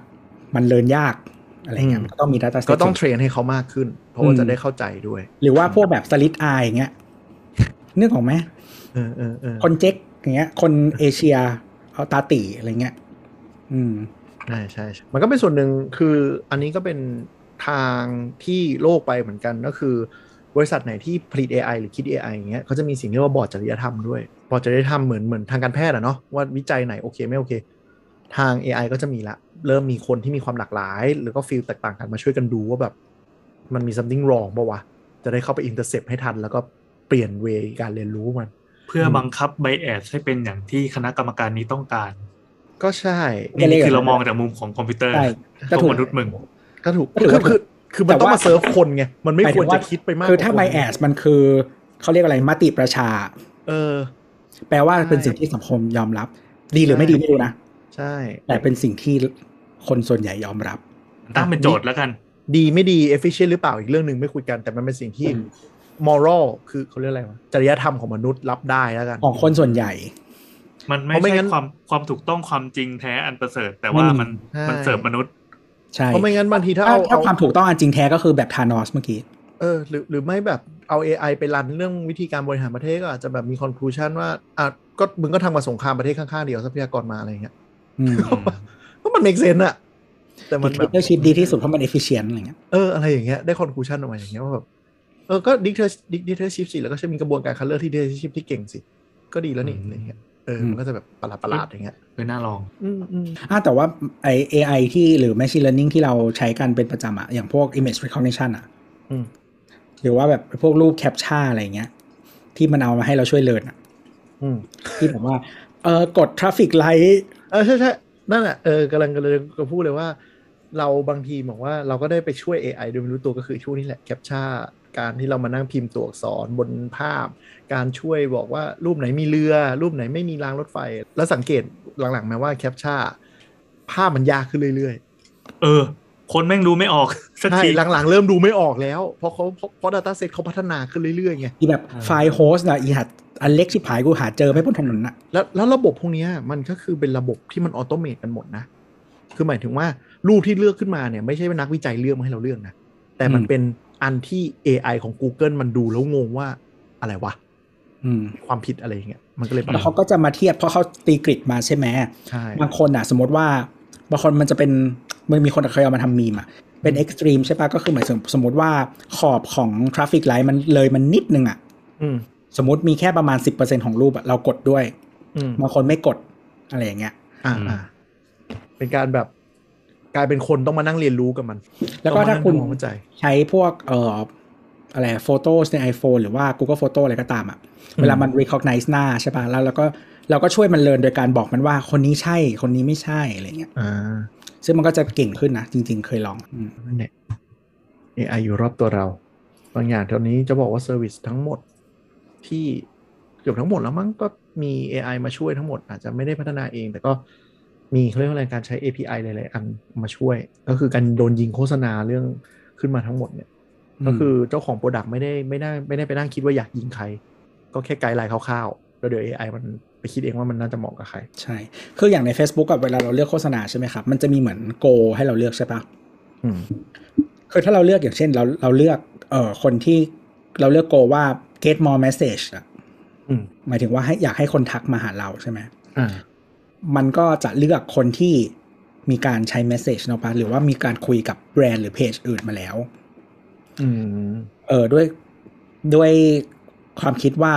มันเรียนยาก อะไรเงี้ยมันก็ต้องมี data set ก็ต้องเทรนให้เขามากขึ้น เพราะว่าอืมจะได้เข้าใจด้วย หรือว่าพวกแบบสลิดอายอย่างเงี้ยนึกออกไหมเออเออเออคนเจ๊กอย่างเงี้ย คนเอเชียเอาตาตีอะไรเงี้ย อืมใช่ใช่ใช่มันก็เป็นส่วนหนึ่งคืออันนี้ก็เป็นทางที่โลกไปเหมือนกันก็คือบริษัทไหนที่ผลิต AI หรือคิด AI อย่างเงี้ยเขาจะมีสิ่งที่เรียกว่าบอร์ดจริยธรรมด้วย บอร์ดจริยธรรมเหมือนเหมือนทางการแพทย์อะเนาะว่าวิจัยไหนโอเคไม่โอเค ทาง AI ก็จะมีละ เริ่มมีคนที่มีความหลากหลาย หรือก็ field แตกต่างกันมาช่วยกันดูว่าแบบ มันมี something wrong ป่าวะ จะได้เข้าไป intercept ให้ทัน แล้วก็เปลี่ยน way การเรียนรู้มัน เพื่อบังคับ bias ให้เป็นอย่างที่คณะกรรมการนี้ต้องการ ก็ใช่ก็นี่เรียกคือเรามองจากมุมของคอมพิวเตอร์ใช่พก็วกถูกมนุษย์มึงก็ถูกก็ถือคือว่าคือคือมันแต่ต้องว่ามาเซิร์ฟคนไง มันไม่หายคถึวรงว่าจะคิดไปมาก คือถ้ากว่ไบคนแอสมันคือเขาเรียกอะไรมติประชา เออ แปลว่าใช่เป็นสิ่งที่สังคมยอมรับ ดีหรือไม่ดีไม่รู้นะ ใช่ แต่เป็นสิ่งที่คนส่วนใหญ่ยอมรับ ตั้งเป็นโจทย์แล้วกัน ดีไม่ดี efficient หรือเปล่าอีกเรื่องหนึ่งไม่คุยกันแต่มันเป็นสิ่งที่ moral คือเขาเรียกอะไรวะจริยธรรมของมนุษย์รับได้แล้วกัน ของคนส่วนใหญ่ มันไม่เพราะไม่ใช่งั้นความความถูกต้องความจริงแท้อันประเสริฐ แต่ว่ามันใช่มันเสิร์ฟมนุษย์ใช่เพราะไม่งั้นบางทีถ้าถ้าเอาถ้าเอาความถูกต้องอันจริงแท้ก็คือแบบทานอสเมื่อกี้เออหรือหรือไม่แบบเอา AI ไปรันเรื่องวิธีการบริหารประเทศก็อาจจะแบบมี conclusion ว่าอะก็มึงก็ทำมาสงครามประเทศข้างๆเดียวทรัพยากรมาอะไรอย่างเงี้ย อืมก็มัน make sense อะแต่มันแบบ dictatorship ดีที่สุดเพราะมัน efficient อะไรเงี้ยเอออะไรอย่างเงี้ยได้ conclusion ออกมาอย่างเงี้ยว่าแบบเออก็ dictator- dictatorship สิแล้วก็จะมีกระบวนการคัดเลือกที่ dictatorship ที่เก่งสิ ก็ดีแล้วนี่อืมอะไรเงี้ยเออมันก็จะแบบประหลาดประหลาดๆอย่างเงี้ยเป็นน่าลองอืมอืมอะแต่ว่าไอ AI ที่หรือ machine learning ที่เราใช้กันเป็นประจำอะอย่างพวก image recognition อะอืมหรือว่าแบบพวกรูป captcha อะไรเงี้ย ที่มันเอามาให้เราช่วยเลิร์นอะอืมที่แบบว่าเออกด traffic light เออใช่ใช่นั่นแหละเออกำลังกำลังจะพูดเลยว่า เราบางทีบอกว่าเราก็ได้ไปช่วย AI โดยไม่รู้ตัวก็คือช่วงนี้แหละแคปชั่นการที่เรามานั่งพิมพ์ตัวอักษรบนภาพ การช่วยบอกว่ารูปไหนมีเรือ รูปไหนไม่มีรางรถไฟ แล้วสังเกตหลังๆมาว่า captcha ภาพมันยากขึ้นเรื่อยเออ คนแม่งดูไม่ออกสัๆกใช่ทีหลังๆ เริ่มดูไม่ออกแล้ว เพราะเขาเพราะเพราะ Data Set เขาพัฒนาขึ้นเรื่อยๆไงที่แบบ fire ho se อะอีหัด อันเล็กชิบหายกูหาเจอไม่บนถนนอะแล้วแล้วระบบพวกเนี้ยมันก็คือเป็นระบบที่มัน automate กันหมดนะ คือหมายถึงว่ารูปที่เลือกขึ้นมาเนี่ย ไม่ใช่ว่านักวิจัยเลือกมาให้เราเลือกนะ แต่มันอืมเป็นอันที่ AI ของ Google มันดูแล้วงงว่าอะไรวะอืมความผิดอะไรอย่างเงี้ยมันก็เลยแบบแล้วเขาก็จะมาเทียบเพราะเขาตี grid มาใช่ไหมใช่บางคนอะ สมมติว่าบางคนมันจะเป็นมันมีคนเคยเอามาทำมีมอะเป็น extreme ใช่ปะก็คือหมายถึงสมมติว่าขอบของ traffic light มันเลยมันนิดนึงอะอืม สมมติมีแค่ประมาณ10%ของรูปอะเรากดด้วยอืมบางคนไม่กดอะไรอย่างเงี้ยอ่าอ่าเป็นการแบบกลายเป็นคนต้องมานั่งเรียนรู้กับมัน แล้วก็ต้องมถ้าคุณนั่งทำความเข้าใจใช้พวกเอ่ออะไรโฟโต้ใน iPhone หรือว่า Google Photo อะไรก็ตามอะเวลามัน recognize หน้าใช่ปะแล้วเราก็เราก็ช่วยมันเรียนโดยการบอกมันว่าคนนี้ใช่คนนี้ไม่ใช่อะไรเงี้ยอ่าซึ่งมันก็จะเก่งขึ้นนะ จริง ๆ เคยลองอืมนั่นแหละ AI อยู่รอบตัวเรา บางอย่างเท่านี้จะบอกว่า service ทั้งหมด ที่เกือบทั้งหมดแล้วมั้งก็มี AI มาช่วยทั้งหมด อาจจะไม่ได้พัฒนาเอง แต่ก็มีเขาเรียกว่าอะไรการใช้ API หลายๆอันมาช่วย ก็คือการโดนยิงโฆษณาเรื่องขึ้นมาทั้งหมดเนี่ย ก็คือเจ้าของ product ไม่ได้ไม่ได้ไม่ได้ไปนั่งคิดว่าอยากยิงใคร ก็แค่ guideline คร่าวๆ แล้วเดี๋ยว AI มันไปคิดเองว่ามันน่าจะเหมาะกับใคร ใช่ คืออย่างใน Facebook กับเวลาเราเลือกโฆษณาใช่ไหมครับ มันจะมีเหมือน goal ให้เราเลือกใช่ปะอืมคือถ้าเราเลือกอย่างเช่นเราเราเลือกเอ่อคนที่ เราเลือกโกว่า get more message อะอืมหมายถึงว่าให้อยากให้คนทักมาหาเราใช่ไหมอ่ามันก็จะเลือกคนที่มีการใช้ message เนาะปะหรือว่ามีการคุยกับแบรนด์หรือเพจอื่นมาแล้วอืมเออด้วยด้วยความคิดว่า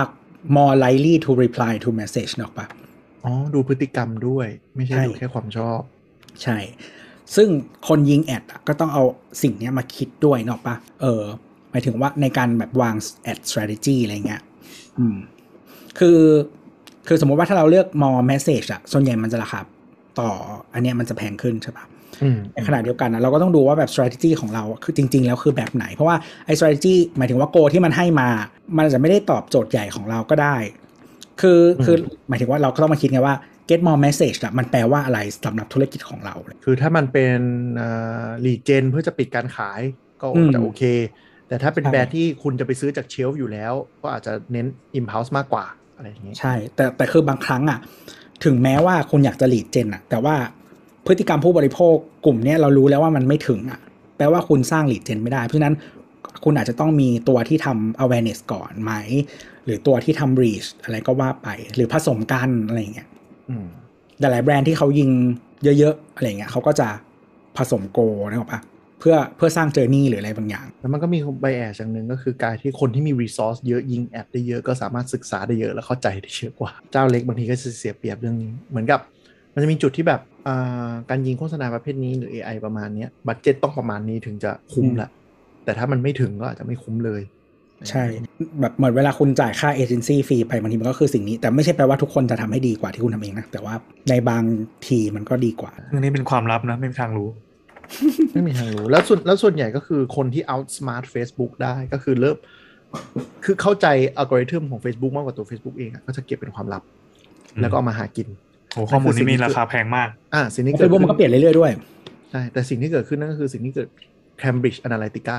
more likely to reply to message เนาะปะอ๋อ ดูพฤติกรรมด้วย ไม่ใช่ใช่ดูแค่ความชอบ ใช่ ซึ่งคนยิงแอดอะก็ต้องเอาสิ่งเนี้ยมาคิดด้วยเนาะปะเออห มายถึงว่าในการแบบวาง ad strategy อะไรเงี้ยอืมคือคือสมมุติว่าถ้าเราเลือก more message อะส่วนใหญ่มันจะราคาต่ออันเนี้ยมันจะแพงขึ้นใช่ปะอืมในขณะเดียวกันนะเราก็ต้องดูว่าแบบ strategy ของเราคือจริง ๆ แล้วคือแบบไหน เพราะว่าไอ้ strategy หมายถึงว่า goal ที่มันให้มา มันอาจจะไม่ได้ตอบโจทย์ใหญ่ของเราก็ได้ คือคือหมายถึงว่าเราก็ต้องมาคิดไงว่า get more message อะมันแปลว่าอะไรสำหรับธุรกิจของเรา คือถ้ามันเป็นลีเจนเพื่อจะปิดการขายก็อืมจะโอเค แต่ถ้าเป็นใช่แบรนด์ที่คุณจะไปซื้อจากเชลฟ์อยู่แล้ว ก็อาจจะเน้น impulse มากกว่าอะไรอย่างเงี้ยใช่ แต่แต่คือบางครั้งอะถึงแม้ว่าคุณอยากจะ lead gen อะ แต่ว่าพฤติกรรมผู้บริโภคกลุ่มเนี้ยเรารู้แล้วว่ามันไม่ถึงอะแปลว่าคุณสร้าง lead gen ไม่ได้ เพราะฉะนั้นคุณอาจจะต้องมีตัวที่ทำ awareness ก่อนไหม หรือตัวที่ทำ reach อะไรก็ว่าไป หรือผสมกันอะไรอย่างเงี้ยอืมแต่หลายแบรนด์ที่เขายิงเยอะๆอะไรเงี้ยเขาก็จะผสมโกนึกออกปะ เพื่อเพื่อสร้างเจอร์นี่หรืออะไรบางอย่าง แล้วมันก็มีไบแอสอย่างหนึ่งก็คือการที่คนที่มี resource เยอะยิงแอดได้เยอะก็สามารถศึกษาได้เยอะแล้วเข้าใจได้เยอะกว่า เจ้าเล็กบางทีก็จะเสียเปรียบเรื่องนี้เหมือนกับ มันจะมีจุดที่แบบอ่าการยิงโฆษณาประเภทนี้หรือ AI ประมาณเนี้ย budget ต้องประมาณนี้ถึงจะคุ้มละแต่ถ้ามันไม่ถึงก็อาจจะไม่คุ้มเลยใช่ แบบเหมือนเวลาคุณจ่ายค่า agency fee ไปบางทีมันก็คือสิ่งนี้ แต่ไม่ใช่แปลว่าทุกคนจะทำให้ดีกว่าที่คุณทำเองนะ แต่ว่าในบางทีมันก็ดีกว่าเรื่องนี้เป็นความลับนะ ไม่มีทางรู้ ไม่มีทางรู้แล้วส่วนแล้วส่วนใหญ่ก็คือคนที่ outsmart Facebook ได้ก็คือเริ่มคือเข้าใจอัลกอริทึมของ Facebook มากกว่าตัว Facebook เองอะก็จะเก็บเป็นความลับอืมแล้วก็เอามาหากินโอ้ข้อมูลนี้มีราคาแพงมาก อ่าสิ่งที่เฟเกิดซบุ๊กขึ้มันก็เปลี่ยนเรื่อยๆด้วย ใช่ แต่สิ่งที่เกิดขึ้นนั่นก็คือสิ่งที่เกิด Cambridge Analytica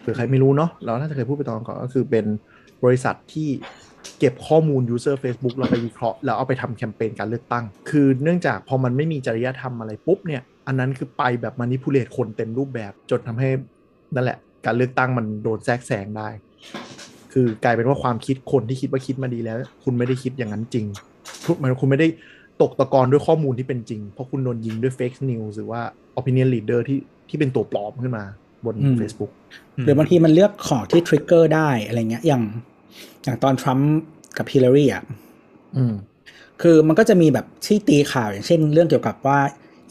เผื่อใครไม่รู้เนาะเราน่าจะเคยพูดไปตอนก่อนก็คือเป็นบริษัทที่เก็บข้อมูล user Facebook แล้วไปวิเคราะห์แล้วเอาไปทำแคมเปญการเลือกตั้ง คือเนื่องจากพอมันไม่มีจริยธรรมอะไรปุ๊บเนี่ย อันนั้นคือไปแบบมานิพูเลตคนเต็มรูปแบบจนทำให้นั่นแหละ การเลือกตั้งมันโดนแทรกแซงได้ คือกลายเป็นว่าความคิดคนที่คิดว่าคิดมาดีแล้ว คุณไม่ได้คิดอย่างนั้นจริงคุณมันคุณไม่ได้ตกตะกอนด้วยข้อมูลที่เป็นจริง เพราะคุณโดนยิงด้วย fake news หรือว่า opinion leader ที่ที่เป็นตัวปลอมขึ้นมาบนอืม Facebook หรือบางทีมันเลือกของที่ trigger ได้อะไรเงี้ยอย่างอย่างตอนทรัมป์กับฮิลลารีอะอืมคือมันก็จะมีแบบที่ตีข่าวอย่างเช่น เรื่องเกี่ยวกับว่า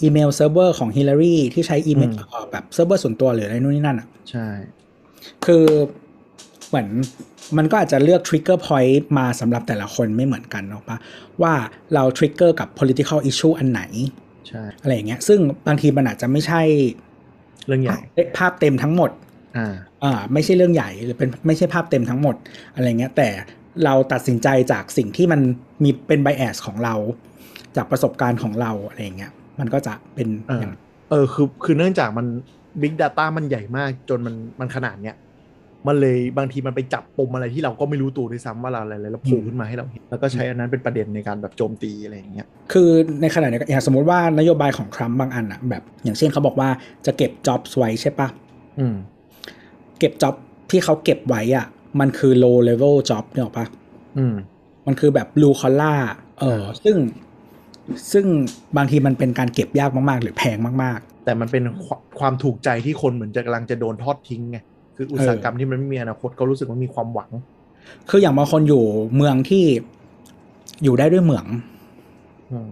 อีเมลเซิร์ฟเวอร์ของฮิลลารีที่ใช้อีเมลอืมเอ่อแบบเซิร์ฟเวอร์ส่วนตัวหรืออะไรนู่นนี่นั่นอะ ใช่ คือเหมือนมันก็อาจจะเลือก trigger point มาสำหรับแต่ละคนไม่เหมือนกันเนาะปะว่าเรา trigger กับ political issue อันไหน ใช่ อะไรอย่างเงี้ย ซึ่งบางทีมันอาจจะไม่ใช่ เรื่องใหญ่ภาพเต็มทั้งหมด อ่า อ่า ไม่ใช่เรื่องใหญ่หรือเป็นไม่ใช่ภาพเต็มทั้งหมด อะไรเงี้ย แต่เราตัดสินใจจากสิ่งที่มันมีเป็นไบแอสของเรา จากประสบการณ์ของเราอะไรเงี้ย มันก็จะเป็นเอออย่างเออคือคือเนื่องจากมัน Big Data มันใหญ่มากจนมันมันขนาดเนี้ยมันเลยบางทีมันไปจับปมอะไรที่เราก็ไม่รู้ตัวด้วยซ้ำว่าเราอะไรแล้วโผล่ขึ้นมาให้เราเห็นแล้วก็ใช้อันนั้นเป็นประเด็นในการแบบโจมตีอะไรอย่างเงี้ยคือในขณะเดียวกันอย่างสมมติว่านโยบายของทรัมป์บางอันอะแบบ อย่างเช่นเขาบอกว่าจะเก็บ jobs ไว้ใช่ปะอืมเก็บจ็อบที่เขาเก็บไว้อะมันคือ low level job เนี่ยหรอกปะอืมมันคือแบบ blue collar เออซึ่ง ซึ่งบางทีมันเป็นการเก็บยากมากๆ หรือแพงมากแต่มันเป็นความความถูกใจที่คนเหมือนจะกำลังจะโดนทอดทิ้งไงคืออุตสาหกรรมที่มันไม่มีอนาคตเขารู้สึกว่ามีความหวังๆคืออย่างบางคนอยู่เมืองที่อยู่ได้ด้วยเหมืองอืม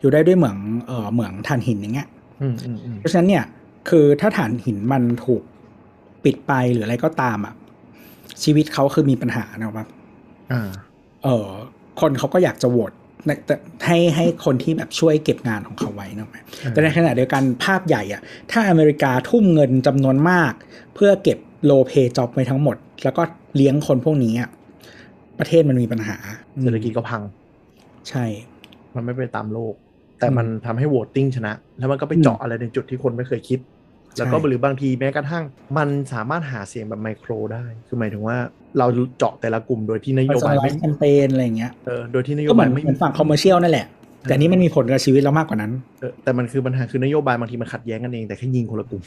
อยู่ได้ด้วยเหมืองเออเหมืองถ่านหินอย่างเงี้ยอืมอืมอืมเพราะฉะนั้นเนี่ย คือถ้าถ่านหินมันถูกปิดไปหรืออะไรก็ตามอะชีวิตเขาคือมีปัญหานะครับอ่าเออคนเขาก็อยากจะโหวต ในแต่ให้ให้คนที่แบบช่วยเก็บงานของเขาไว้นะไหมอืมแต่ในขณะเดียวกันภาพใหญ่อะถ้าอเมริกาทุ่มเงินจำนวนมาก เพื่อเก็บโลเพจ็อบไว้ทั้งหมด แล้วก็เลี้ยงคนพวกนี้อะประเทศมันมีปัญหาเศรษฐกิจก็พัง ใช่ มันไม่ไปตามโลก แต่อืมมันทำให้โหวตติ้งชนะ แล้วมันก็ไปอืมเจาะอะไรในจุดที่คนไม่เคยคิด แล้วก็ใช่หรือบางทีแม้กระทั่ง มันสามารถหาเสียงแบบไมโครได้ คือหมายถึงว่าเราเจาะแต่ละกลุ่มโดยที่นโยบายไลไม่ฟ์แคมเปญอะไรอย่างเงี้ยเออโดยที่นโยก็เหมืบาอยนไม่เหมือนฝั่งคอมเมอร์เชียลนั่นแหละ แต่อันนี้มันมีผลกับชีวิตเรามากกว่านั้นเออแต่มันคือปัญหาคือนโยบายบางทีมันขัดแย้งกันเองแต่แค่ยิงคนละกลุ่ม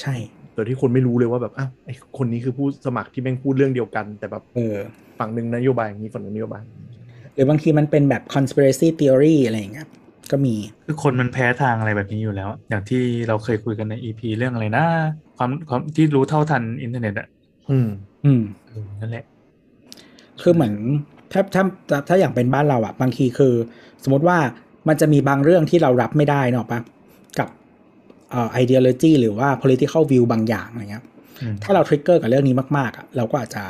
ใช่โดยที่คนไม่รู้เลยว่าแบบอ้าวไอ้คนนี้คือผู้สมัครที่แม่งพูดเรื่องเดียวกัน แต่แบบเออฝั่งหนึ่งนโยบายอย่างนี้ฝั่งหนึ่งนโยบายอย่างนี้หรือบางทีมันเป็นแบบ conspiracy theory อะไรอย่างเงี้ย ก็มี คือคนมันแพ้ทางอะไรแบบนี้อยู่แล้ว อย่างที่เราเคยคุยกันใน EP เรื่องอะไรนะความความที่รู้เท่าทันอินเทอร์เน็ตอะอืม อืมเออนั่นแหละ คือเหมือนถ้าถ้าถ้าถ้าอย่างเป็นบ้านเราอะบางทีคือ สมมติว่ามันจะมีบางเรื่องที่เรารับไม่ได้เนอะปะกับเอ่อ ideology หรือว่า political view บางอย่างอะไรเงี้ยอืมถ้าเรา trigger กับเรื่องนี้มากๆอะเราก็อาจจะ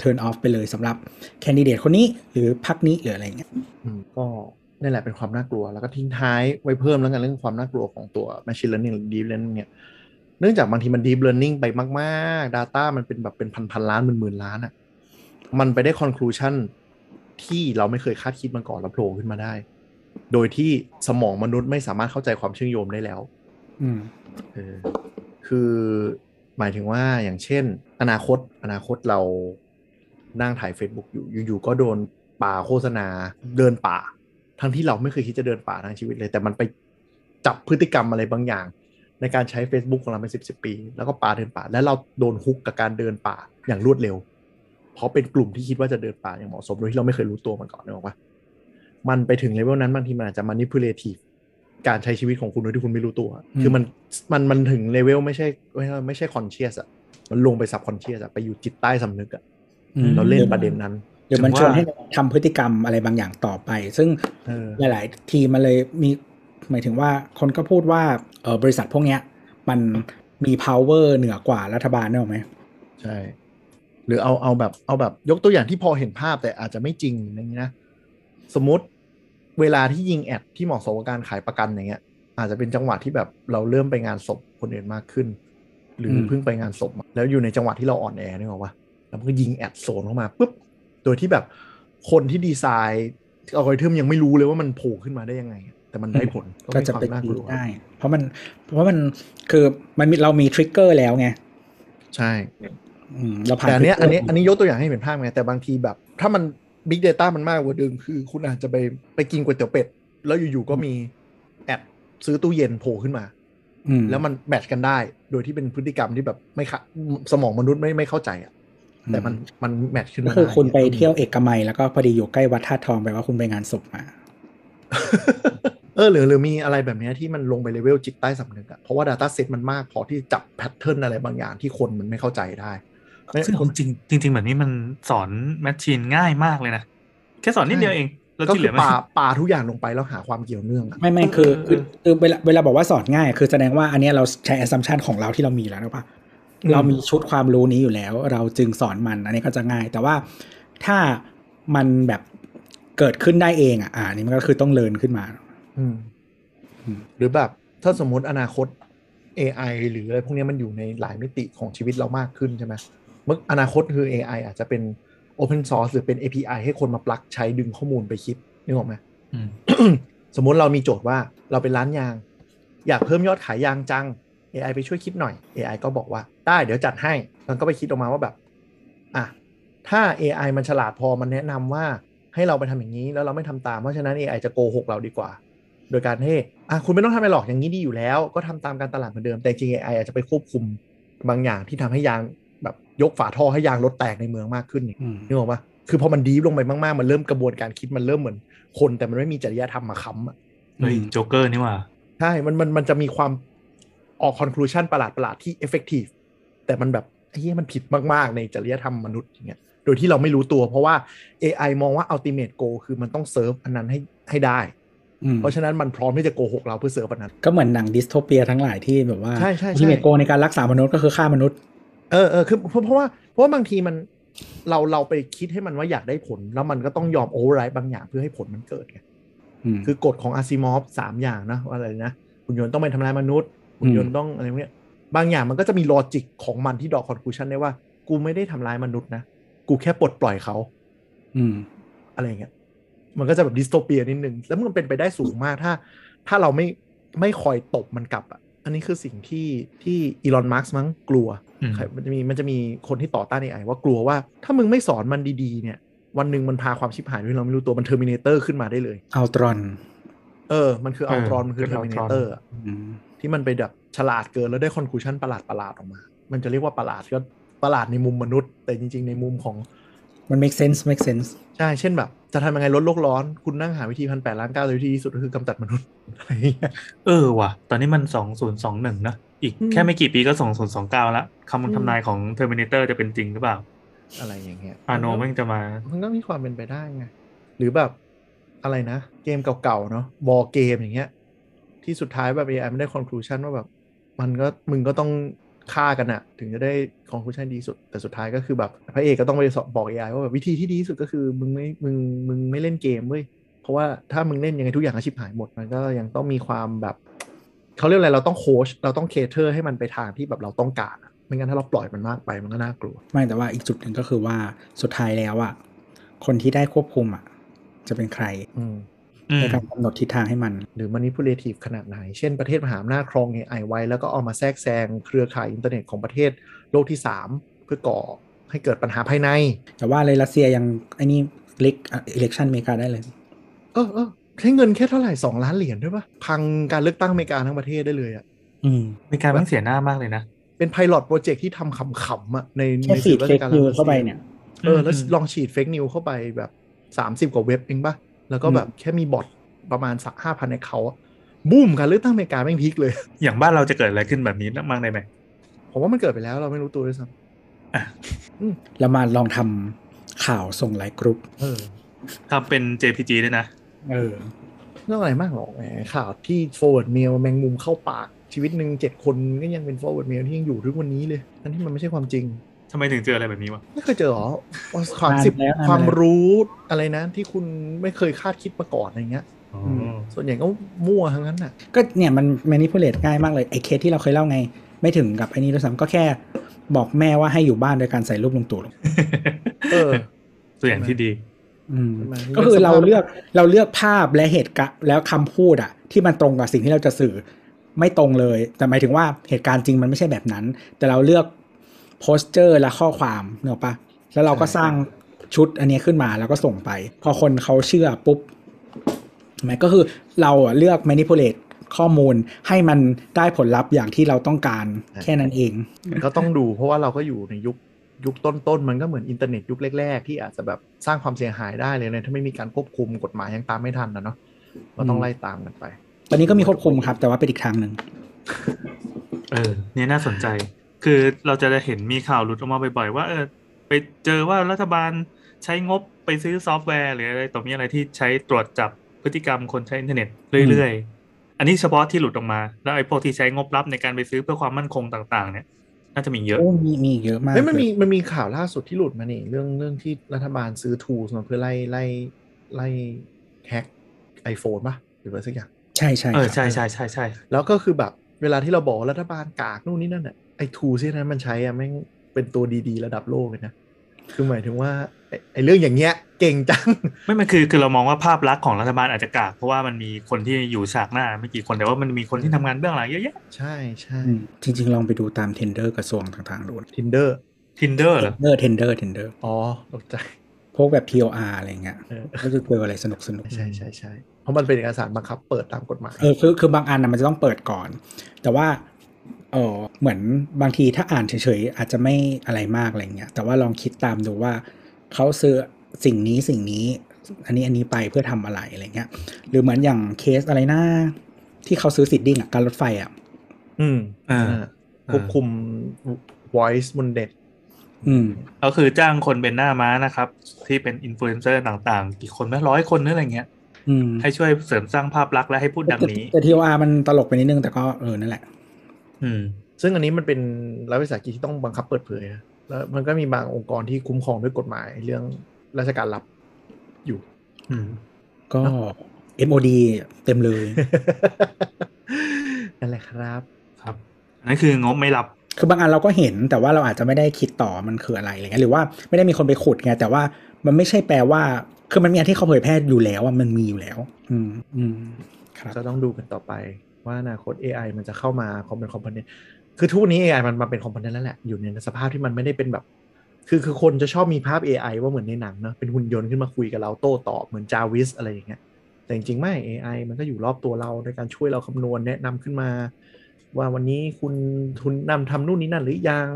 turn off ไปเลยสำหรับแคนดิเดตคนนี้หรือพรรคนี้หรืออะไรเงี้ยอืมก็ นี่แหละเป็นความน่ากลัว แล้วก็ทิ้งท้ายไว้เพิ่มแล้วกันเรื่องความน่ากลัวของตัว machine learning หรือ deep learning เนี่ยเนื่องจากบางทีมัน deep learning ไปมากๆ data มันเป็นแบบเป็นพันพันๆล้านหมื่นหมื่นๆล้านอะ่ะมันไปได้ conclusion ที่เราไม่เคยคาดคิดมาก่อนแล้วโผล่ขึ้นมาได้ โดยที่สมองมนุษย์ไม่สามารถเข้าใจความเชื่อมโยงได้แล้ว อืมเออคือหมายถึงว่าอย่างเช่น อนาคต อนาคตเรานั่งถ่าย Facebook อยู่อยู่ๆก็โดนป่าโฆษณาเดินป่า ทั้งที่เราไม่เคยคิดจะเดินป่าทั้งชีวิตเลย แต่มันไปจับพฤติกรรมอะไรบางอย่าง ในการใช้ Facebook ของเราเป็นสิบสิบปี แล้วก็ป่าเดินป่า แล้วเราโดนฮุกกับการเดินป่าอย่างรวดเร็ว เพราะเป็นกลุ่มที่คิดว่าจะเดินป่าอย่างเหมาะสมโดยที่เราไม่เคยรู้ตัวมันก่อนนึกออกปะมันไปถึงเลเวลนั้นบางทีมันอาจจะ manipulative การใช้ชีวิตของคุณโดยที่คุณไม่รู้ตัวอืมคือมันมันมันถึงเลเวลไม่ใช่ไม่ใช่ไม่ใช่ conscious อะมันลงไป subconscious อะไปอยู่จิตใต้สำนึกอะอืมเราเล่นประเด็นนั้น หรือมันถึงชวนว่าให้ทำพฤติกรรมอะไรบางอย่างต่อไป ซึ่งเออหลาย ๆ ทีมันเลยมีหมายถึงว่าคนก็พูดว่าเออบริษัทพวกเนี้ย มันมี power เหนือกว่ารัฐบาลได้ไหมใช่ หรือเอาเอาแบบเอาแบบยกตัวอย่างที่พอเห็นภาพแต่อาจจะไม่จริงอย่างนี้นะ สมมติเวลาที่ยิง ad ที่เหมาะสมกับการขายประกันอย่างเงี้ย อาจจะเป็นจังหวะที่แบบเราเริ่มไปงานศพคนอื่นมากขึ้น หรืออมเพิ่งไปงานศพมาแล้วอยู่ในจังหวะที่เราอ่อนแอนึกออกปะแล้วมันก็ยิง ad โซนเข้ามาปุ๊บ โดยที่แบบคนที่ดีไซน์อัลกอริทึมยังไม่รู้เลยว่ามันโผล่ขึ้นมาได้ยังไง แต่มันได้ผลก็จะมีความเป็นน่ากลัวได้ เพราะมัน เพราะมันคือมันมีเรามี trigger แล้วไง ใช่อืมเราผ่านแต่อันเนี้ย trigger อันนี้อันนี้ยกตัวอย่างให้เห็นภาพไง แต่บางทีแบบ ถ้ามัน Big Data มันมากกว่าเดิมคือ คุณอาจจะไปไปกินก๋วยเตี๋ยวเป็ด แล้วอยู่ๆก็มี ad ซื้อตู้เย็นโผล่ขึ้นมาอืมแล้วมัน match กันได้ โดยที่เป็นพฤติกรรมที่แบบไม่ค่ะสมองมนุษย์ไม่ไม่เข้าใจอะ แต่มันมัน match ขึ้นก็มาคือด้คุณไปเที่ยวเอกมัยแล้วก็พอดีอยู่ใกล้วัดธาตุทองไปว่าคุณไปงานศพมา เออหรือหรือมีอะไรแบบเนี้ยที่มันลงไปเลเวลจิตใต้สำนึกอะเพราะว่า Data Set มันมากพอที่จับ pattern อะไรบางอย่างที่คนมันไม่เข้าใจได้ไม่ซึ่งจริงจริง ๆ แบบนี้มันสอนแมชชีนง่ายมากเลยนะ แค่สอนนิดเดียวเองแล้วก็ที่เหคืลืออไม่ปาปาทุกอย่างลงไปแล้วหาความเกี่ยวเนื่องอะไม่ไม่คือเออคือคือเวลาเวลาบอกว่าสอนง่าย คือแสดงว่าอันเนี้ยเราใช้ assumption ของเราที่เรามีแล้วนะปะ เรามีชุดความรู้นี้อยู่แล้ว เราจึงสอนมัน อันนี้ก็จะง่าย แต่ว่าถ้ามันแบบเกิดขึ้นได้เองอะอ่าอันนี่มันก็คือต้องเรียนขึ้นมาอืมอืมหรือแบบถ้าสมมติอนาคต AI หรืออะไรพวกเนี้ยมันอยู่ในหลายมิติของชีวิตเรามากขึ้นใช่ไหมเมื่ออนาคตคือ AI อาจจะเป็น Open Source หรือเป็น API ให้คนมาปลักใช้ดึงข้อมูลไปคิดนึกออกไหมอืมสมมุติเรามีโจทย์ว่าเราเป็นร้านยาง อยากเพิ่มยอดขายยางจัง AI ไปช่วยคิดหน่อย AI ก็บอกว่าได้เดี๋ยวจัดให้ มันก็ไปคิดออกมาว่าแบบอะถ้า AI มันฉลาดพอมันแนะนำว่าให้เราไปทำอย่างนี้แล้วเราไม่ทำตาม เพราะฉะนั้น AI จะโกหกเราดีกว่า โดยการให้อะคุณไม่ต้องทำอะไรหรอกอย่างนี้ดีอยู่แล้ว ก็ทำตามการตลาดเหมือนเดิมแต่จริง AI อาจจะไปควบคุมบางอย่างที่ทำให้ยางแบบยกฝาท่อให้ยางรถแตกในเมืองมากขึ้นนี่อืมนึกออกปะคือพอมัน deep ลงไปมากๆ มันเริ่มกระบวนการคิดมันเริ่มเหมือนคน แต่มันไม่มีจริยธรรมมาค้ำอะเฮ้ยโจ๊กเกอร์นี่หว่าใช่มันมันมันจะมีความ ออก conclusion ประหลาดประหลาดๆที่ effective แต่มันแบบไอ้เหี้ยมันผิดมากๆ ในจริยธรรมมนุษย์อย่างเงี้ยโดยที่เราไม่รู้ตัวเพราะว่า AI มองว่า ultimate goal คือมันต้องเซิร์ฟอันนั้นให้ให้ได้อืมเพราะฉะนั้นมันพร้อมที่จะโกหกเราเพื่อเซิร์ฟอันนั้น ก็เหมือนหนัง dystopia ทั้งหลายที่แบบว่าใช่ใช่ใช่ที่ main goal ในการรักษามนุษย์ก็คือฆ่ามนุษย์ เออเออคือเพราะเพราะว่าเพราะว่าบางทีมันเราเราไปคิดให้มันว่าอยากได้ผล แล้วมันก็ต้องยอมโอเวอร์ไรบางอย่างเพื่อให้ผลมันเกิดไงอืมคือกฎของอาซิมอฟสามอย่างนะว่าอะไรนะหุ่นยนต์ต้องไม่ทำลายมนุษย์ หุ่นยนต์ต้องอะไรเงี้ยบางอย่างมันก็จะมี logic ของมันที่ draw conclusion ได้ว่า กูไม่ได้ทำลายมนุษย์นะ กูแค่ปลดปล่อยเขา อืม อะไรเงี้ย มันก็จะแบบ dystopia นิดนึง แล้วมันเป็นไปได้สูงมากถ้า ถ้าเราไม่ไม่คอยตบมันกลับอะ อันนี้คือสิ่งที่ที่ Elon Musk มั้งกลัวอืมใครมันจะมีมันจะมีคนที่ต่อต้าน AI ว่ากลัวว่า ถ้ามึงไม่สอนมันดีๆ เนี่ย วันหนึ่งมันพาความชิบหายด้วยเราไม่รู้ตัวมัน Terminator ขึ้นมาได้เลย Ultron เออ มันคือเออ Ultron มันคือเป็น Terminator Ultron อืม ที่มันไปแบบฉลาดเกินแล้วได้ conclusion ประหลาดประหลาดๆออกมา มันจะเรียกว่าประหลาดก็ประหลาดในมุมมนุษย์ แต่จริง ๆ ในมุมของมัน make sense make sense ใช่ เช่นแบบ จะทำยังไงลดโลกร้อน คุณนั่งหาวิธีพันแปดล้านเก้าวิธีที่สุดก็คือกำจัดมนุษย์อะไรอย่างเงี้ยเออว่ะ ตอนนี้มันสองศูนย์สองหนึ่งนะ อีกอืมแค่ไม่กี่ปีก็สองศูนย์สองเก้าละอืมคำทำนายของ Terminator จะเป็นจริงหรือเปล่า อะไรอย่างเงี้ยอาร์โนลด์แม่งจะมา มันก็มีความเป็นไปได้ไง หรือแบบอะไรนะ เกมเก่าๆเนาะ WarGames อย่างเงี้ย ที่สุดท้ายแบบ AI ไม่ได้ conclusion ว่าแบบมันก็มึงก็ต้องฆ่ากันอะถึงจะได้ conclusion ดีสุด แต่สุดท้ายก็คือแบบพระเอกก็ต้องไปสอนบอก AI ว่าแบบวิธีที่ดีที่สุดก็คือมึงไม่มึงมึงไม่เล่นเกมเว้ยเพราะว่าถ้ามึงเล่นยังไงทุกอย่างก็ชิบหายหมดมันก็ยังต้องมีความแบบเขาเรียกอะไรเราต้องโค้ชเราต้อง cater ให้มันไปทางที่แบบเราต้องการอะไม่งั้นถ้าเราปล่อยมันมากไปมันก็น่ากลัว ไม่แต่ว่าอีกจุดหนึ่งก็คือว่าสุดท้ายแล้วอะคนที่ได้ควบคุมอะจะเป็นใครอืมอืม ในการกำหนดทิศทางให้มัน หรือ manipulative ขนาดไหน เช่นประเทศมหาอำนาจครอง AI ไว้ แล้วก็เอามาแทรกแซงเครือข่ายอินเทอร์เน็ตของประเทศโลกที่ 3 เพื่อก่อให้เกิดปัญหาภายใน แต่ว่าเลยรัสเซียยังไอ้นี่ rig election อเมริกาได้เลย เออเออใช้เงินแค่เท่าไหร่2ล้านเหรียญด้วยปะพังการเลือกตั้งอเมริกาทั้งประเทศได้เลยอะอืมมีการแม่งเสียหน้ามากเลยนะ เป็นไพลอตโปรเจกต์ที่ทำขำๆอะในแค่ในฟีดราเฟชกการนิวรัสซีเข้าไปเนี่ยเออแล้วอืมลองฉีดเฟกนิวเข้าไปแบบ30กว่าเว็บเองปะ แล้วก็แบบแค่มีบอทประมาณสักห้าพันในเขาอะบูมการเลือกตั้งอเมริกาแม่งพลิกเลย อย่างบ้านเราจะเกิดอะไรขึ้นแบบนี้มากได้ไหมผมว่ามันเกิดไปแล้วเราไม่รู้ตัวด้วยซ้อะแล้วมาลองทำข่าวส่งไลน์กรุ๊ปำเออทำเป็น JPG ด้วยนะ เออเรื่องอะไรมากหรอกแหมข่าวที่ forward mail แมงมุมเข้าปากชีวิตหนึ่งเจ็ดคนก็ยังเป็น forward mail ที่ยังอยู่ทุกวันนี้เลยทั้งที่มันไม่ใช่ความจริงทำไมถึงเจออะไรแบบนี้วะไม่เคยเจอหรอว่าความนานสิบแล้วนานแล้วความรู้อะไรนะที่คุณไม่เคยคาดคิดมาก่อนอะไรเงี้ยอ๋อมส่วนใหญ่ก็มั่วทั้งนั้นน่ะ ก็เนี่ยมัน manipulate ง่ายมากเลยไอ้เคสที่เราเคยเล่าไง ไม่ถึงกับไอ้นี้ด้วยซ้ำก็แค่บอกแม่ว่าให้อยู่บ้านโดยการใส่รูปลุงตู่ลงเออตัวอย่างที่ดีอืมมันก็คือเราเป็นสภาพเลือกเราเลือกภาพและเหตุการณ์แล้วคำพูดอะที่มันตรงกับสิ่งที่เราจะสื่อไม่ตรงเลย แต่หมายถึงว่าเหตุการณ์จริงมันไม่ใช่แบบนั้น แต่เราเลือก โพสเจอร์และข้อความเนกอะปะแล้วเราก็สร้างชุดอันนี้ขึ้นมาแล้วก็ส่งไป พอคนเขาเชื่อปุ๊บถูกไหมก็คือเราอะเลือก manipulate ข้อมูลให้มันได้ผลลัพธ์อย่างที่เราต้องการแค่นั้นเองก็ต้องดูเพราะว่าเราก็อยู่ในยุคยุคต้นๆ มันก็เหมือนอินเทอร์เน็ตยุคแรกๆ ที่อาจจะแบบสร้างความเสียหายได้เลยนะถ้าไม่มีการควบคุมกฎหมายยังตามไม่ทันนะเนาะก็ต้องไล่ตามกันไป ตอนนี้ก็มีควบคุมครับ แต่ว่าเป็นอีกทางหนึ่งเออเนี่ยน่าสนใจ คือเราจะเห็นมีข่าวหลุดออกมาบ่อยๆว่าเออไปเจอว่ารัฐบาลใช้งบไปซื้อซอฟต์แวร์หรืออะไรต่อมีอะไรที่ใช้ตรวจจับพฤติกรรมคนใช้อินเทอร์เน็ตเรื่อยๆ อันนี้เฉพาะที่หลุดออกมา แล้วไอ้พวกที่ใช้งบลับในการไปซื้อเพื่อความมั่นคงต่างๆ เนี่ย น่าจะมีเยอะโอ้มีมีเยอะมากเฮ้ยมันมีเลยมันมีข่าวล่าสุดที่หลุดมานี่เรื่องเรื่องที่รัฐบาลซื้อ tools มาเพื่อไล่ไล่ไล่แฮกไอโฟนป่ะหรืออะไรสักอย่าง ใช่ใช่เออครับใช่ใช่ใช่ใช่แล้วก็คือแบบเวลาที่เราบอกว่ารัฐบาลกากนู่นนี่นั่นอะ ไอทูที่นั้นมันใช้อะแม่งเป็นตัวดีๆ ระดับโลกเลยนะ คือหมายถึงว่าไอ้ไอเรื่องอย่างเงี้ย เก่งจัง ไม่มันคือคือเรามองว่าภาพลักษณ์ของรัฐบาลอาจจะกาก เพราะว่ามันมีคนที่อยู่ฉากหน้าไม่กี่คนแต่ว่ามันมีคนที่ทำงานเบื้องหลังเยอะแยะใช่ใช่อืมจริง ๆ ลองไปดูตาม tender กระทรวงต่างๆดู Tinder Tinder เหรอ tender tender tender อ๋อตกใจพวกแบบ TOR อะไรเงี้ยเออก็จะเจออะไรสนุกสนุกใช่ใช่ใช่เพราะมันเป็นเอกสารบังคับเปิดตามกฎหมายเออคือคือบางอันนะมันจะต้องเปิดก่อน แต่ว่าเอออเหมือนบางทีถ้าอ่านเฉยๆอาจจะไม่อะไรมากอะไรเงี้ยแต่ว่าลองคิดตามดูว่าเขาซื้อสิ่งนี้สิ่งนี้ อันนี้อันนี้ไปเพื่อทำอะไรอะไรเงี้ย หรือเหมือนอย่างเคสอะไรนะที่เขาซื้อ seeding อะการรถไฟอะอืมอ่าอ่าควบคุม voice บนเด็ดอืมก็คือจ้างคนเป็นหน้าม้านะครับ ที่เป็นอินฟลูเอนเซอร์ต่างๆ กี่คนไหมร้อยคนหรืออะไรเงี้ยอืมให้ช่วยเสริมสร้างภาพลักษณ์และให้พูดดังนี้ แต่ TOR มันตลกไปนิดนึงแต่ก็เออนั่นแหละ อืม ซึ่งอันนี้มันเป็นรัฐวิสาหกิจที่ต้องบังคับเปิดเผยนะแล้วมันก็มีบางองค์กรที่คุ้มครองด้วยกฎหมายเรื่องราชการรับอยู่ อืม ก็ MOD เต็มเลยนั่นแหละครับครับอันนั้นคืองบไม่รับ คือบางอันเราก็เห็นแต่ว่าเราอาจจะไม่ได้คิดต่อมันคืออะไรอะไรเงี้ยหรือว่าไม่ได้มีคนไปขุดไงแต่ว่ามันไม่ใช่แปลว่า คือมันมีอันที่เขาเผยแพร่อยู่แล้วอะมันมีอยู่แล้ว อืมอืมครับก็ต้องดูกันต่อไป ว่าอนาคต AI มันจะเข้ามาคอมเป็นคอมโพเนนต์คือทุกวันนี้ AI มันมาเป็นคอมโพเนนต์แล้วแหละอยู่ในสภาพที่มันไม่ได้เป็นแบบ คือคือคนจะชอบมีภาพ AI ว่าเหมือนในหนังเนอะเป็นหุ่นยนต์ขึ้นมาคุยกับเราโต้ตอบเหมือนจาวิสอะไรอย่างเงี้ยแต่จริงๆไม่ AI มันก็อยู่รอบตัวเราในการช่วยเราคำนวณแนะนำขึ้นมา ว่าวันนี้คุณคุณนำทำนู่นนี่นั่นหรือยัง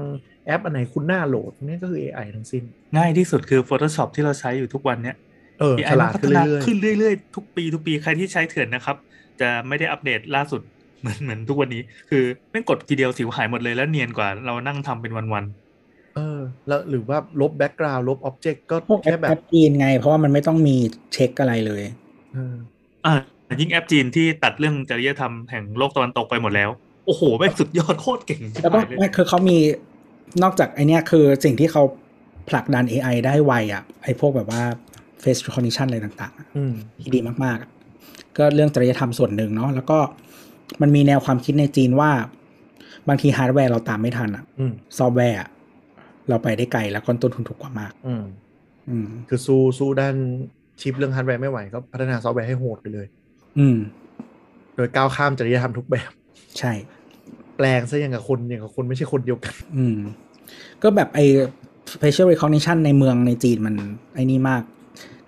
แอปอันไหนคุณน่าโหลดนี่ก็คือ AI ทั้งสิ้น ง่ายที่สุดคือ Photoshop ที่เราใช้อยู่ทุกวันเนี้ยเออ AI ฉลาดพัขึ้ฒนนาเรื่อยขึ้นเรื่อยๆ ทุกปีทุกปีใครที่ใช้เถื่อนนะครับ จะไม่ได้อัปเดตล่าสุดเหมือนเหมือนทุกวันนี้ คือแม่งกดทีเดียวสิวหายหมดเลยแล้วเนียนกว่าเรานั่งทำเป็นวันๆเออ แล้วหรือว่าลบ background ลบ object ก็พวกแอปแค่แบบแอปจีนไง เพราะว่ามันไม่ต้องมีเช็คอะไรเลยเออๆอ่ายิ่งแอปจีนที่ตัดเรื่องจริยธรรมแห่งโลกตะวันตกไปหมดแล้ว โอ้โหแม่งสุดยอดโคตรเก่งชิบแล้วก็หายเลยไม่คือเขามีนอกจากไอเนี้ยคือสิ่งที่เขาผลักดัน AI ได้ไวอะไอพวกแบบว่า face recognition อะไรต่างๆอะอืมที่ดีมากๆอะ ก็เรื่องจริยธรรมส่วนหนึ่งเนาะแล้วก็มันมีแนวความคิดในจีนว่า บางทีฮาร์ดแวร์เราตามไม่ทันอะอืมซอฟต์แวร์อะเราไปได้ไกลแล้วก็ต้นทุนถูกกว่ามาก อืมอืมคือสู้สู้ด้านชิปเรื่องฮาร์ดแวร์ไม่ไหวก็พัฒนาซอฟต์แวร์ให้โหดไปเลย อืม โดยก้าวข้ามจริยธรรมทุกแบบ ใช่ แปลงซะอย่างกับคนอย่างกับคนไม่ใช่คนเดียวกัน อืม ก็แบบไอ facial recognition ในเมืองในจีนมันไอ้นี่มาก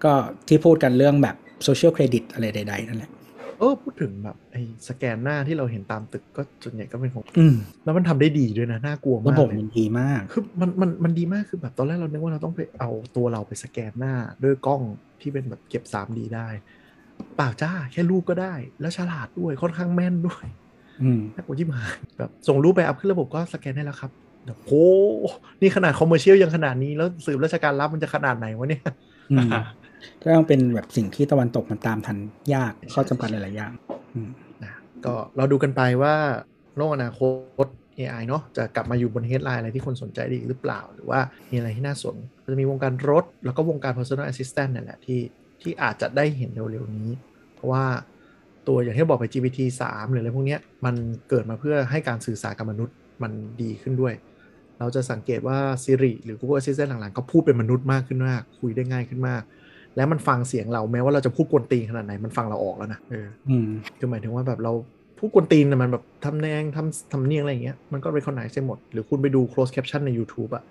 ก็ที่พูดกันเรื่องแบบ social credit อะไรใดๆนั่นแหละเออพูดถึงแบบไอ้สแกนหน้าที่เราเห็นตามตึกก็ส่วนใหญ่ก็เป็นของอืมแล้วมันทำได้ดีด้วยนะน่ากลัวระมากบบเลยมันดีมากคือมันมันมันดีมากคือแบบตอนแรกเรานึกว่าเราต้องไปเอาตัวเราไปสแกนหน้าด้วยกล้องที่เป็นแบบเก็บ 3D ได้เปล่าจ้าแค่รูปก็ได้ แล้วฉลาดด้วยค่อนข้างแม่นด้วยอืมน่ากลัวที่มายแบบส่งรูปไปอัพขึ้นระบบก็สแกนได้แล้วครับแบบโอ้นี่ขนาดคอมเมอร์เชียลยังขนาดนี้แล้วสืบราชการรับมันจะขนาดไหนวะเนี่ยอืม ก็ต้องเป็นแบบสิ่งที่ตะวันตกมันตามทันยากข้อจำกัดหลาย ๆ อย่างก็เราดูกันไปว่าโลกอนาคต AI เนาะจะกลับมาอยู่บนเฮดไลน์อะไรที่คนสนใจได้อีกหรือเปล่า หรือว่ามีอะไรที่น่าสนจะมีวงการรถ แล้วก็วงการ personal assistant นั่นแหละที่ที่อาจจะได้เห็นเร็ว ๆ นี้ เพราะว่าตัวอย่างที่บอกไป GPT 3 หรืออะไรพวกเนี้ยมันเกิดมาเพื่อให้การสื่อสารกับมนุษย์มันดีขึ้นด้วย เราจะสังเกตว่า Siri หรือ Google Assistant หลังๆ ก็พูดเป็นมนุษย์มากขึ้นมาก คุยได้ง่ายขึ้นมาก แล้วมันฟังเสียงเราแม้ว่าเราจะพูดกวนตีนขนาดไหนมันฟังเราออกแล้วนะเอออืมคือหมายถึงว่าแบบเราพูดกวนตีนน่ะมันแบบทำแนงทำทำเนียงอะไรอย่างเงี้ยมันก็ recognize ได้หมด หรือคุณไปดู close caption ใน YouTube อะ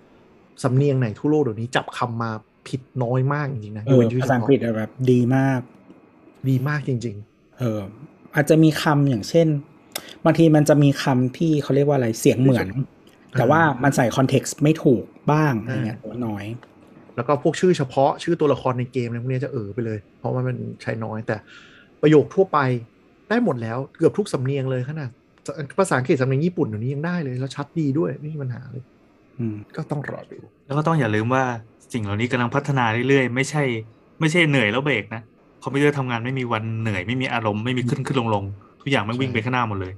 สำเนียงไหนทั่วโลกเดี๋ยวนี้จับคำมาผิดน้อยมากจริงๆนะเออว้นชื่ภาษาอังกฤษอะแบบดีมาก ดีมากจริงเออ อาจจะมีคำอย่างเช่นบางทีมันจะมีคำที่เขาเรียกว่าอะไรเสียงเหมือน แต่ว่ามันใส่คอนเท็กซ์ไม่ถูกบ้างอะไรเงี้ยตัวน้อยๆ แล้วก็พวกชื่อเฉพาะชื่อตัวละครในเกมอะไรพวกเนี้ยจะเออไปเลย เพราะว่ามันใช้น้อยแต่ประโยคทั่วไปได้หมดแล้วเกือบทุกสำเนียงเลยขนาดภาษาอังกฤษสำเนียงญี่ปุ่นเดี๋ยวนี้ยังได้เลย แล้วชัดดีด้วยไม่มีปัญหาเลยอืมก็ต้องรอดูแล้วก็ต้องอย่าลืมว่าสิ่งเหล่านี้กำลังพัฒนาเรื่อยๆ ไม่ใช่ ไม่ใช่เหนื่อยแล้วเบรกนะคอมพิวเตอร์ทำงานไม่มีวันเหนื่อยไม่มีอารมณ์ไม่มีขึ้นขึ้นลงลงทุกอย่างมันวิ่งไปข้างหน้าหมดเลย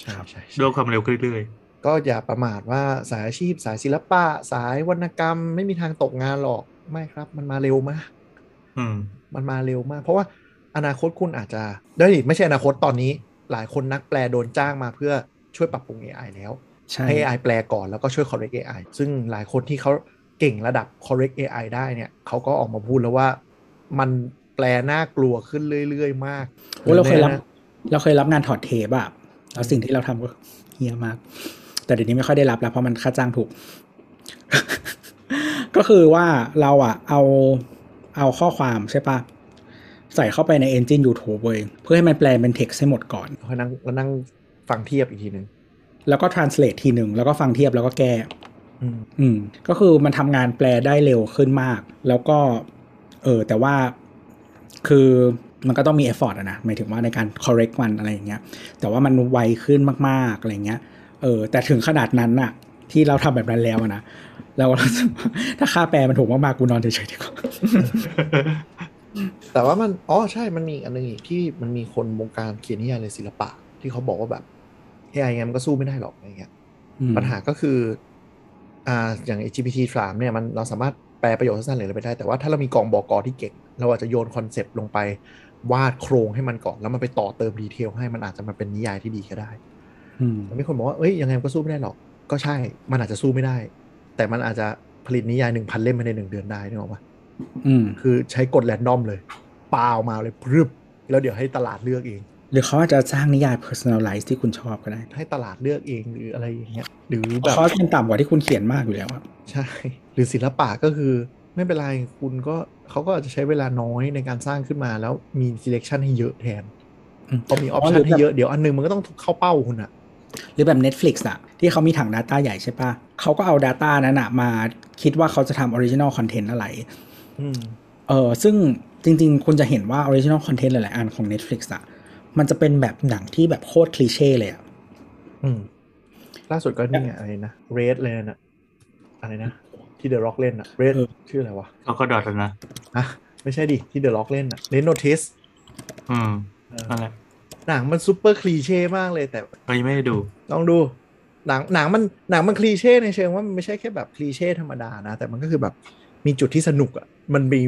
ใช่ใช่ใช่ด้วยความเร็วขึ้นเรื่อย ก็อย่าประมาทว่าสายอาชีพ สายศิลปะ สายวรรณกรรม ไม่มีทางตกงานหรอกไม่ครับ มันมาเร็วมากๆอืมมันมาเร็วมาก เพราะว่าอนาคตคุณอาจจะได้ดิไม่ใช่อนาคตตอนนี้ หลายคนนักแปลโดนจ้างมาเพื่อช่วยปรับปรุง AI แล้วใช่ให้ AI แปลก่อนแล้วก็ช่วย correct AI ซึ่งหลายคนที่เขาเก่งระดับ correct AI ได้เนี่ยเขาก็ออกมาพูดแล้วว่า มันแปลน่ากลัวขึ้นเรื่อยๆ มากโอ้เราเคยรับนะเราเคยรับงานถอดเทปอะแล้วสิ่งที่เราทำก็เฮี้ยมาก แต่เดี๋ยวนี้ไม่ค่อยได้รับแล้วเพราะมันค่าจ้างถูก ก็คือว่าเราอะเอาเอาข้อความใช่ปะใส่เข้าไปใน Engine YouTube เว้ยเพื่อให้มันแปลเป็น text ให้หมดก่อนค่อยนั่งแล้วนั่งฟังเทียบอีกทีหนึ่งแล้วก็ translate ทีหนึ่งแล้วก็ฟังเทียบแล้วก็แก้อืมอืมก็คือมันทำงานแปลได้เร็วขึ้นมาก แล้วก็ เออแต่ว่าคือมันก็ต้องมี effort อะนะหมายถึงว่าในการ correct มันอะไรอย่างเงี้ย แต่ว่ามันไวขึ้นมากๆอะไรเงี้ย เออ แต่ถึงขนาดนั้นน่ะ ที่เราทำแบบนั้นแล้วอะนะเรารู้สึกว่าถ้าค่าแปลมันถูกมากๆกูนอนเฉยๆดีกว่าแต่ว่ามันอ๋อใช่มันมีอีกอันหนึงอีกที่มันมีคนวงการเขียนนิยายเลยศิลปะ ที่เขาบอกว่าแบบ AI ไงมันก็สู้ไม่ได้หรอกอะไรเงี้ยอืมปัญหาก็คือ อ่าอย่าง GPT 3เนี่ยมันเราสามารถแปลประโยคสั้นๆหรืออะไรไปได้ แต่ว่าถ้าเรามีกองบอกอที่เก่ง เราอาจจะโยน concept ลงไปวาดโครงให้มันก่อน แล้วมันไปต่อเติม detail ให้มันอาจจะมาเป็นนิยายที่ดีก็ได้ อืมมีคนบอกว่าเอ้ยยังไงมันก็สู้ไม่ได้หรอก ก็ใช่ มันอาจจะสู้ไม่ได้ แต่มันอาจจะผลิตนิยายหนึ่งพันเล่มภายในหนึ่งเดือนได้นึกออกปะอืมคือใช้กฎ random เลยปาออกมาเลยพรึบแล้วเดี๋ยวให้ตลาดเลือกเอง หรือเขาอาจจะสร้างนิยาย personalize ที่คุณชอบก็ได้ ให้ตลาดเลือกเองหรืออะไรอย่างเงี้ย หรือแบบคอสมันต่ำกว่าที่คุณเขียนมากอยู่แล้วอะใช่ หรือศิลปะก็คือไม่เป็นไรคุณก็เขาก็อาจจะใช้เวลาน้อยในการสร้างขึ้นมาแล้วมี selection ให้เยอะแทนอืมพอมี option ให้เยอะเดี๋ยวอันหนึงมันก็ต้องเข้าเป้าคุณอะ หรือแบบ Netflix อะที่เขามีถัง Data ใหญ่ใช่ปะเขาก็เอา Data นั้นอะมาคิดว่าเขาจะทำ Original Content อะไรอืมเออซึ่งจริง ๆ คุณจะเห็นว่า Original Content หลาย ๆ อันของ Netflix อะมันจะเป็นแบบหนังที่แบบโคตรคลีเช่เลยอะอืมล่าสุดก็นี่ไงอะไรนะ red เลยนะอะไรนะ ที่ The Rock เล่นอะ red ชื่ออะไรวะเขาก็ดอทแล้วนะอะไม่ใช่ดิที่ The Rock เล่นอะ red notice อืมเออนั่นแหละ หนังมันซูเปอร์คลีเช่มากเลยแต่ก็ยังไม่ได้ดู ลองดู หนังหนังมันหนังมัน cliché ในเชิงว่ามันไม่ใช่แค่แบบ cliché ธรรมดานะ แต่มันก็คือแบบมีจุดที่สนุกอะ่ะมันมี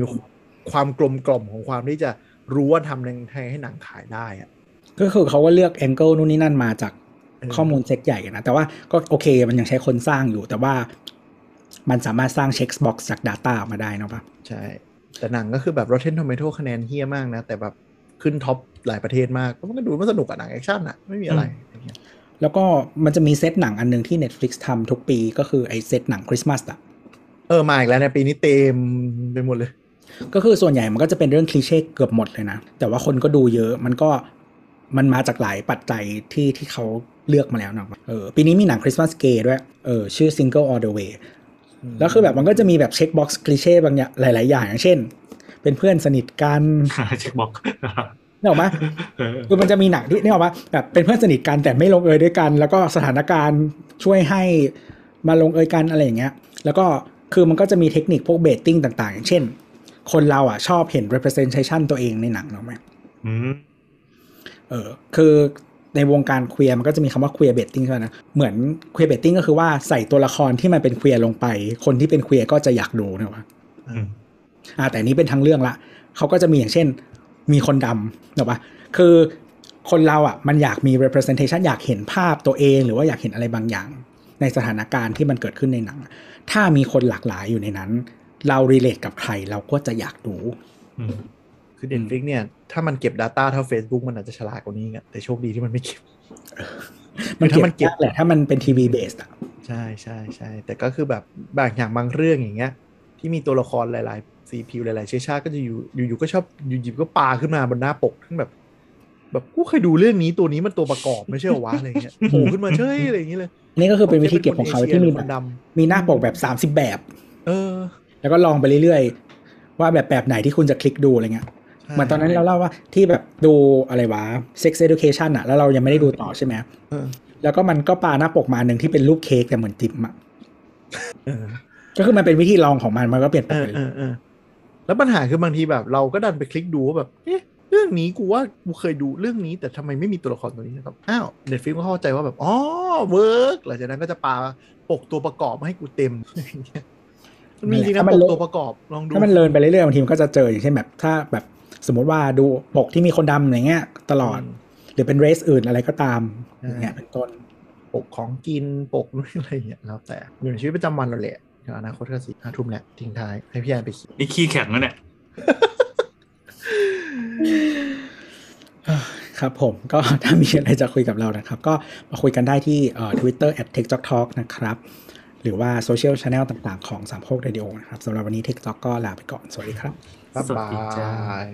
ความกลมกล่อมของความที่จะรู้ว่าทำยังไงให้หนังขายได้อะก็คือเขาก็เลือก angle นู่นนี่นั่นมาจากเออข้อมูลเซ็ตใหญ่กันนะ แต่ว่าก็โอเคมันยังใช้คนสร้างอยู่ แต่ว่ามันสามารถสร้าง checkbox จาก Data ออกมาได้เนอะปะใช่ แต่หนังก็คือแบบ Rotten Tomato คะแนนเฮี้ยมากนะ แต่แบบ ขึ้น top หลายประเทศมากก็มันก็ดูมันสนุกอะหนัง action อะไม่มีอะไรอย่างเงี้ยแล้วก็มันจะมีเซตหนังอันหนึ่งที่ Netflix ทำทุกปีก็คือไอเซตหนังคริสต์มาสอะเออ มาอีกแล้วในปีนี้เต็มไปหมดเลย ก็คือส่วนใหญ่มันก็จะเป็นเรื่อง cliché เกือบหมดเลยนะ แต่ว่าคนก็ดูเยอะมันก็มันมาจากหลายปัจจัยที่ที่เขาเลือกมาแล้วเนาะเออปีนี้มีหนังคริสต์มาสเกย์ด้วยเออชื่อ Single All the Way แล้วคือแบบมันก็จะมีแบบ checkbox cliché บางอย่างหลาย ๆ อย่างอย่างเช่น เป็นเพื่อนสนิทกัน checkbox นึกออกไหมเออคือมันจะมีหนังที่นึกออกปะแบบเป็นเพื่อนสนิทกันแต่ไม่ลงเอยด้วยกัน แล้วก็สถานการณ์ช่วยให้มาลงเอยกันอะไรอย่างเงี้ย แล้วก็คือมันก็จะมีเทคนิคพวก baiting ต่างๆ อย่างเช่น คนเราอะชอบเห็น representation ตัวเองในหนังเนอะไหมอืมเออคือในวงการ queer มันก็จะมีคำว่า queer baiting ใช่ไหมนะ เหมือน queer baiting ก็คือว่าใส่ตัวละครที่มันเป็น queer ลงไป คนที่เป็นเคลียร์ก็จะอยากดูนะวะ อืมอ่าแต่อันนี้เป็นทั้งเรื่องละเขาก็จะมีอย่างเช่น มีคนดำเนอะปะคือคนเราอะมันอยากมี representation อยากเห็นภาพตัวเอง หรือว่าอยากเห็นอะไรบางอย่าง ในสถานการณ์ที่มันเกิดขึ้นในหนัง ถ้ามีคนหลากหลายอยู่ในนั้น เรา relate กับใครเราก็จะอยากดูอืมคือ Netflix เนี่ย ถ้ามันเก็บ Data เท่า Facebook มันอาจจะฉลาดกว่านี้ไงแต่โชคดีที่มันไม่เก็บ มันถ้ามันเก็บเก็บยากแหละถ้ามันเป็นทีวีเบสอะ ใช่ใช่ใช่แต่ก็คือแบบบางอย่างบางเรื่องอย่างเงี้ย ที่มีตัวละครหลาย ๆ สีผิวหลายๆเชื้อชาติก็จะอยู่อยู่ๆก็ชอบอยู่ๆก็ปาขึ้นมาบนหน้าปกทั้งแบบ แบบกูเคยดูเรื่องนี้ตัวนี้มันตัวประกอบไม่ใช่เหรอวะอะไรเงี้ยโผล่ขึ้นมาเฉยอะไรอย่างเงี้ยเลยนี่ก็คือเป็นวิธีเก็บของเขาที่มีคแบนบดมีหน้าปกแบบ30แบบำเออ แล้วก็ลองไปเรื่อยๆ ว่าแบบแบบไหนที่คุณจะคลิกดูอะไรเงี้ยใช่เหมือนตอนนั้นเราเล่าว่าที่แบบดูอะไรวะ Sex Education อะแล้วเรายังไม่ได้ดูต่อใช่ไหมเออแล้วก็มันก็ปาหน้าปกมาหนึ่งที่เป็นรูปเค้กแต่เหมือนจิ๋มอะเออก็คือมันเป็นวิธีลองของมันมันก็เปลี่ยนไป แล้วปัญหาคือบางทีแบบ เราก็ดันไปคลิกดูว่าแบบเอ๊ะเรื่องนี้กูว่ากูเคยดูเรื่องนี้ แต่ทำไมไม่มีตัวละครตัวนี้นะครับ อ้าว Netflix ก็เข้าใจว่าแบบอ๋อ work หลังจากนั้นก็จะปาปกตัวประกอบมาให้กูเต็มอย่างเงี้ยมันมีจริงนะปกตัวประกอบลองดูถ้ามันเลินไปเรื่อยๆบางทีมันก็จะเจออย่างเช่นแบบถ้าแบบสมมติว่าดูปกที่มีคนดำอย่างเงี้ย ตลอด หรือเป็นเรสอื่นอะไรก็ตามอย่างเงี้ยเป็นต้นปกของกินปกนู่นอะไรอย่างเงี้ยแล้วแต่อยู่ในชีวิตประจำวันเราแหละี๋ยวอนาคตก็สี่ห้าทุ่มแหละทิ้งท้ายให้พี่แอนไปคิดนี่ขี้แข็งแล้วเนี่ยครับผมก็ถ้ามีอะไรจะคุยกับเรานะครับ ก็มาคุยกันได้ที่เอ่อ Twitter at t e c h t a l k นะครับ หรือว่า social channel ต่างๆ ของสามโคกเรดิโอนะครับสำหรับวันนี้ t e c h t a l k ก็ลาไปก่อน สวัสดีครับบ๊ายบาย